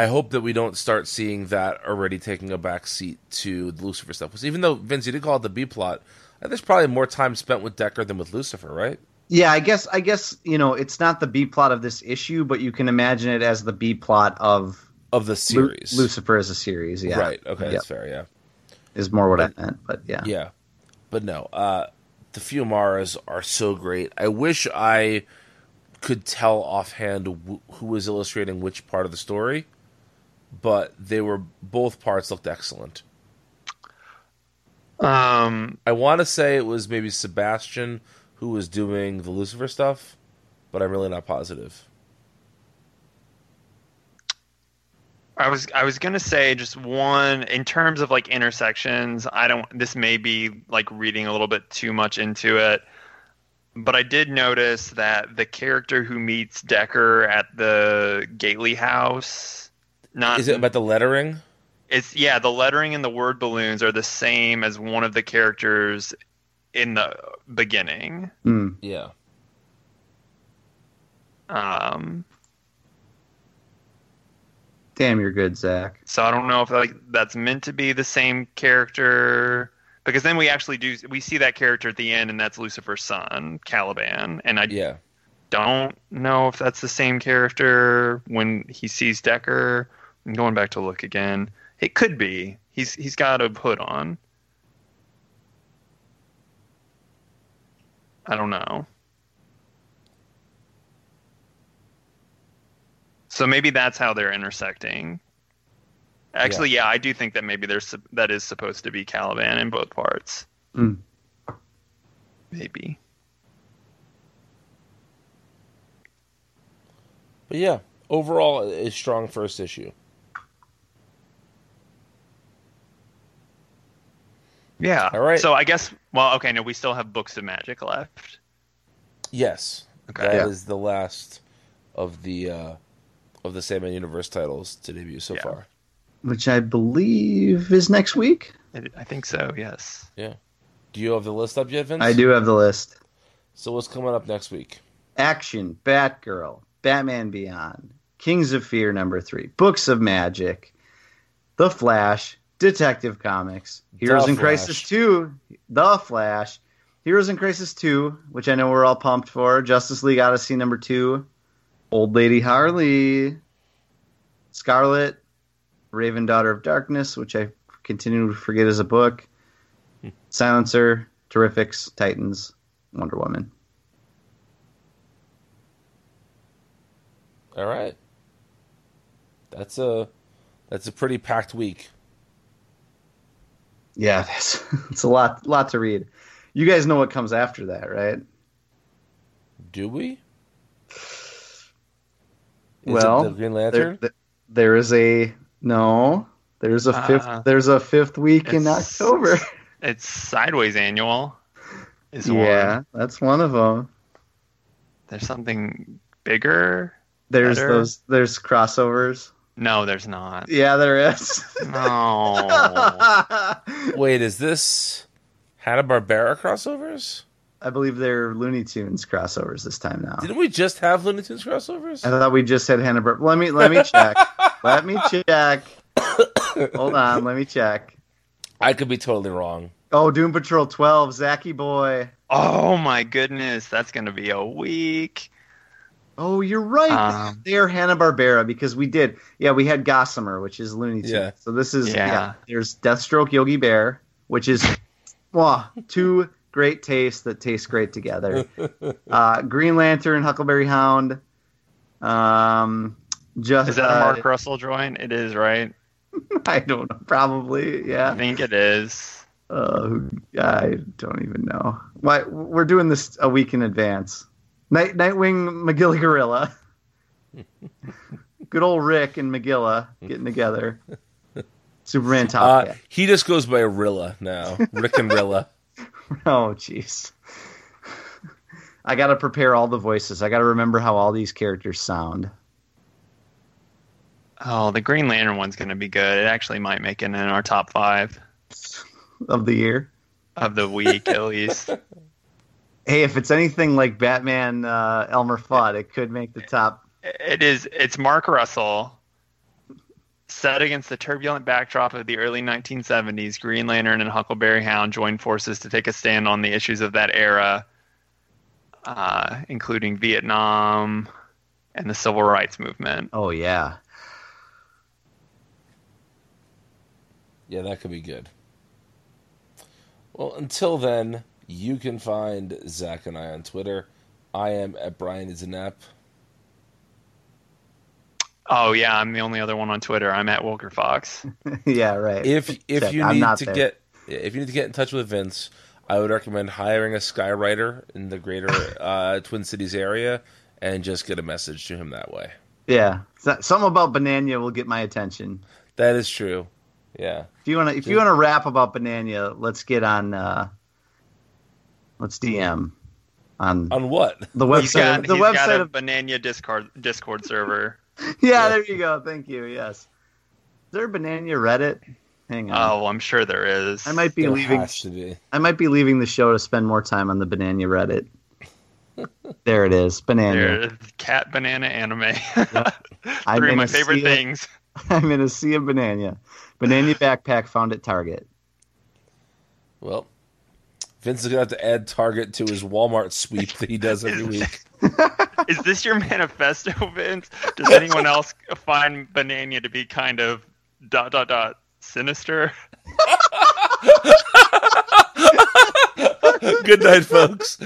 I hope that we don't start seeing that already taking a back seat to the Lucifer stuff. Because even though Vince, you did call it the B plot, there's probably more time spent with Decker than with Lucifer, right? Yeah, I guess I guess you know it's not the B plot of this issue, but you can imagine it as the B plot of Of the Lu- series, Lucifer as a series. Yeah, right? Okay, Yep. that's fair. Yeah, is more what I meant. But yeah, yeah, but no, uh, the Fiumaras are so great. I wish I could tell offhand wh- who was illustrating which part of the story, but they were both parts looked excellent. Um, I want to say it was maybe Sebastian who was doing the Lucifer stuff, but I'm really not positive. I was I was gonna say just one in terms of like intersections. I don't. This may be like reading a little bit too much into it, but I did notice that the character who meets Decker at the Gately house, not Is it about the lettering? it's yeah the lettering and the word balloons are the same as one of the characters in the beginning. Hmm. Yeah. Um, damn, you're good, Zach. So I don't know if like that's meant to be the same character because then we actually do we see that character at the end and that's Lucifer's son, Caliban, and I Yeah. don't know if that's the same character when he sees Decker. I'm going back to look again. It could be. He's he's got a hood on. I don't know. So maybe that's how they're intersecting. Actually, yeah, I do think that maybe there's that is supposed to be Caliban in both parts. Hmm. Maybe. But yeah, overall, a strong first issue. Yeah. All right. So I guess well, okay, no, we still have books of magic left. Yes. Okay. that Yeah. is the last of the uh, of the Sandman Universe titles to debut so Yeah. far. Which I believe is next week. I I think so. Yes. Yeah. Do you have the list up yet, Vince? I do have the list. So what's coming up next week? Action, Batgirl, Batman Beyond, Kings of Fear number three, Books of Magic, The Flash, Detective Comics, Heroes The in Crisis 2, The Flash, Heroes in Crisis 2, which I know we're all pumped for, Justice League Odyssey number 2, Old Lady Harley, Scarlet, Raven Daughter of Darkness, which I continue to forget is a book, Silencer, Terrifics, Titans, Wonder Woman. All right. That's a that's a pretty packed week. Yeah, that's it's a lot lot to read. You guys know what comes after that, right? Do we? Is well, it the Green Lantern? th- There is a no. There's a fifth. Uh, there's a fifth week in October. It's Sideways Annual. Is yeah, one. that's one of them. There's something bigger. There's Better. those. There's crossovers. No, there's not. Yeah, there is. No. Wait, is this Hanna Barbera crossovers? I believe they're Looney Tunes crossovers this time now. Didn't we just have Looney Tunes crossovers? I thought we just said Hanna Barbera. Let me let me check. let me check. Hold on, let me check. I could be totally wrong. Oh, Doom Patrol 12, Zacky Boy. oh my goodness, that's gonna be a week. Oh, you're right. Um, They're Hanna Barbera because we did. Yeah, we had Gossamer, which is Looney Tunes. Yeah. So this is yeah. Yeah. There's Deathstroke Yogi Bear, which is wow, two great tastes that taste great together. uh, Green Lantern, Huckleberry Hound. Um, just Is that a uh, Mark Russell joint? It is, right? I don't know. Probably, yeah. I think it is. Uh, I don't even know. Why we're doing this a week in advance. Night Nightwing Magilla Gorilla. Good old Rick and Magilla getting together. Superman Top Uh, he just goes by Rilla now. Rick and Rilla. Oh jeez. I got to prepare all the voices. I got to remember how all these characters sound. Oh, the Green Lantern one's gonna be good. It actually might make it in our top five of the year. of the week at least. Hey, if it's anything like Batman uh, Elmer Fudd, it could make the top. It is. It's Mark Russell. Set against the turbulent backdrop of the early 1970s, Green Lantern and Huckleberry Hound joined forces to take a stand on the issues of that era, uh, including Vietnam and the Civil Rights Movement. Oh yeah, Yeah, that could be good. Well, until then, you can find Zach and I on Twitter. I am at Brian Isanap. Oh yeah, I'm the only other one on Twitter. I'm at Wilker Fox. yeah, right. If if Check. you I'm need to there. get if you need to get in touch with Vince, I would recommend hiring a skywriter in the greater uh, Twin Cities area and just get a message to him that way. Yeah, something about Bananya will get my attention. That is true. Yeah. If you want to, if you want to rap about Bananya, let's get on. Uh, let's DM on On what? the He's website. got, the he's website got a of Bananya Discord Discord server. yeah, there you go. Thank you. Yes. Is there a Bananya Reddit? Hang on. Oh, I'm sure there is. I might be There leaving. has to be. I might be leaving the show to spend more time on the Bananya Reddit. there it is, Bananya. There, cat Bananya anime. I'm Three of my favorite sea of- things. I'm in a sea of Bananya. Bananya backpack found at Target. Well, Vince is gonna have to add Target to his Walmart sweep that he does every week. Is this your manifesto, Vince? Does anyone else find Bananya to be kind of dot dot dot sinister? Good night, folks.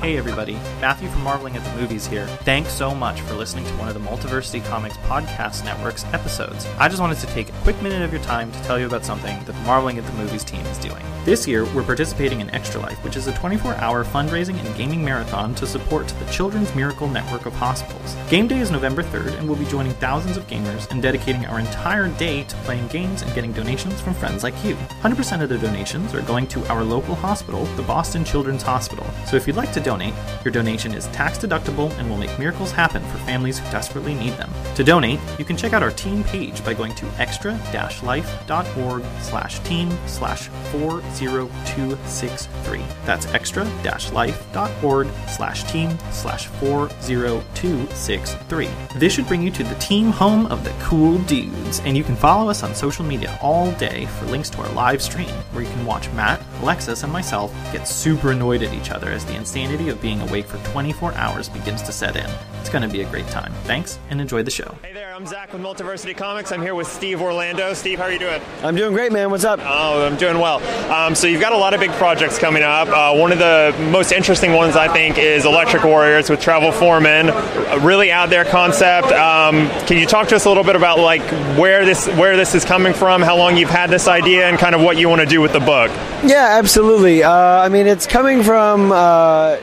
Hey everybody, Matthew from Marveling at the Movies here. Thanks so much for listening to one of the Multiversity Comics Podcast Network's episodes. I just wanted to take a quick minute of your time to tell you about something that the Marveling at the Movies team is doing. This year, we're participating in Extra Life, which is a 24 hour fundraising and gaming marathon to support the Children's Miracle Network of Hospitals. Game day is November 3rd, and we'll be joining thousands of gamers and dedicating our entire day to playing games and getting donations from friends like you. 100% of the donations are going to our local hospital, the Boston Children's Hospital. So if you'd like to donate, your donation is tax deductible and will make miracles happen for families who desperately need them. To donate, you can check out our team page by going to extra-life.org slash team slash 40263. That's extra-life.org slash team slash 40263. This should bring you to the team home of the cool dudes, and you can follow us on social media all day for links to our live stream, where you can watch Matt, Alexis, and myself get super annoyed at each other as the insanity of being awake for 24 hours begins to set in. It's going to be a great time. Thanks, and enjoy the show. Hey I'm Zach with Multiversity Comics. I'm here with Steve Orlando. Steve, how are you doing? I'm doing great, man. What's up? Oh, I'm doing well. Um, so you've got a lot of big projects coming up. Uh, one of the most interesting ones, I think, is Electric Warriors with Travel Foreman. A really out there concept. Um, can you talk to us a little bit about like where this where this is coming from, how long you've had this idea, and kind of what you want to do with the book? Yeah, absolutely. Uh, I mean, it's coming from uh,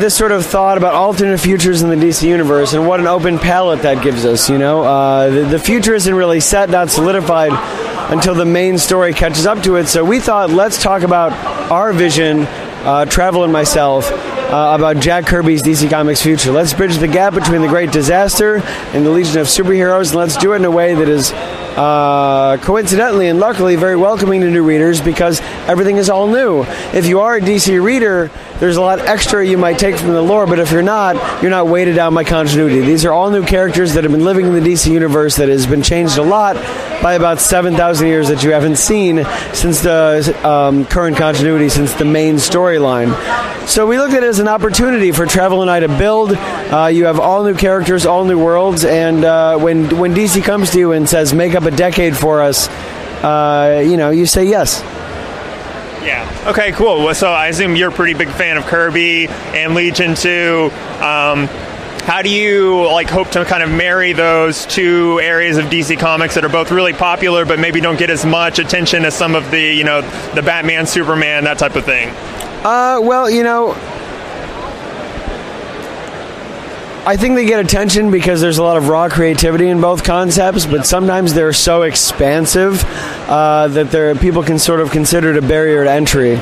this sort of thought about alternate futures in the DC universe and what an open palette that gives us. You know, uh, the, the future isn't really set, not solidified until the main story catches up to it. So we thought, let's talk about our vision, uh, Travel and myself, uh, about Jack Kirby's DC Comics future. Let's bridge the gap between the Great Disaster and the Legion of Superheroes, and let's do it in a way that is uh, coincidentally and luckily very welcoming to new readers because everything is all new. If you are a DC reader, there's a lot extra you might take from the lore, but if you're not, you're not weighted down by continuity. These are all new characters that have been living in the DC universe that has been changed a lot by about 7,000 years that you haven't seen since the um, current continuity, since the main storyline. So we looked at it as an opportunity for Travel and I to build. Uh, you have all new characters, all new worlds, and uh, when when DC comes to you and says, "Make up a decade for us," uh, you know, you say yes. Yeah. Okay. Cool. So I assume you're a pretty big fan of Kirby and Legion too. Um, how do you like hope to kind of marry those two areas of DC Comics that are both really popular, but maybe don't get as much attention as some of the you know the Batman, Superman, that type of thing? Uh, well, you know, I think they get attention because there's a lot of raw creativity in both concepts, but sometimes they're so expansive uh, that there people can sort of consider it a barrier to entry.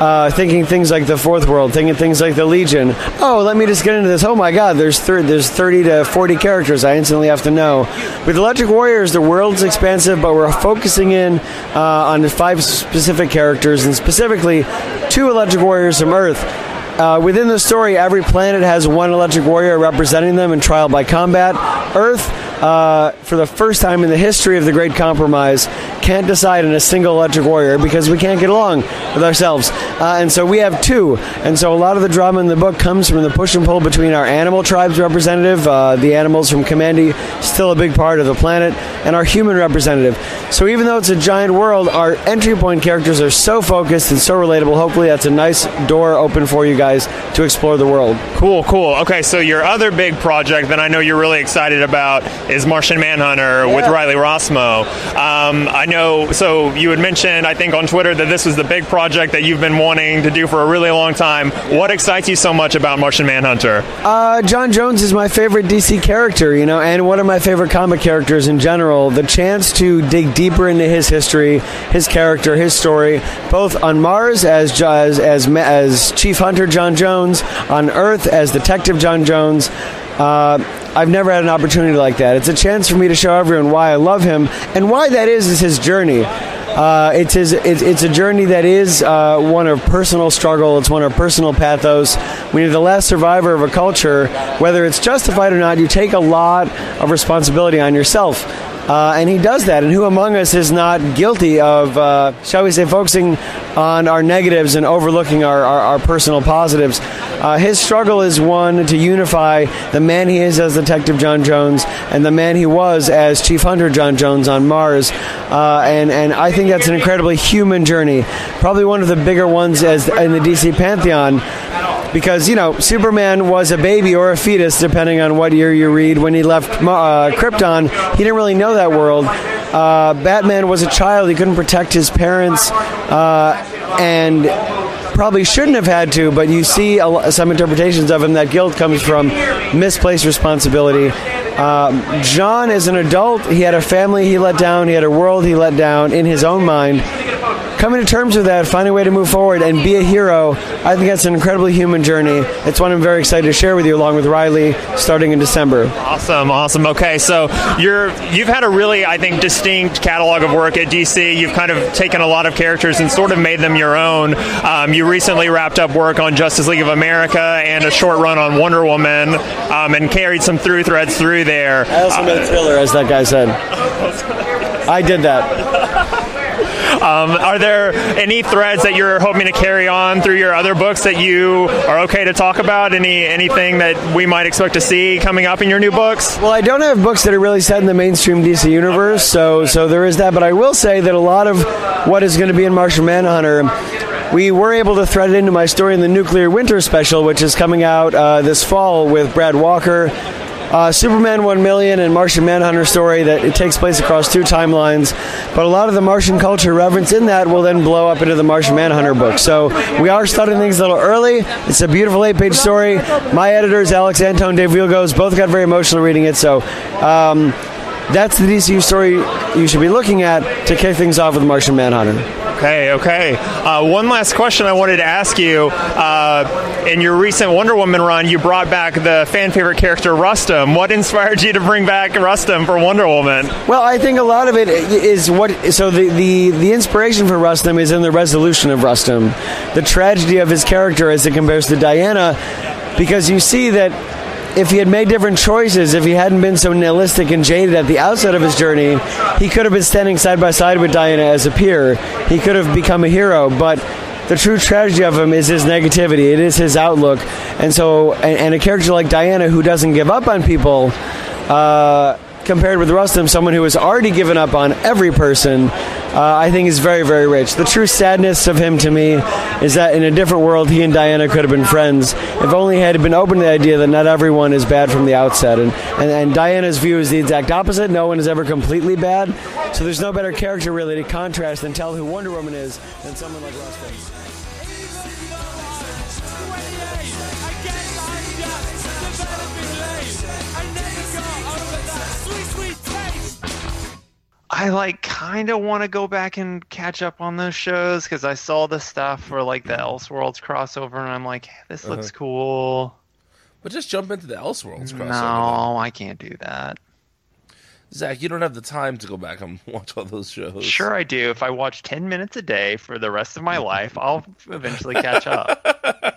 Uh, thinking things like the Fourth World, thinking things like the Legion. Oh, let me just get into this. Oh my God, there's thir- there's 30 to 40 characters. I instantly have to know. With Electric Warriors, the world's expansive, but we're focusing in uh, on five specific characters, and specifically two Electric Warriors from Earth. Uh, within the story, every planet has one electric warrior representing them in trial by combat. Earth, uh, for the first time in the history of the Great Compromise, can't decide on a single electric warrior because we can't get along with ourselves. Uh, and so we have two. And so a lot of the drama in the book comes from the push and pull between our animal tribes representative, uh, the animals from Kamandi, still a big part of the planet, and our human representative. So even though it's a giant world, our entry point characters are so focused and so relatable. Hopefully, that's a nice door open for you guys to explore the world. Cool, cool. Okay, so your other big project that I know you're really excited about is Martian Manhunter with Riley Rossmo. Um, I know, so you had mentioned, I think, on Twitter that this was the big project that you've been wanting to do for a really long time. What excites you so much about Martian Manhunter? Uh, J'onn J'onzz is my favorite DC character, you know, and one of my favorite comic characters in general. The chance to dig deeper into his history, his character, his story, both on Mars as as as, as Chief Hunter J'onn J'onzz, on Earth as Detective J'onn J'onzz. Uh, I've never had an opportunity like that. It's a chance for me to show everyone why I love him and why that is is his journey. Uh, it's his. It's, it's a journey that is uh, one of personal struggle. It's one of personal pathos. When you're the last survivor of a culture, whether it's justified or not, you take a lot of responsibility on yourself. Uh, and he does that. And who among us is not guilty of, uh, shall we say, focusing on our negatives and overlooking our, our, our personal positives? Uh, his struggle is one to unify the man he is as Detective J'onn J'onzz and the man he was as Chief Hunter J'onn J'onzz on Mars. Uh, and, and I think that's an incredibly human journey. Probably one of the bigger ones as in the DC Pantheon because you know Superman was a baby or a fetus, depending on what year you read. When he left uh, Krypton, he didn't really know that world. Uh, Batman was a child; he couldn't protect his parents, uh, and probably shouldn't have had to. But you see a, some interpretations of him that guilt comes from misplaced responsibility. Um, J'onn, as an adult, he had a family he let down, he had a world he let down in his own mind coming to terms with that, finding a way to move forward and be a hero, I think that's an incredibly human journey. It's one I'm very excited to share with you along with Riley starting in December. Awesome, awesome. Okay, so you're you've had a really, I think, distinct catalog of work at DC. You've kind of taken a lot of characters and sort of made them your own. Um, you recently wrapped up work on Justice League of America and a short run on Wonder Woman, um, and carried some through threads through there. I also made Thriller, as that guy said. I did that. Um, are there any threads that you're hoping to carry on through your other books that you are okay to talk about? Any anything that we might expect to see coming up in your new books? Well, I don't have books that are really set in the mainstream DC universe, so so there is that. But I will say that a lot of what is going to be in Martian Manhunter, we were able to thread it into my story in the Nuclear Winter special, which is coming out uh, this fall with Brad Walker. Uh, Superman 1 Million and Martian Manhunter story that it takes place across two timelines. But a lot of the Martian culture reference in that will then blow up into the Martian Manhunter book. So we are starting things a little early. It's a beautiful eight page story. My editors, Alex Antone, Dave Wielgosz, both got very emotional reading it. So um, that's the DCU story you should be looking at to kick things off with Martian Manhunter. Okay, okay. Uh, one last question I wanted to ask you. Uh, in your recent Wonder Woman run, you brought back the fan favorite character Rustam. What inspired you to bring back Rustam for Wonder Woman? Well, I think a lot of it is what. So the, the, the inspiration for Rustam is in the resolution of Rustam, the tragedy of his character as it compares to Diana, because you see that if he had made different choices, if he hadn't been so nihilistic and jaded at the outset of his journey, he could have been standing side by side with Diana as a peer. He could have become a hero, but the true tragedy of him is his negativity. It is his outlook, and so and, and a character like Diana who doesn't give up on people. Uh, compared with Rustam, someone who has already given up on every person, uh, I think is very, very rich. The true sadness of him to me is that in a different world, he and Diana could have been friends if only he had been open to the idea that not everyone is bad from the outset. And, and, and Diana's view is the exact opposite. No one is ever completely bad. So there's no better character really to contrast and tell who Wonder Woman is than someone like Rustam. I like kind of want to go back and catch up on those shows because I saw the stuff for like the Elseworlds crossover, and I'm like, this looks Uh-huh. cool. But just jump into the Elseworlds crossover. No, I can't do that. Zach, you don't have the time to go back and watch all those shows. Sure, I do. If I watch 10 minutes a day for the rest of my life, I'll eventually catch up.